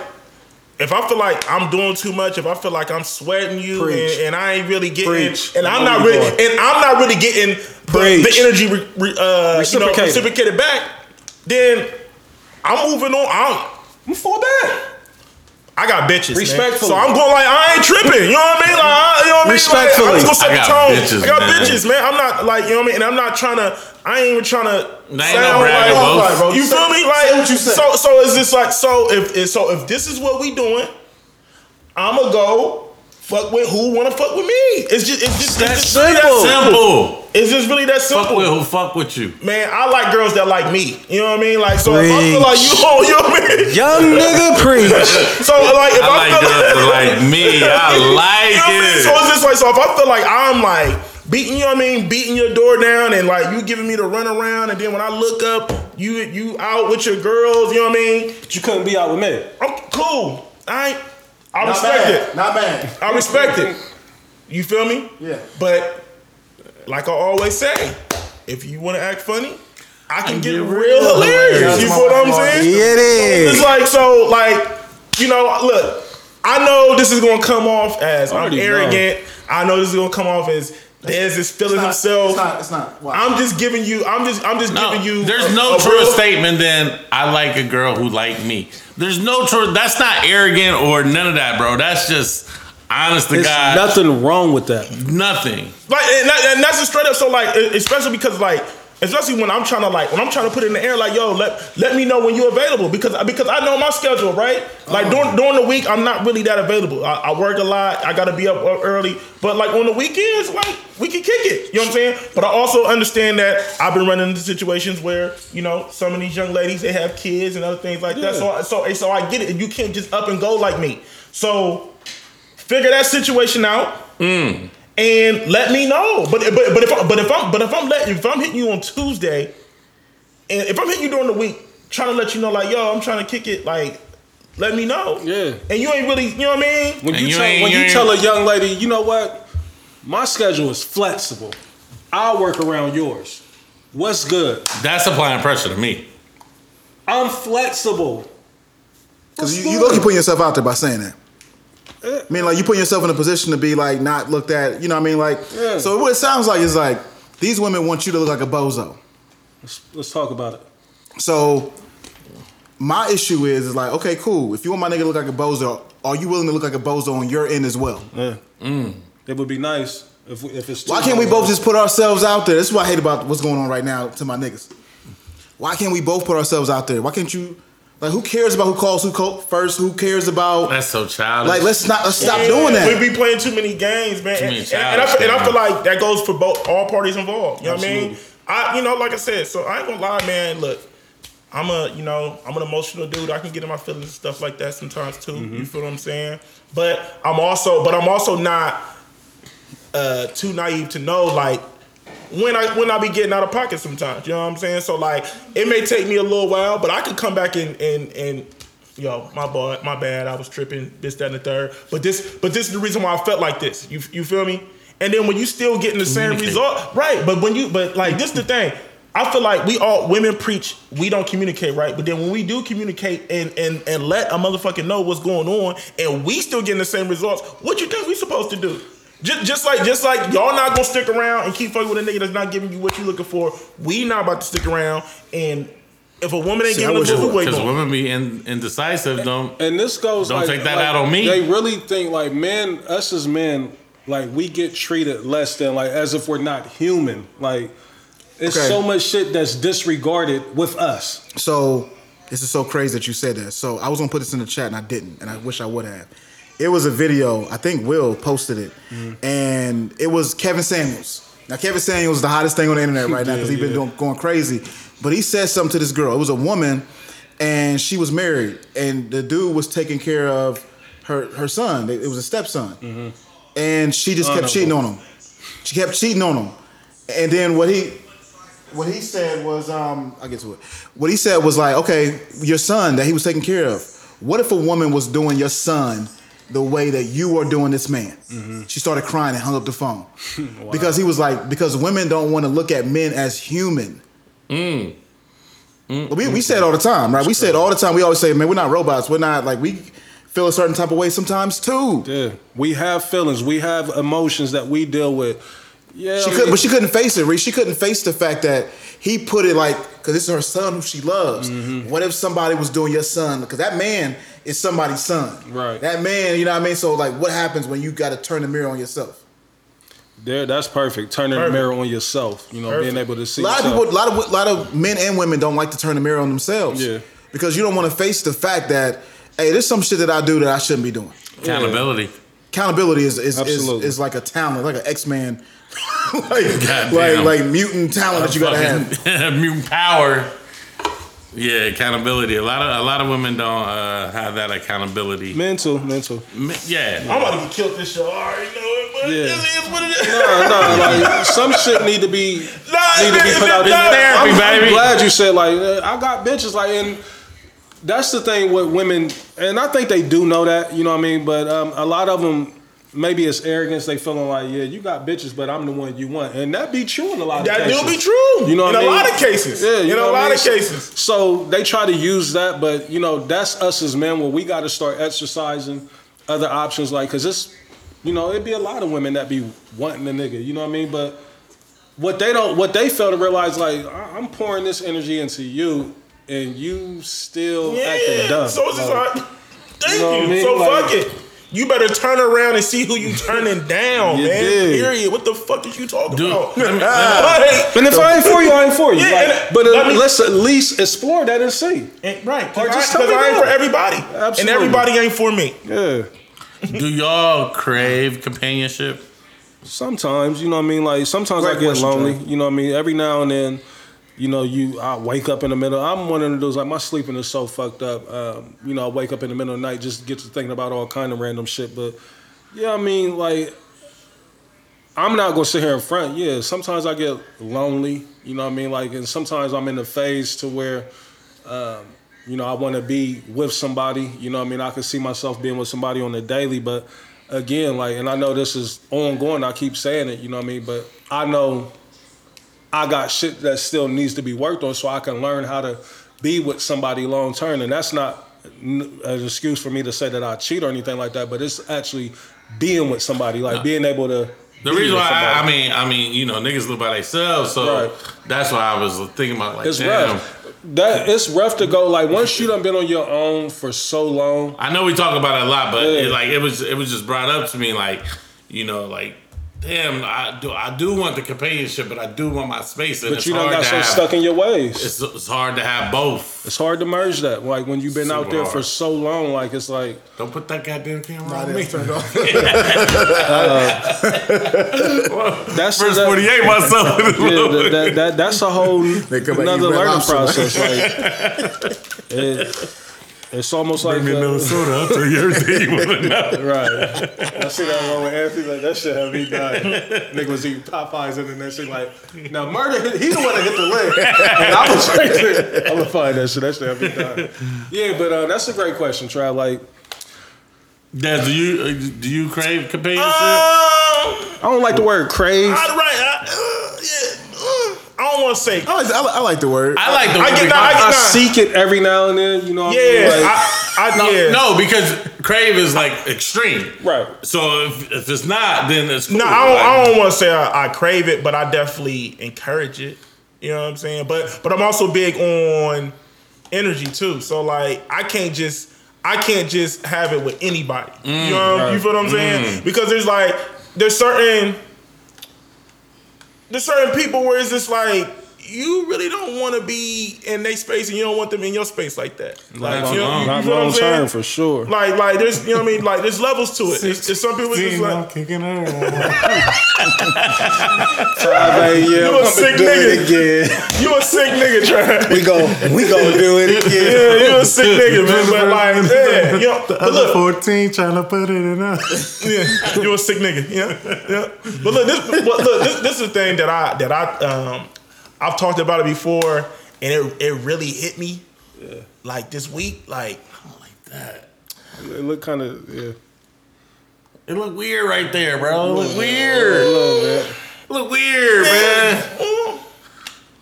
if I feel like I'm doing too much, if I feel like I'm sweating you and, and I ain't really getting Preach. and I'm not really and I'm not really getting the, the energy re, re, uh, you know, Reciprocated. reciprocated back, then I'm moving on. I'm, I'm fall back. I got bitches, man. So I'm going like I ain't tripping. You know what I mean? Like I, you know what I mean? Respectfully. Like, I'm just gonna set the tone. bitches, I got man. bitches, man. I'm not like you know what I mean, and I'm not trying to. I ain't even trying to. That ain't no bragging Right, bro. You Say- feel me? Like say what you said. So so is this like so if if- so if this is what we doing, I'ma go. Fuck with who wanna fuck with me. It's just it's just, That's it's just really that simple. Simple. It's just really that simple. Fuck with who fuck with you. Man, I like girls that like me. You know what I mean? Like so if I feel like you oh, you know what I mean? Young nigga, preach. So like if I, I like feel girls that like me. I like You know what I mean? So it. it's just like so if I feel like I'm like beating you know what I mean, beating your door down and like you giving me the run around and then when I look up, you you out with your girls, you know what I mean? But you couldn't be out with me. I'm cool. I I Not respect bad. it. Not bad. I respect it. You feel me? Yeah. But like I always say, if you want to act funny, I can get get real real hilarious. hilarious. You feel what I'm saying? It It's is. like so, like you know, look. I know this is gonna come off as I'm already arrogant. I know this is gonna come off as Dez is feeling It's not- himself. It's not. It's not. Wow. I'm just giving you. I'm just. I'm just No, giving you. there's a- no a truer statement than I like a girl who like me. There's no true. That's not arrogant or none of that, bro. That's just honest to There's God. nothing wrong with that. Nothing. Like, and, that, and that's just straight up. So, like, especially because, like, especially when I'm trying to, like, when I'm trying to put it in the air, like, yo, let let me know when you're available because because I know my schedule, right? Like during uh-huh. during the week, I'm not really that available. I, I work a lot. I got to be up early, but like on the weekends, like we can kick it. You know what I'm saying? But I also understand that I've been running into situations where you know some of these young ladies they have kids and other things like that. So so so I get it. You can't just up and go like me. So figure that situation out mm. And let me know. But but but if I, but if I'm but if I'm letting if I'm hitting you on Tuesday, and if I'm hitting you during the week, trying to let you know like yo, I'm trying to kick it, like let me know. Yeah. And you ain't really, you know what I mean? When And you, you tell, when you you tell a young lady, you know what, my schedule is flexible. I'll work around yours. What's good? That's applying pressure to me. I'm flexible. Because you, you look, you putting yourself out there by saying that. I mean, like you put yourself in a position to be like not looked at. You know what I mean? Like, Yeah. so what it sounds like is like these women want you to look like a bozo. Let's, let's talk about it. So my issue is, is like, okay, cool. If you want my nigga to look like a bozo, are you willing to look like a bozo on your end as well? Yeah. Mm. It would be nice If if it's Why can't we both just put ourselves out there? This is what I hate about what's going on right now to my niggas. Why can't we both put ourselves out there? Why can't you? Like, who cares about who calls who co- first? Who cares about? That's so childish. Like, let's not let's stop Yeah, doing that. We be playing too many games, man. Too And, many and- and I, childish feel- and I feel like that goes for both all parties involved. You know what I mean? I, you know, like I said, so I ain't gonna lie, man. Look, I'm a, you know, I'm an emotional dude. I can get in my feelings and stuff like that sometimes too. Mm-hmm. You feel what I'm saying? But I'm also, but I'm also not uh, too naive to know like when I when I be getting out of pocket sometimes. You know what I'm saying? So like it may take me a little while, but I could come back and and and yo, my boy, my bad. I was tripping, this, that, and the third. But this but this is the reason why I felt like this. You you feel me? And then when you still getting the same result, right? But when you but like this the thing. I feel like we all women preach we don't communicate right, but then when we do communicate and and and let a motherfucker know what's going on, and we still getting the same results, what you think we supposed to do? Just, just like just like y'all not gonna stick around and keep fucking with a nigga that's not giving you what you looking for. We not about to stick around and if a woman ain't See, I giving us wish what I we because women be in, indecisive. Don't. And this goes. Don't like- take that like, out on me. They really think like men, us as men, like we get treated less than like as if we're not human. Like it's Okay. so much shit that's disregarded with us. So this is so crazy that you said that. So I was gonna put this in the chat and I didn't, and I wish I would have. It was a video. I think Will posted it, and it was Kevin Samuels. Now Kevin Samuels is the hottest thing on the internet right now because he's been Yeah, doing, going crazy. But he said something to this girl. It was a woman, and she was married, and the dude was taking care of her her son. It was a stepson, and she just kept Honorable. cheating on him. She kept cheating on him, and then what he what he said was, um, I'll get to it. What he said was like, okay, your son that he was taking care of. What if a woman was doing your son the way that you are doing this man? Mm-hmm. She started crying and hung up the phone because he was like, because women don't want to look at men as human. But we, we mm. say it all the time, right? We say it all the time. We always say, man, we're not robots. We're not like we feel a certain type of way sometimes too. Yeah, we have feelings, we have emotions that we deal with. Yeah, She I could, but she couldn't face it. She couldn't face the fact that he put it like, because this is her son who she loves. Mm-hmm. What if somebody was doing your son? Because that man is somebody's son. Right. That man, you know what I mean. So like, what happens when you got to turn the mirror on yourself? there, that's perfect. Turning Perfect. the mirror on yourself. You know, being able to see. A lot of people, a lot of, a lot of men and women don't like to turn the mirror on themselves. Yeah. Because you don't want to face the fact that, hey, there's some shit that I do that I shouldn't be doing. Accountability. Accountability is is, is, is like a talent, like an X Man, like, like like mutant talent that you gotta have. Mutant power. Yeah, accountability. A lot of a lot of women don't uh, have that accountability. mental, mental. Me- Yeah, I'm about to get killed this show. I already know it, but Yeah. it is what it is. No, no, like some shit need to be Nah, need to be put out nah, there. therapy, I'm, I'm glad you said like uh, I got bitches like and that's the thing with women and I think they do know that you know what I mean but um, a lot of them maybe it's arrogance they feeling like yeah you got bitches but I'm the one you want and that be true in a lot of That cases That do be true. you know in what a I mean? lot of cases. yeah you in know a what lot mean? of cases. so they try to use that but you know that's us as men where we got to start exercising other options like because it's you know it'd be a lot of women that be wanting a nigga you know what I mean but what they don't what they fail to realize like I'm pouring this energy into you and you still acting Yeah. dumb. So it's just Like, thank know what I you. mean? So Like- fuck it. You better turn around and see who you turning down, You man. did. Period. What the fuck is you talking Dude, about? let me- Like, and if I ain't for you, I ain't for you. Yeah, Like, but uh, let me- let's at least explore that and see. and- right. Or Because just I, tell me 'cause I ain't for everybody. And everybody ain't for me. Yeah. Do y'all crave companionship? Sometimes, you know what I mean? Like sometimes Great I get lonely. Trey. You know what I mean? Every now and then, you know, you I wake up in the middle. I'm one of those like my sleeping is so fucked up. Um, you know, I wake up in the middle of the night just get to thinking about all kind of random shit. But yeah, I mean, like I'm not gonna sit here in front. Yeah, sometimes I get lonely. You know what I mean? Like, and sometimes I'm in the phase to where. Um, you know, I want to be with somebody. You know, what I mean, I can see myself being with somebody on the daily, but again, like, and I know this is ongoing. I keep saying it. You know what I mean, but I know I got shit that still needs to be worked on, so I can learn how to be with somebody long term, and that's not an excuse for me to say that I cheat or anything like that. But it's actually being with somebody, like being able to. The reason why I, I mean, I mean, you know, niggas live by themselves, so Right. that's why I was thinking about like, it's damn. rough. That it's rough to go like once you done been on your own for so long. I know we talk about it a lot, but Yeah. it, like it was, it was just brought up to me, like, you know, like damn, I do I do want the companionship, but I do want my space, and But it's you don't got so have. stuck in your ways. it's, it's hard to have both. It's hard to merge that. Like when you've been out Super there for so long, like it's like Don't put that goddamn camera Nah, on me. turned off. Uh, that's First that- forty eight myself. Yeah, that, that, that, that's a whole another learning process. Like, it, it's almost like uh, soda. I'll tell you everything you want to know. right. I see that one with Anthony. Like that shit have me dying. Nigga was eating Popeyes and then that shit like now murder. He the one that hit the leg, and I was there. I'm gonna find that shit. That shit have me dying. Yeah, but uh, that's a great question, Trav. Like Dad, do you uh, do you crave companionship? I don't like the word crave. I, right. I, I don't want to say. I like, I like, I like the word. I like the I get word that. I because- get I seek it every now and then. You know what I mean? Yeah. Like, I, I, no, yeah. no, because crave is like extreme. right. So if, if it's not, then it's cool. No, I don't, Like, don't want to say I, I crave it, but I definitely encourage it. You know what I'm saying? But but I'm also big on energy too. So like I can't just I can't just have it with anybody. you mm, know you feel what I'm saying? Mm. Because there's like there's certain there's certain people where it's just like you really don't want to be in their space and you don't want them in your space like that. Like Not you, know, long- you Not feel what I'm long saying? term for sure. Like, like there's, you know what I mean? Like, there's levels to it. There's, there's some people just like, kicking her. yeah, You a sick nigga. again. you a sick nigga, Trav. We go, we gonna do it again. Yeah, you a sick nigga, man. But like, yeah, you know, but look, 14 trying to put it in us. yeah, you a sick nigga. Yeah, yeah. But look, this, but look, this, this is the thing that I that I um I've talked about it before, and it it really hit me. Yeah. Like this week, like I don't like that. It looked kind of yeah. It look weird right there, bro. It look weird. It look weird, man.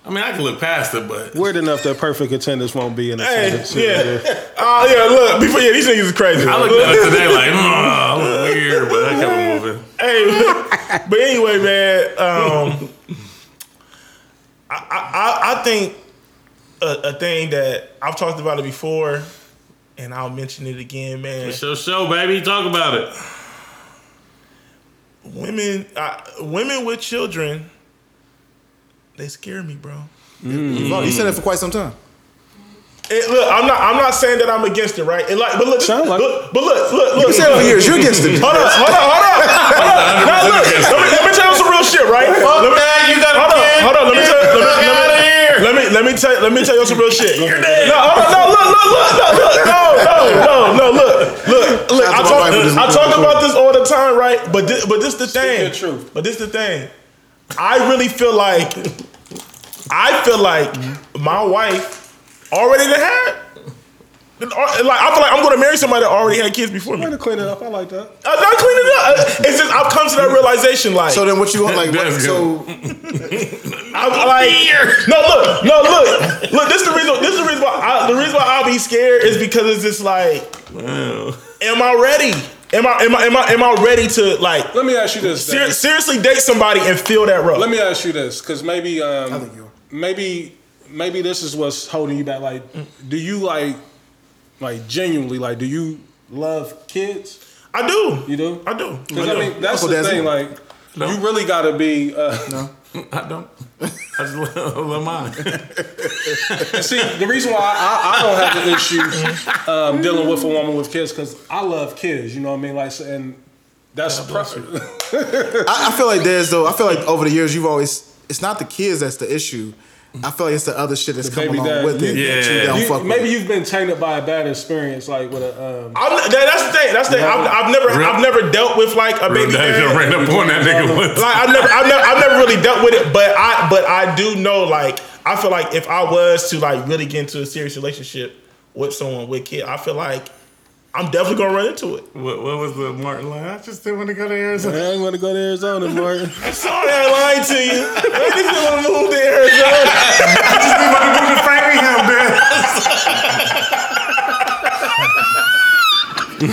I mean, I can look past it, but Weird enough that perfect attendance won't be in Hey, attendance. yeah. Oh yeah, look, before yeah, these niggas is crazy. I looked at it today like, oh, I look weird, but I kept moving. Hey, but anyway, man, um, I, I I think a, a thing that I've talked about it before, and I'll mention it again, man. It's your show, baby. Talk about it. Women, uh, women with children, they scare me, bro. You said it for quite some time. It, look, I'm not. I'm not saying that I'm against it, right? It like, but look, Sound like- look but look, look, look. You said it for years. You're against it. Hold on, hold on, hold on, hold on. Now look, let me, let me tell you some real shit, right? Let me, man, you got hold on, hold on. Let me tell you. Let me, let me, let me let me tell let me tell you some real shit. No, hold on, no, look, look, look, no, look, no, no, no, no, look, look, look. I Shout out to my talk, wife for this I talk about this all the time, right? But this, but this the thing. your truth. But this the thing. I really feel like I feel like my wife already done had. Uh, like I feel like I'm gonna marry somebody that already had kids before me. I'm gonna clean it up. I like that. Uh, I'm not cleaning it up. Uh, it's just I've come to that realization. Like, So then, what you want? Like, what, so I'm like, no, look, no, look, look. This is the reason. This is the reason why. I, the reason why I'll be scared is because it's just like, am I ready? Am I am I am I am I ready to like Let me ask you this. ser- seriously date somebody and feel that rough? Let me ask you this, because maybe, um, I think you are. maybe, maybe this is what's holding you back. Like, do you like, like genuinely, like, do you love kids? I do. You do? I do. Because I I, do. mean, that's Uncle the Dazzy? thing. Like, No. you really got to be. Uh, no. I don't. I just love, love mine. See, the reason why I, I don't have an issue um, dealing with a woman with kids because I love kids. You know what I mean? Like, and that's pre- I, I feel like there's though. I feel like over the years you've always. It's not the kids that's the issue. I feel like it's the other shit that's The come along with it. You- that you Yeah. don't You- fuck maybe with. you've been tainted by a bad experience, like with a. Um, I'm, that, that's the thing. That's the thing. I've, I've never Real- I've never dealt with like a baby Daddy dad. ran up on that nigga once. like I've never, I've never, I've never really dealt with it, but I, but I do know, like, I feel like if I was to like really get into a serious relationship with someone with kid, I feel like I'm definitely gonna run into it. What, what was the Martin line? I just didn't want to go to Arizona. I ain't want to go to Arizona, Martin. I'm sorry I lied to you. I just want to move to Arizona. I just didn't want to move to Framingham, man. But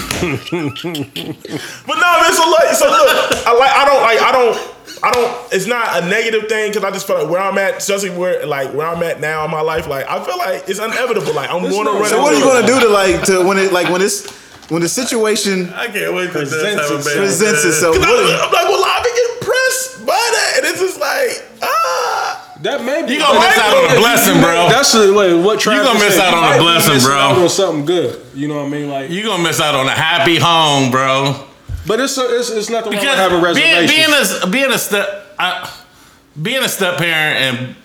no, man. So look, so look, I like, I don't like, I don't. I don't. It's not a negative thing because I just feel like where I'm at, especially where like where I'm at now in my life, like I feel like it's inevitable. Like I'm going to run. So what are you gonna do to like to when it like when it's when the situation I can't wait to just Presents itself. baby. presents itself? I'm What are you, like, I'm like, well, I've been getting it's just like ah. That may be. You gonna miss out on a blessing, bro. That's a, like, what Travis gonna miss out on a blessing, missing bro. out on something good. You know what I mean? Like, You gonna miss out on a happy home, bro. But it's a, it's, it's nothing wrong Because having being, reservations. being a being a step I, being a step parent and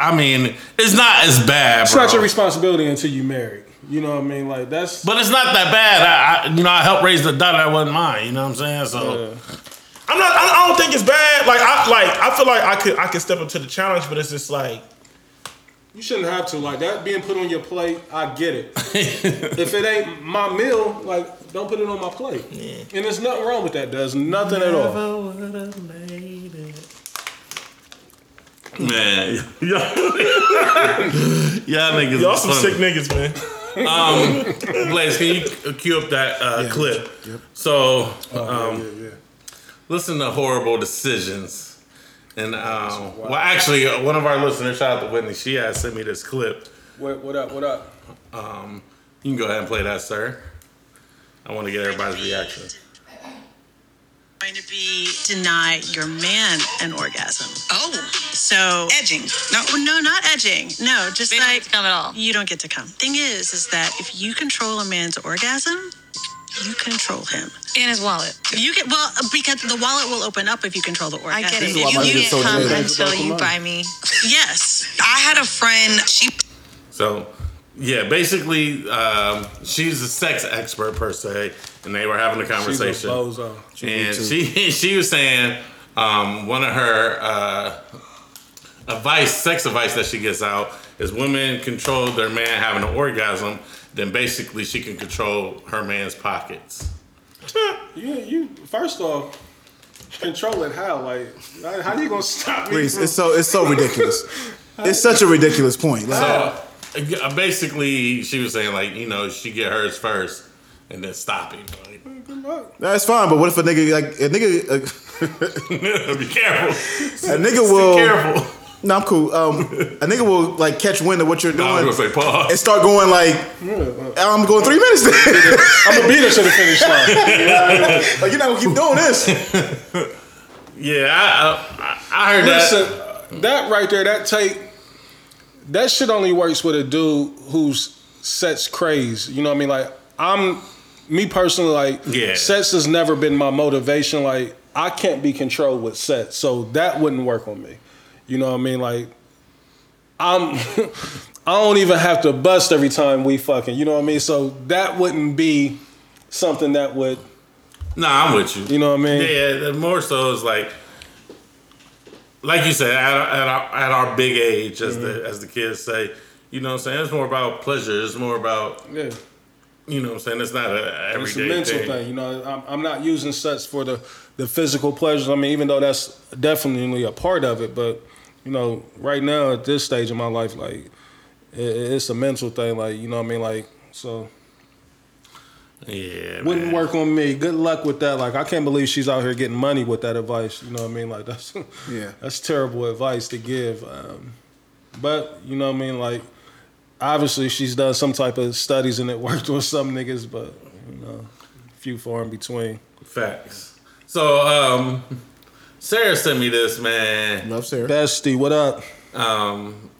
I mean it's not as bad, it's bro. not your responsibility until you married. You know what I mean? Like that's. but it's not that bad. I, I you know I helped raise the daughter that wasn't mine. You know what I'm saying? So uh, I'm not. I I don't think it's bad. Like I like. I feel like I could. I could step up to the challenge, but it's just like. You shouldn't have to like that being put on your plate. I get it. if it ain't my meal, like don't put it on my plate. Yeah. And there's nothing wrong with that. There's nothing at all. man, y'all, y'all niggas Y'all some funny. sick niggas, man. Blaze, can you cue up that uh, Yeah. clip? Yep. So, Oh, um, yeah, yeah. listen to horrible decisions. And um, well, actually, uh, one of our listeners, shout out to Whitney, she had sent me this clip. What, what up? What up? Um, you can go ahead and play that, sir. I want to get everybody's reaction. going to be deny your man an orgasm. Oh, So edging. No. No, not edging. No, just They don't like get to come at all. You don't get to come. Thing is, is that if you control a man's orgasm, you control him. And his wallet. You get well because the wallet will open up if you control the orgasm. I get it. is why You can't so come jaded. until you buy me. Yes. I had a friend. She So, yeah, basically, um, she's a sex expert per se, and they were having a She's a conversation. bozo. and she she was saying um, one of her uh, advice, sex advice that she gets out is women control their man having an orgasm, then basically she can control her man's pockets. You, you. First off, control it how? Like, how you gonna stop me? Reese, from- it's so it's so ridiculous. it's such a ridiculous point. Like, So uh, basically, she was saying like you know she get hers first and then stop him. Like, that's fine, but what if a nigga like a nigga a, be careful. a nigga will. Be will? careful. No, I'm cool. Um, a nigga will like catch wind of what you're I doing was gonna say pause. and start going like, I'm going three minutes. I'm gonna beat her to the finish line. like you're not gonna keep doing this. Yeah, I, I, I heard that. That right there, that take, that shit only works with a dude who's sets craze. You know what I mean? Like I'm, me personally, like Yeah. sets has never been my motivation. Like I can't be controlled with sets, so that wouldn't work on me. You know what I mean? Like I'm, I don't even have to bust every time we fucking. You know what I mean? So that wouldn't be something that would. Nah, I'm with you. You know what I mean? Yeah, the more so is like, like you said, at our, at our, at our big age, as Mm-hmm. the as the kids say, you know what I'm saying? It's more about pleasure. It's more about, Yeah. you know what I'm saying? It's not a It's a mental thing. thing. You know, I'm, I'm not using sets for the, the physical pleasures. I mean, even though that's definitely a part of it, but you know, right now at this stage of my life, like it, it's a mental thing. Like you know, what I mean, like so Yeah, wouldn't man. work on me. Good luck with that. Like I can't believe she's out here getting money with that advice. You know what I mean? Like that's Yeah. that's terrible advice to give. Um, but you know what I mean? Like obviously she's done some type of studies and it worked with some niggas, but you know, few far in between. Facts. So, um, Sarah sent me this, man. Love Sarah. Bestie, what up? Um,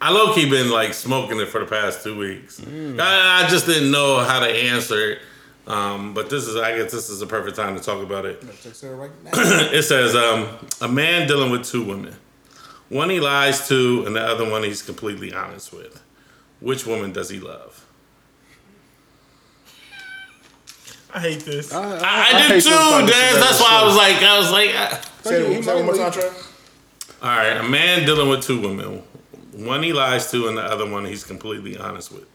I low key been like smoking it for the past two weeks. I, I just didn't know how to answer it. Um, but this is, I guess, this is the perfect time to talk about it. Text Sarah right now. it says um, a man dealing with two women. One he lies to, and the other one he's completely honest with. Which woman does he love? I hate this. I, I, I do hate too, those Daz. That's why I was like, I was like. Say it one more time, Trev. all right, a man dealing with two women. One he lies to, and the other one he's completely honest with.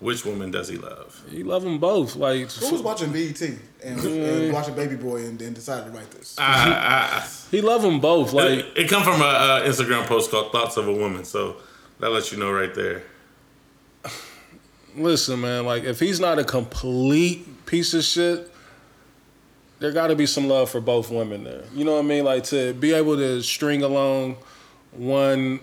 Which woman does he love? He love them both. Like Who was watching BET and, and watching Baby Boy and then decided to write this? I, he love them both. Like it, it come from a, uh Instagram post called "Thoughts of a Woman," so that lets you know right there. listen, man. Like if he's not a complete piece of shit, there got to be some love for both women there. You know what I mean? Like to be able to string along one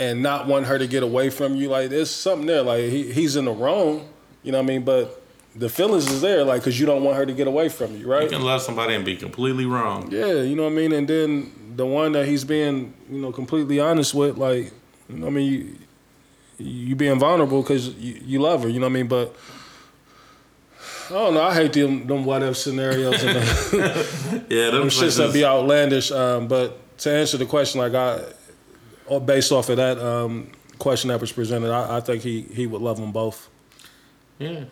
and not want her to get away from you. Like there's something there. Like he, he's in the wrong. You know what I mean? But the feelings is there, like because you don't want her to get away from you, right? You can love somebody and be completely wrong. Yeah, you know what I mean? And then the one that he's being, you know, completely honest with, like, you know, what I mean, you, you being vulnerable because you, you love her, you know what I mean? But I don't know. I hate them them what if scenarios and the, Yeah, them them shits that be outlandish. Um, but to answer the question, like I, or based off of that um, question that was presented, I, I think he he would love them both. Yeah,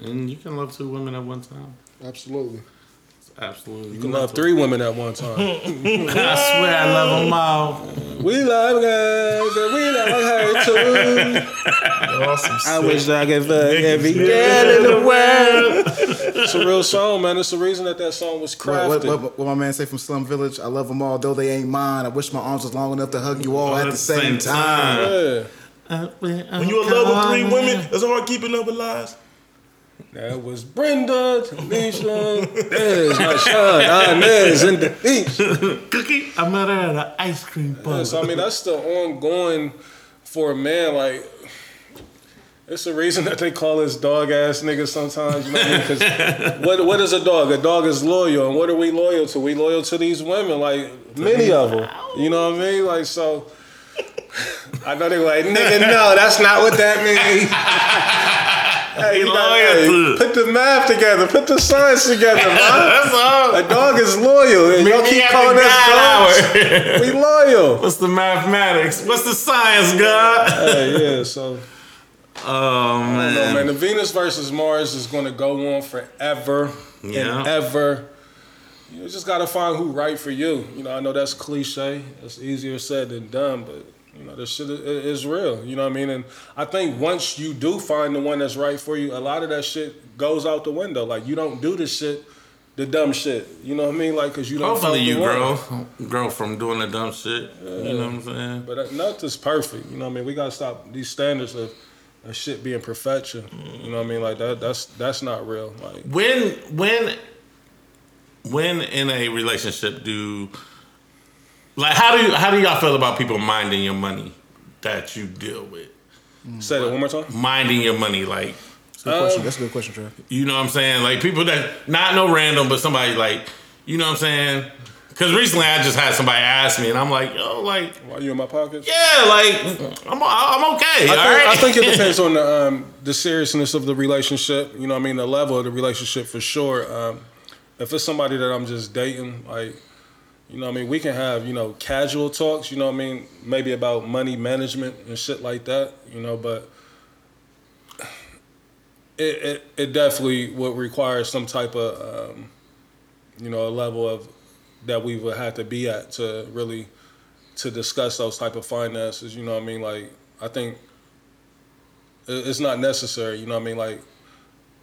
and you can love two women at one time. Absolutely. Absolutely, You can love three women at one time. I swear I love them all. we love her, but we love her too. Awesome. I wish I could fuck every girl in the world. It's a real song, man. It's the reason that that song was crafted. what, what, what my man say from Slum Village? I love them all, though they ain't mine. I wish my arms was long enough to hug you all at the same, time. Yeah. When you in love with three women, it's hard keeping up with lies. That was Brenda, Tanisha, there's my son, Inez, and the beach. Cookie, I met her at an ice cream Yeah, so I mean, that's the ongoing for a man. Like, it's the reason that they call us dog ass niggas sometimes. You know what I mean? Because what what is a dog? A dog is loyal, and what are we loyal to? We loyal to these women, like many of them. You know what I mean? Like so. I know they were like, nigga, no, that's not what that means. hey, you got- hey, put the math together, put the science together, man. That's all. A dog is loyal, and y'all keep calling us dogs. We loyal. What's the mathematics? What's the science, God? Hey, yeah, so Oh man. man, the Venus versus Mars is going to go on forever Yeah. and ever. You just got to find who right for you. You know, I know that's cliche. It's easier said than done, but you know, this shit i- is real. You know what I mean? And I think once you do find the one that's right for you, a lot of that shit goes out the window. Like you don't do the shit, the dumb shit. You know what I mean? Like because you don't. Hopefully you one. grow, grow from doing the dumb shit. You know what I'm saying? But nothing's perfect. You know what I mean? We gotta stop these standards of, of shit being perfection. You know what I mean? Like that that's that's not real. Like When when when in a relationship do like how do you how do y'all feel about people minding your money that you deal with? say that one more time. Minding your money, like That's a good question. That's a good question, Trev. you know what I'm saying? Like people that not no random, but somebody like you know what I'm saying? Because recently I just had somebody ask me, and I'm like, yo, like Why you in my pocket? yeah, like I'm I'm okay. I all think, right. I think it depends on the um, the seriousness of the relationship. You know what I mean? The level of the relationship for sure. Um, if it's somebody that I'm just dating, like, you know I mean? We can have, you know, casual talks, you know I mean? Maybe about money management and shit like that, you know, but it, it, it definitely would require some type of, um, you know, a level of that we would have to be at to really to discuss those type of finances. You know I mean? Like I think it's not necessary. You know I mean? Like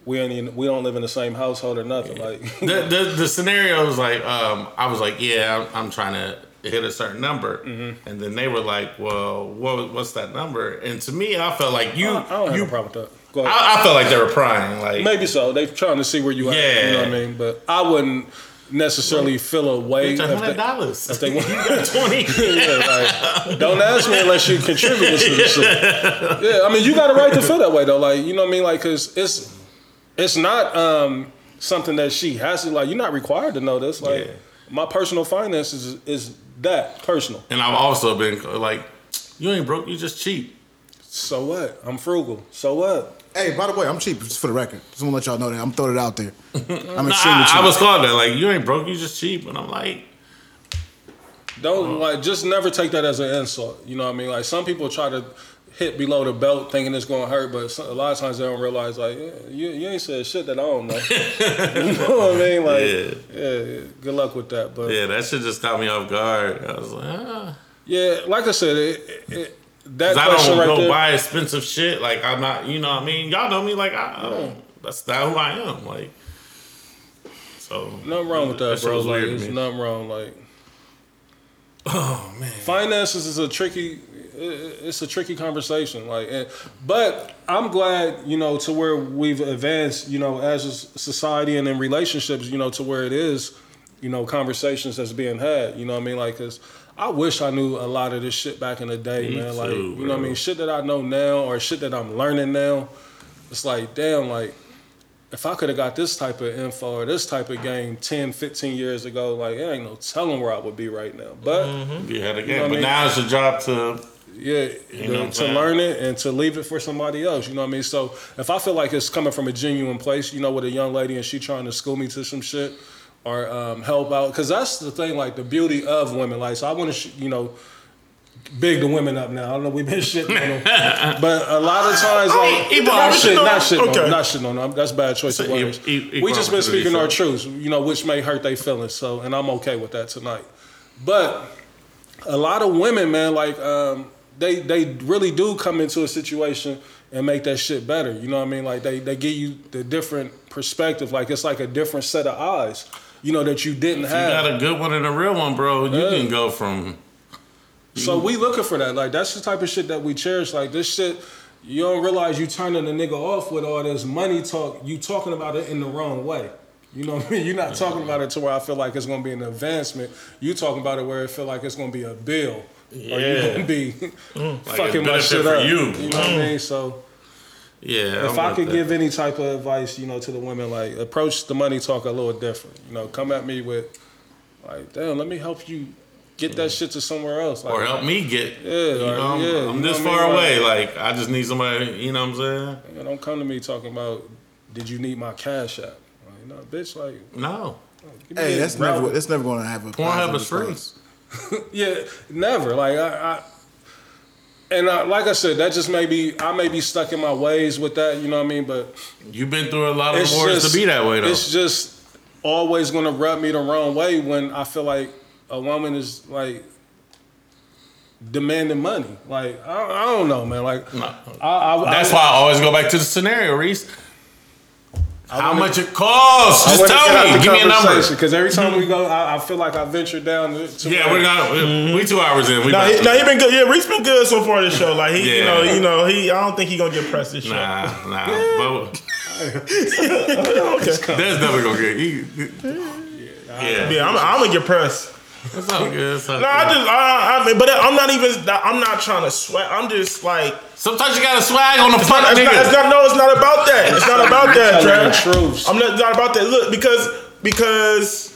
we ain't we don't live in the same household or nothing. Like the, the the scenario was like, um, I was like, yeah, I'm, I'm trying to hit a certain number, Mm-hmm. and then they were like, well, what, what's that number? And to me, I felt like you, I don't have you, no problem with that. Go ahead. I, I felt like they were prying, like, Maybe so. they're trying to see where you at. You know what I mean? But I wouldn't necessarily feel a way a hundred dollars. if they want- you got twenty. yeah, like, don't ask me unless you contribute to the shit. Yeah, I mean, you got a right to feel that way though. Like, you know what I mean? Like, cause it's it's not um, something that she has to like. You're not required to know this. Like, Yeah. my personal finances is, is that personal. And I've also been like, you ain't broke, you just cheap. So what? I'm frugal. So what? Hey, by the way, I'm cheap. Just for the record, just want to let y'all know that I'm throwing it out there. I'm No, extremely I, cheap. I was called that. Like, you ain't broke, you just cheap. And I'm like, Don't like just never take that as an insult. You know what I mean? Like some people try to hit below the belt thinking it's gonna hurt, but a lot of times they don't realize like yeah, you, you ain't said shit that I don't know. you know what I mean? Like Yeah. yeah, yeah, good luck with that. But yeah, that shit just caught me off guard. I was like, ah. yeah, like I said, it, it, that I don't right go there. buy expensive shit. Like I'm not, you know what I mean? Y'all know me like I, I don't, that's not who I am. Like so Nothing wrong with that, shit bro. Like, nothing wrong. Like, Oh man. finances is a tricky. It- It's a tricky conversation. Like, and, but I'm glad you know to where we've advanced. You know, as a society and in relationships. You know, to where it is. You know, conversations that's being had. You know what I mean? Like, cause I wish I knew a lot of this shit back in the day, Me man. like, too, you know what I mean? Shit that I know now or shit that I'm learning now. It's like, damn, like if I could have got this type of info or this type of game 10, 15 years ago, like it ain't no telling where I would be right now. But mm-hmm. You had a game, what I but mean? now it's a job to. Yeah, know the- to saying? learn it and to leave it for somebody else. You know what I mean? So if I feel like it's coming from a genuine place, you know, with a young lady and she trying to school me to some shit or um, help out, because that's the thing, like the beauty of women. Like, so I want to, sh- you know, big the women up now. I don't know we've been shitting on them, but a lot of times, like, he- he not shit, not shit, Okay. not shit on them. That's bad choice of So he- words. he- he we just been brought to the speaking our truths, you know, which may hurt their feelings. So, and I'm okay with that tonight. But a lot of women, man, like um, they they really do come into a situation and make that shit better. You know what I mean? Like they they give you the different perspective. Like it's like a different set of eyes. You know that you didn't If you got a good one and a real one, bro. You Yeah. can go from. So we looking for that. Like that's the type of shit that we cherish. Like this shit, you don't realize you turning the nigga off with all this money talk. You talking about it in the wrong way. You know what I mean? You're not talking about it to where I feel like it's gonna be an advancement. You talking about it where it feel like it's gonna be a bill. Or you Yeah. gonna be mm. Like fucking a my shit up. you. you know what I mm. mean? So Yeah. if I'm I could that. give any type of advice, you know, to the women, like approach the money talk a little different. You know, come at me with like, damn, let me help you get that mm. shit to somewhere else. Like, or help me get. Yeah, you like, know, I'm, yeah, I'm you know this what I far mean? away. Like I just need somebody. You know what I'm saying? Man, don't come to me talking about did you need my cash app? Like, no, bitch, like No. Hey, that's never that's never going to have a Pornhub positive is free. Yeah, never. Like I, I and I, like I said, that just may be I may be stuck in my ways with that. You know what I mean? But You've been through a lot of wars just to be that way, though. It's just always gonna rub me the wrong way when I feel like a woman is like demanding money. Like I, I don't know, man. Like No. I, I, That's why I always go back to the scenario, Reese. How wanna- much it costs? Just tell me. Give me a number. Because every time we mm-hmm. go, I, I feel like I venture down. To, to Yeah, we're not. Mm-hmm. We two hours in. We No, he, to- no, he been good. Yeah, Reese been good so far this show. Like he, you know, you know, he. I don't think he gonna get pressed this show. Nah, nah. But there's never gonna get. He, yeah, Yeah, I'm, I'm gonna get pressed. It's all good. It's all No, I just, I, I mean, but I'm not even. I'm not trying to sweat. I'm just like. Sometimes you gotta swag on the It's front not, it's, not, nigga. No, it's not about that. It's not about that, Telling the Trav. truth. I'm not, not about that. Look, because because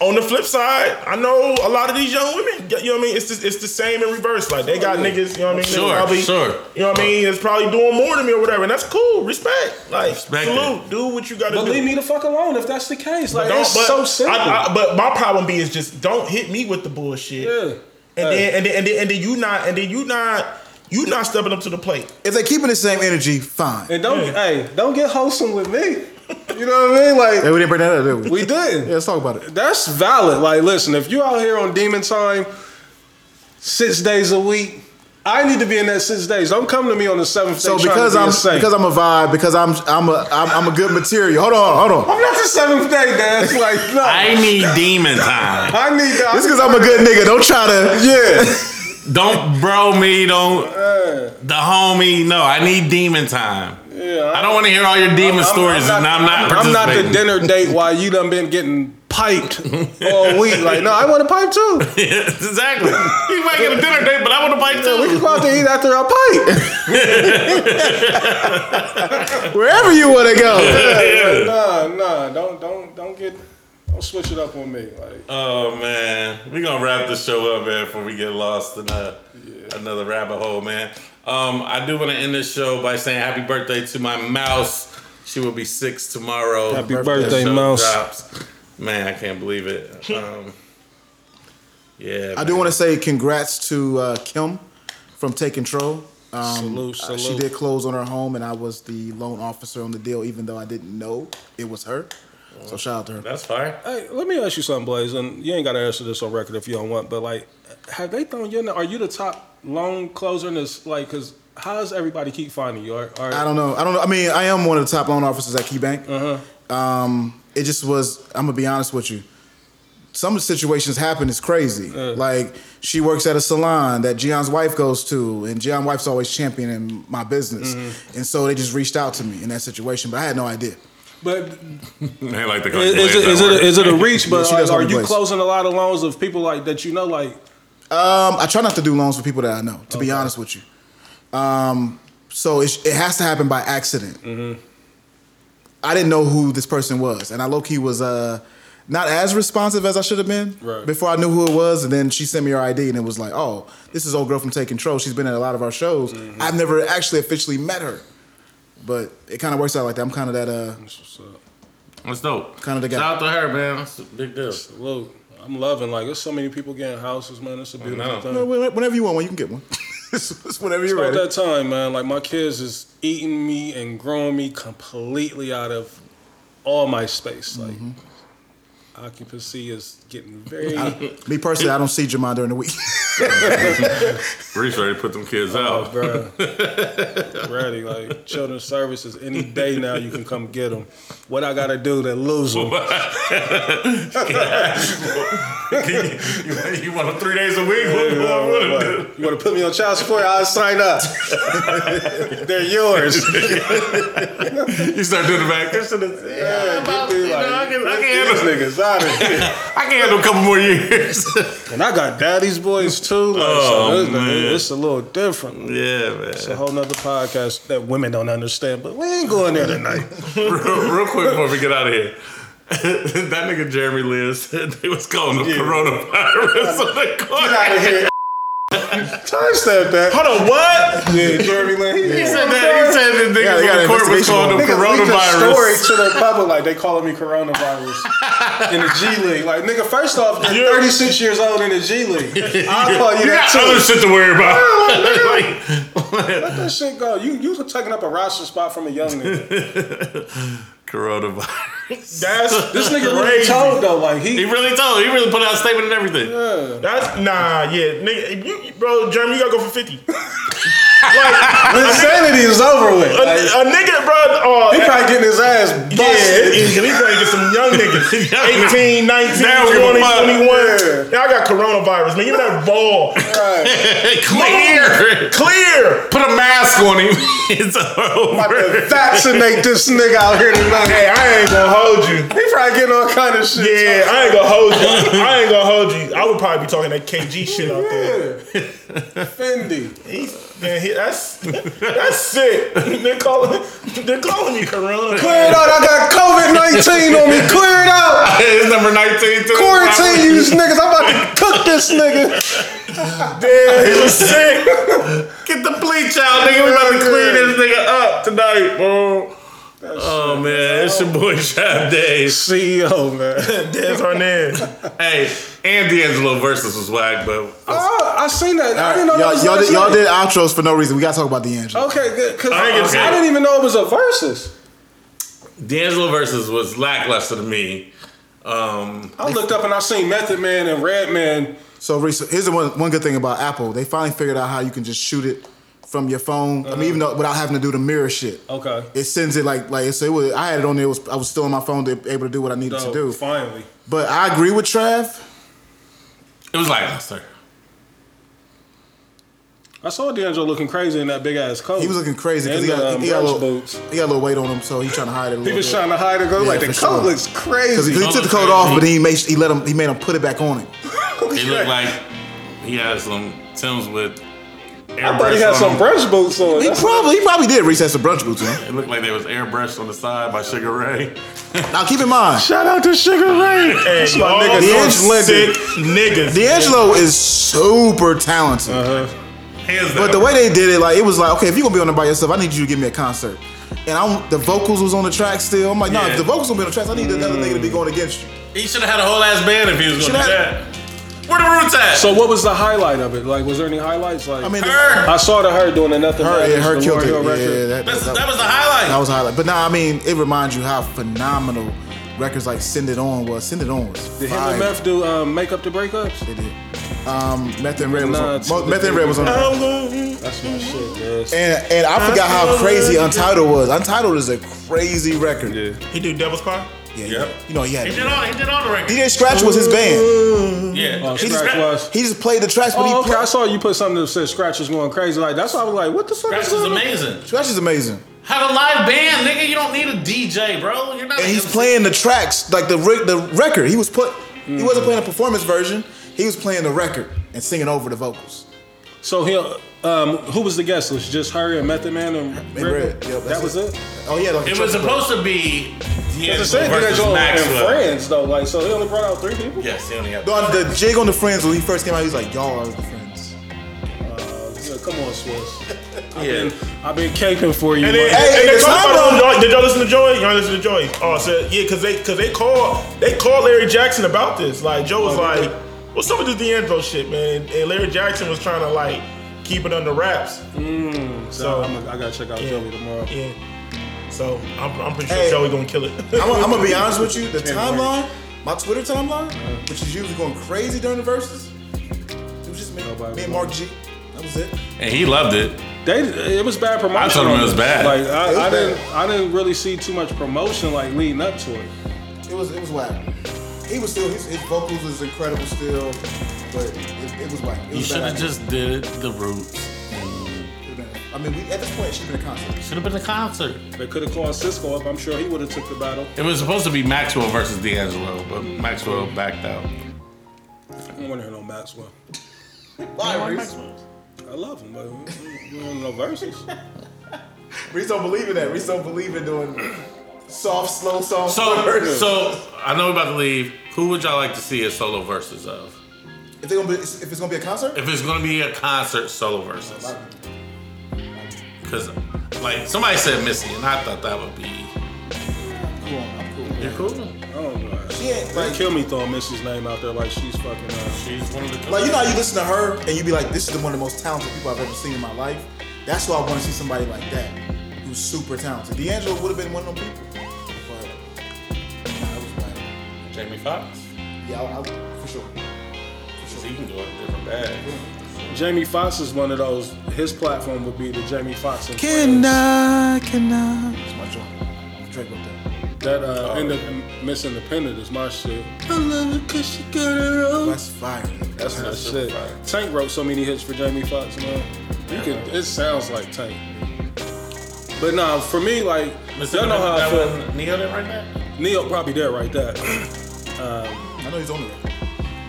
on the flip side, I know a lot of these young women. You know what I mean? It's just, it's the same in reverse. Like they got oh, niggas. You know what I mean? Sure, probably, sure. You know what I mean? It's probably doing more than me or whatever, and that's cool. Respect. Like Respect salute. it. Do what you got to But do. leave me the fuck alone if that's the case. Like Don't- it's but so simple. I, I, but my problem be is just don't hit me with the bullshit. yeah. And Hey. then and then and then and then you not and then you not you not stepping up to the plate. If they're keeping the same energy, fine. And don't hey, don't get wholesome with me. You know what I mean? Like Hey, we didn't bring that up, did we? we did. Yeah, let's talk about it. That's valid. Like, listen, if you out here on demon time, six days a week, I need to be in that six days. Don't come to me on the seventh day. So because to be I'm a because I'm a vibe, because I'm I'm a I'm, I'm a good material. Hold on, hold on. I'm not the seventh day, Dad. It's like no, I, I need demon time. I need that. This because I'm a good nigga. Don't try to. yeah, Don't bro me. Don't the homie. No, I need demon time. Yeah. I don't want to hear all your demon stories, and I'm not. I'm not the dinner date while you done been getting piped all week. Like, no, I want to pipe too. exactly. You might get a dinner date, but I want to bite We can too. go out to eat after I pipe. Wherever you want to go. nah, nah, don't, don't, don't get, don't switch it up on me. Like, Oh man, we gonna wrap the show up, man, before we get lost in uh, a, another rabbit hole, man. Um, I do want to end this show by saying happy birthday to my mouse. She will be six tomorrow. Happy The birthday, mouse. Drops. Man, I can't believe it. Um, yeah, I do want to say congrats to uh, Kim from Take Control. Um, Salute, uh, She did close on her home, and I was the loan officer on the deal, even though I didn't know it was her. So shout out to her. that's fine. Hey, let me ask you something, Blaze, and you ain't got to answer this on record if you don't want. But like, have they thrown you in? The, are you the top loan closer in this? Like, cause how does everybody keep finding you? Are, are, I don't know. I don't know. I mean, I am one of the top loan officers at KeyBank. Uh-huh. Um, it just was. I'm gonna be honest with you. Some of the situations happen. It's crazy. Like she works at a salon that Gion's wife goes to, and Gion's wife's always championing my business, Mm-hmm. and so they just reached out to me in that situation. But I had no idea. But They like to call is, is, Blaze it, at is, work. it, is it a reach? But Yeah, like, are you Blaze. closing a lot of loans of people like that you know? Like, Um, I try not to do loans for people that I know. To be honest with you, um, so it, it has to happen by accident. I didn't know who this person was, and I low key was uh not as responsive as I should have been Right. before I knew who it was, and then she sent me her ID, and it was like, oh, this is old girl from Take Control. She's been at a lot of our shows. Mm-hmm. I've never actually officially met her, but it kind of works out like that. I'm kind of that uh That's what's up. That's dope. Kinda the guy. Shout out to her, man. That's a big deal. Look, I'm loving like there's so many people getting houses, man. It's a oh, beautiful know. thing. no, whenever you want one, you can get one. it's, it's whenever you're About ready. that time, man. Like my kids is eating me and growing me completely out of all my space. Like mm-hmm. Occupancy is getting very. Me personally, I don't see Jamon during the week. Reese ready to put them kids Oh, out. bro. Ready. Like, children's services, any day now you can come get them. What I got to do to lose them? you, you want them three days a week? What, what, what, what? You want to put me on child support? I'll sign up. They're yours. You start doing the back. This shit is- yeah, about, you know, I can, I can These handle, niggas out of here. I can handle a couple more years. And I got daddy's boys too. Like, Oh, so this, man. it's a little different. yeah, man. It's a whole nother podcast that women don't understand, but we ain't going there tonight. real, real quick before we get out of here. that nigga Jeremy Lin said they was calling him coronavirus on the corner. Timestamp that. Hold on, what? Yeah, Jeremy Lin. He said that. He said the Yeah, niggas they on the court was investigation calling him going Nigga leaked a story to the public like they calling me coronavirus in the G League. Like nigga, first off, you're 36 years old in the G League. I'll call you You that got other shit to worry about. Let that shit go. You you were taking up a roster spot from a young nigga. coronavirus. That's This nigga really told though, like He he. really told. He really put out a statement and everything. That's nah, yeah, nigga, you, bro, Jeremy, you gotta go for fifty. Insanity is over with. A, Like, a nigga, bro, oh, he probably getting his ass yeah, busted. he, he probably get some young niggas, Young 18, 19, They don't give a 20, 21. Yeah, I got coronavirus, man. Give me that ball. Right. Clear. Clear. Put a mask on him. it's About to over. vaccinate this nigga out here tonight. Hey, I ain't gonna hold you. He probably getting all kind of shit. Yeah, I ain't gonna hold you. I ain't gonna hold you. I would probably be talking that KG shit out there. Fendi. He's, man, he, that's that's sick. They're calling they're calling me Corona. Clear it out. I got COVID 19 on me. Clear it out. it's number 19 too. Quarantine you niggas. I'm about to cook this nigga. Damn, he was sick. Get the bleach out, nigga. We about to clean this nigga up tonight, bro. Oh man, it's your boy Shab Days. CEO, man. Des Arnaz. Hey, and D'Angelo versus was whack, but Oh, I seen that. I didn't know y'all, was y'all, did, y'all did outros for no reason. We gotta talk about D'Angelo. Okay, good. Cause I I, ain't gonna- didn't even know it was a versus. D'Angelo versus was lackluster to me. Um, I looked up and I seen Method Man and Redman. So Reese, here's the one, one good thing about Apple. They finally figured out how you can just shoot it from your phone. I mean, even though without having to do the mirror shit. Okay. It sends it like like so it was, I had it on there. It was I was still on my phone, to, able to do what I needed to do. Finally. But I agree with Trav. it was lackluster. I saw D'Angelo looking crazy in that big ass coat. He was looking crazy because he got um, he got a little boots. he got a little weight on him, so he's trying to hide it. A He little was bit. trying to hide it. Go Yeah, like the coat sure. looks Because crazy. he took the coat off, but then he made he let him he made him put it back on him. He looked like he had some Tim's with I thought he had some on brunch boots on. He That's- probably he probably did. Reese had some brunch boots on. It looked like they was airbrushed on the side by Sugar Ray. Now keep in mind, Shout out to Sugar Ray. Hey, my y'all nigga, some D'Angelo- sick niggas. D'Angelo is super talented. Uh-huh. Hands But down. the way they did it, like it was like, okay, if you're gonna be on there by yourself, I need you to give me a concert. And I'm the vocals was on the track still. I'm like, nah, Yeah. if the vocals gonna be on the tracks, I need another nigga to be going against you. he should have had a whole ass band if he was gonna do Shoulda that. Where the roots at? So what was the highlight of it? Like, was there any highlights? Like, I mean, her. I saw the her doing the nothing. her, Matters, yeah, her the killed it. Hill Yeah, record. that, that, that was the highlight. that was a highlight. But nah, I mean, it reminds you how phenomenal records like Send It On was. Send It On was Did him and Meth do um, make up the breakups? They did. Um, Meth and Red was Nah, on. it's- Mo- Meth and Red was on. there. I'm gonna- That's my shit, yes. And and I forgot how crazy Untitled was. Untitled is a crazy record. Yeah. He do Devil's Car? Yeah, Yep. you know he had. He did all. He did all the records. DJ Scratch was his band. Yeah. Oh, He Scratch just- was. He just played the tracks, but he Oh, okay. played- I saw you put something that said Scratch was going crazy. Like that's why I was like, what the fuck Scratch is is going on? amazing. Scratch is amazing. Have a live band, nigga. You don't need a DJ, bro. You're not. and he's MC. playing the tracks like the re- the record. He was put. He wasn't mm. playing a performance version. He was playing the record and singing over the vocals. So he, um, who was the guest list? Just her and Method Man and Big Red. Red. Yep, that was it. it. Oh yeah, like It was truck supposed to be As I D'Angelo said, versus D'Angelo and Maxwell. friends though. Like, so he only brought out three people. Yes, he only had. No, the jig on the friends when he first came out, he was like, "Y'all are the friends." Yeah, come on, Swizz. I've Yeah. been, I've been caping for you. And then. Hey, and hey, they the talk time about bomb- Joy. Did y'all listen to Joy? Y'all listen to Joy? Oh, so yeah, because they because they called they called Larry Jackson about this. Like Joe was Oh, like, did "What's up with the D'Angelo shit, man?" And Larry Jackson was trying to like keep it under wraps. Mm. so so- I'm, I gotta check out Yeah. Joey tomorrow. Yeah. So I'm, I'm pretty sure Hey. Joey gonna kill it. I'm, I'm gonna be honest with you. The timeline, my Twitter timeline, which is usually going crazy during the verses, it was just me, Nobody me and Mark G. That was it. And he loved it. They, it was bad promotion. I told him it was bad. Like I, was I bad. didn't, I didn't really see too much promotion like leading up to it. It was it was whack. He was still his, his vocals was incredible still, but it, it was like It You should have just did it the roots. I mean, we, at this point, it should have been a concert. Should have been a concert. They could have called Sisqó up. I'm sure he would have took the battle. It was supposed to be Maxwell versus D'Angelo, but Maxwell backed out. I don't want to hear no Maxwell. Why, Reese? I love him, but we don't know verses. Reese don't believe in that. Reese don't believe in doing soft, slow songs. So, first. so I know we're about to leave. Who would y'all like to see a solo versus of? if they gonna be, if it's gonna be a concert, If it's gonna be a concert solo versus, because like somebody said Missy, and I thought that would be. cool. Cool. You're cool. I don't. She ain't They like, kill me throwing Missy's name out there like she's fucking. Uh, She's one of the. like you know how you listen to her and you be like, this is the one of the most talented people I've ever seen in my life. That's why I want to see somebody like that, who's super talented. D'Angelo would have been one of them people, Jamie Foxx. Yeah, I, I, for sure. Because he can go in a different bag. Jamie Foxx is one of those. His platform would be the Jamie Foxx. Can Friends. I, can I? That's my joint. Drake wrote that. That Oh. uh, Inde- Miss Independent is my shit. I love it 'cause she got it all. That's fire. That's my That's shit. fire. Tank wrote so many hits for Jamie Foxx, man. You could. It sounds like Tank. But nah, for me, like Mr. y'all know how I that feel. one Ne-Yo did right there. Ne-Yo probably there right there. I know he's on the record.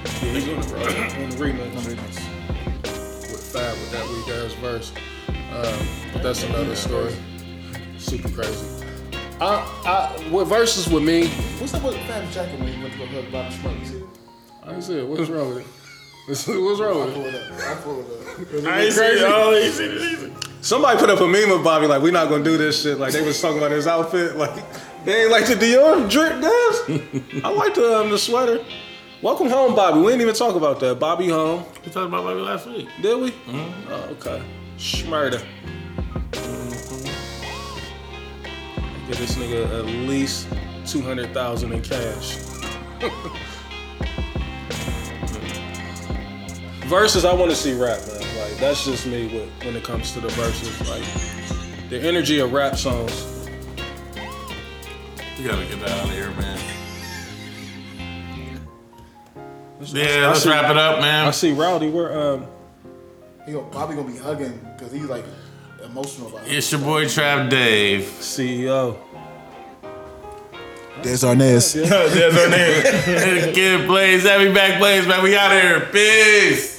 Yeah, he's on the, record. on the remix with Fab with that weak ass verse. Um, but that's another story. Super crazy. I, I, with verses with me, What's up with Fab Jacket when he went to go hug Bobby Shmurda? You see it? I said, what's wrong with it? What's, what's wrong with it? Pull it up. I pull it up. I ain't seen it. Oh, I ain't seen it either. Somebody put up a meme of Bobby like, we're not gonna do this shit. Like they was talking about his outfit. Like they ain't like the Dior drip dance. I like the um, the sweater. Welcome home, Bobby. We didn't even talk about that. Bobby home. We talked about Bobby last week. Did we? Oh, okay. Shmurda. Get this nigga at least two hundred thousand in cash. verses, I want to see rap, man. Like that's just me with, when it comes to the verses. Like the energy of rap songs. We gotta get that out of here, man. Yeah, let's see- wrap it up, man. I see Rowdy. Where um, He gonna, Bobby gonna be hugging because he's like emotional about it. It's your boy Trap Dave. CEO. There's our Arnez. There's her name. Kid Blaze, Happy Back Blaze, man. We out here. Peace.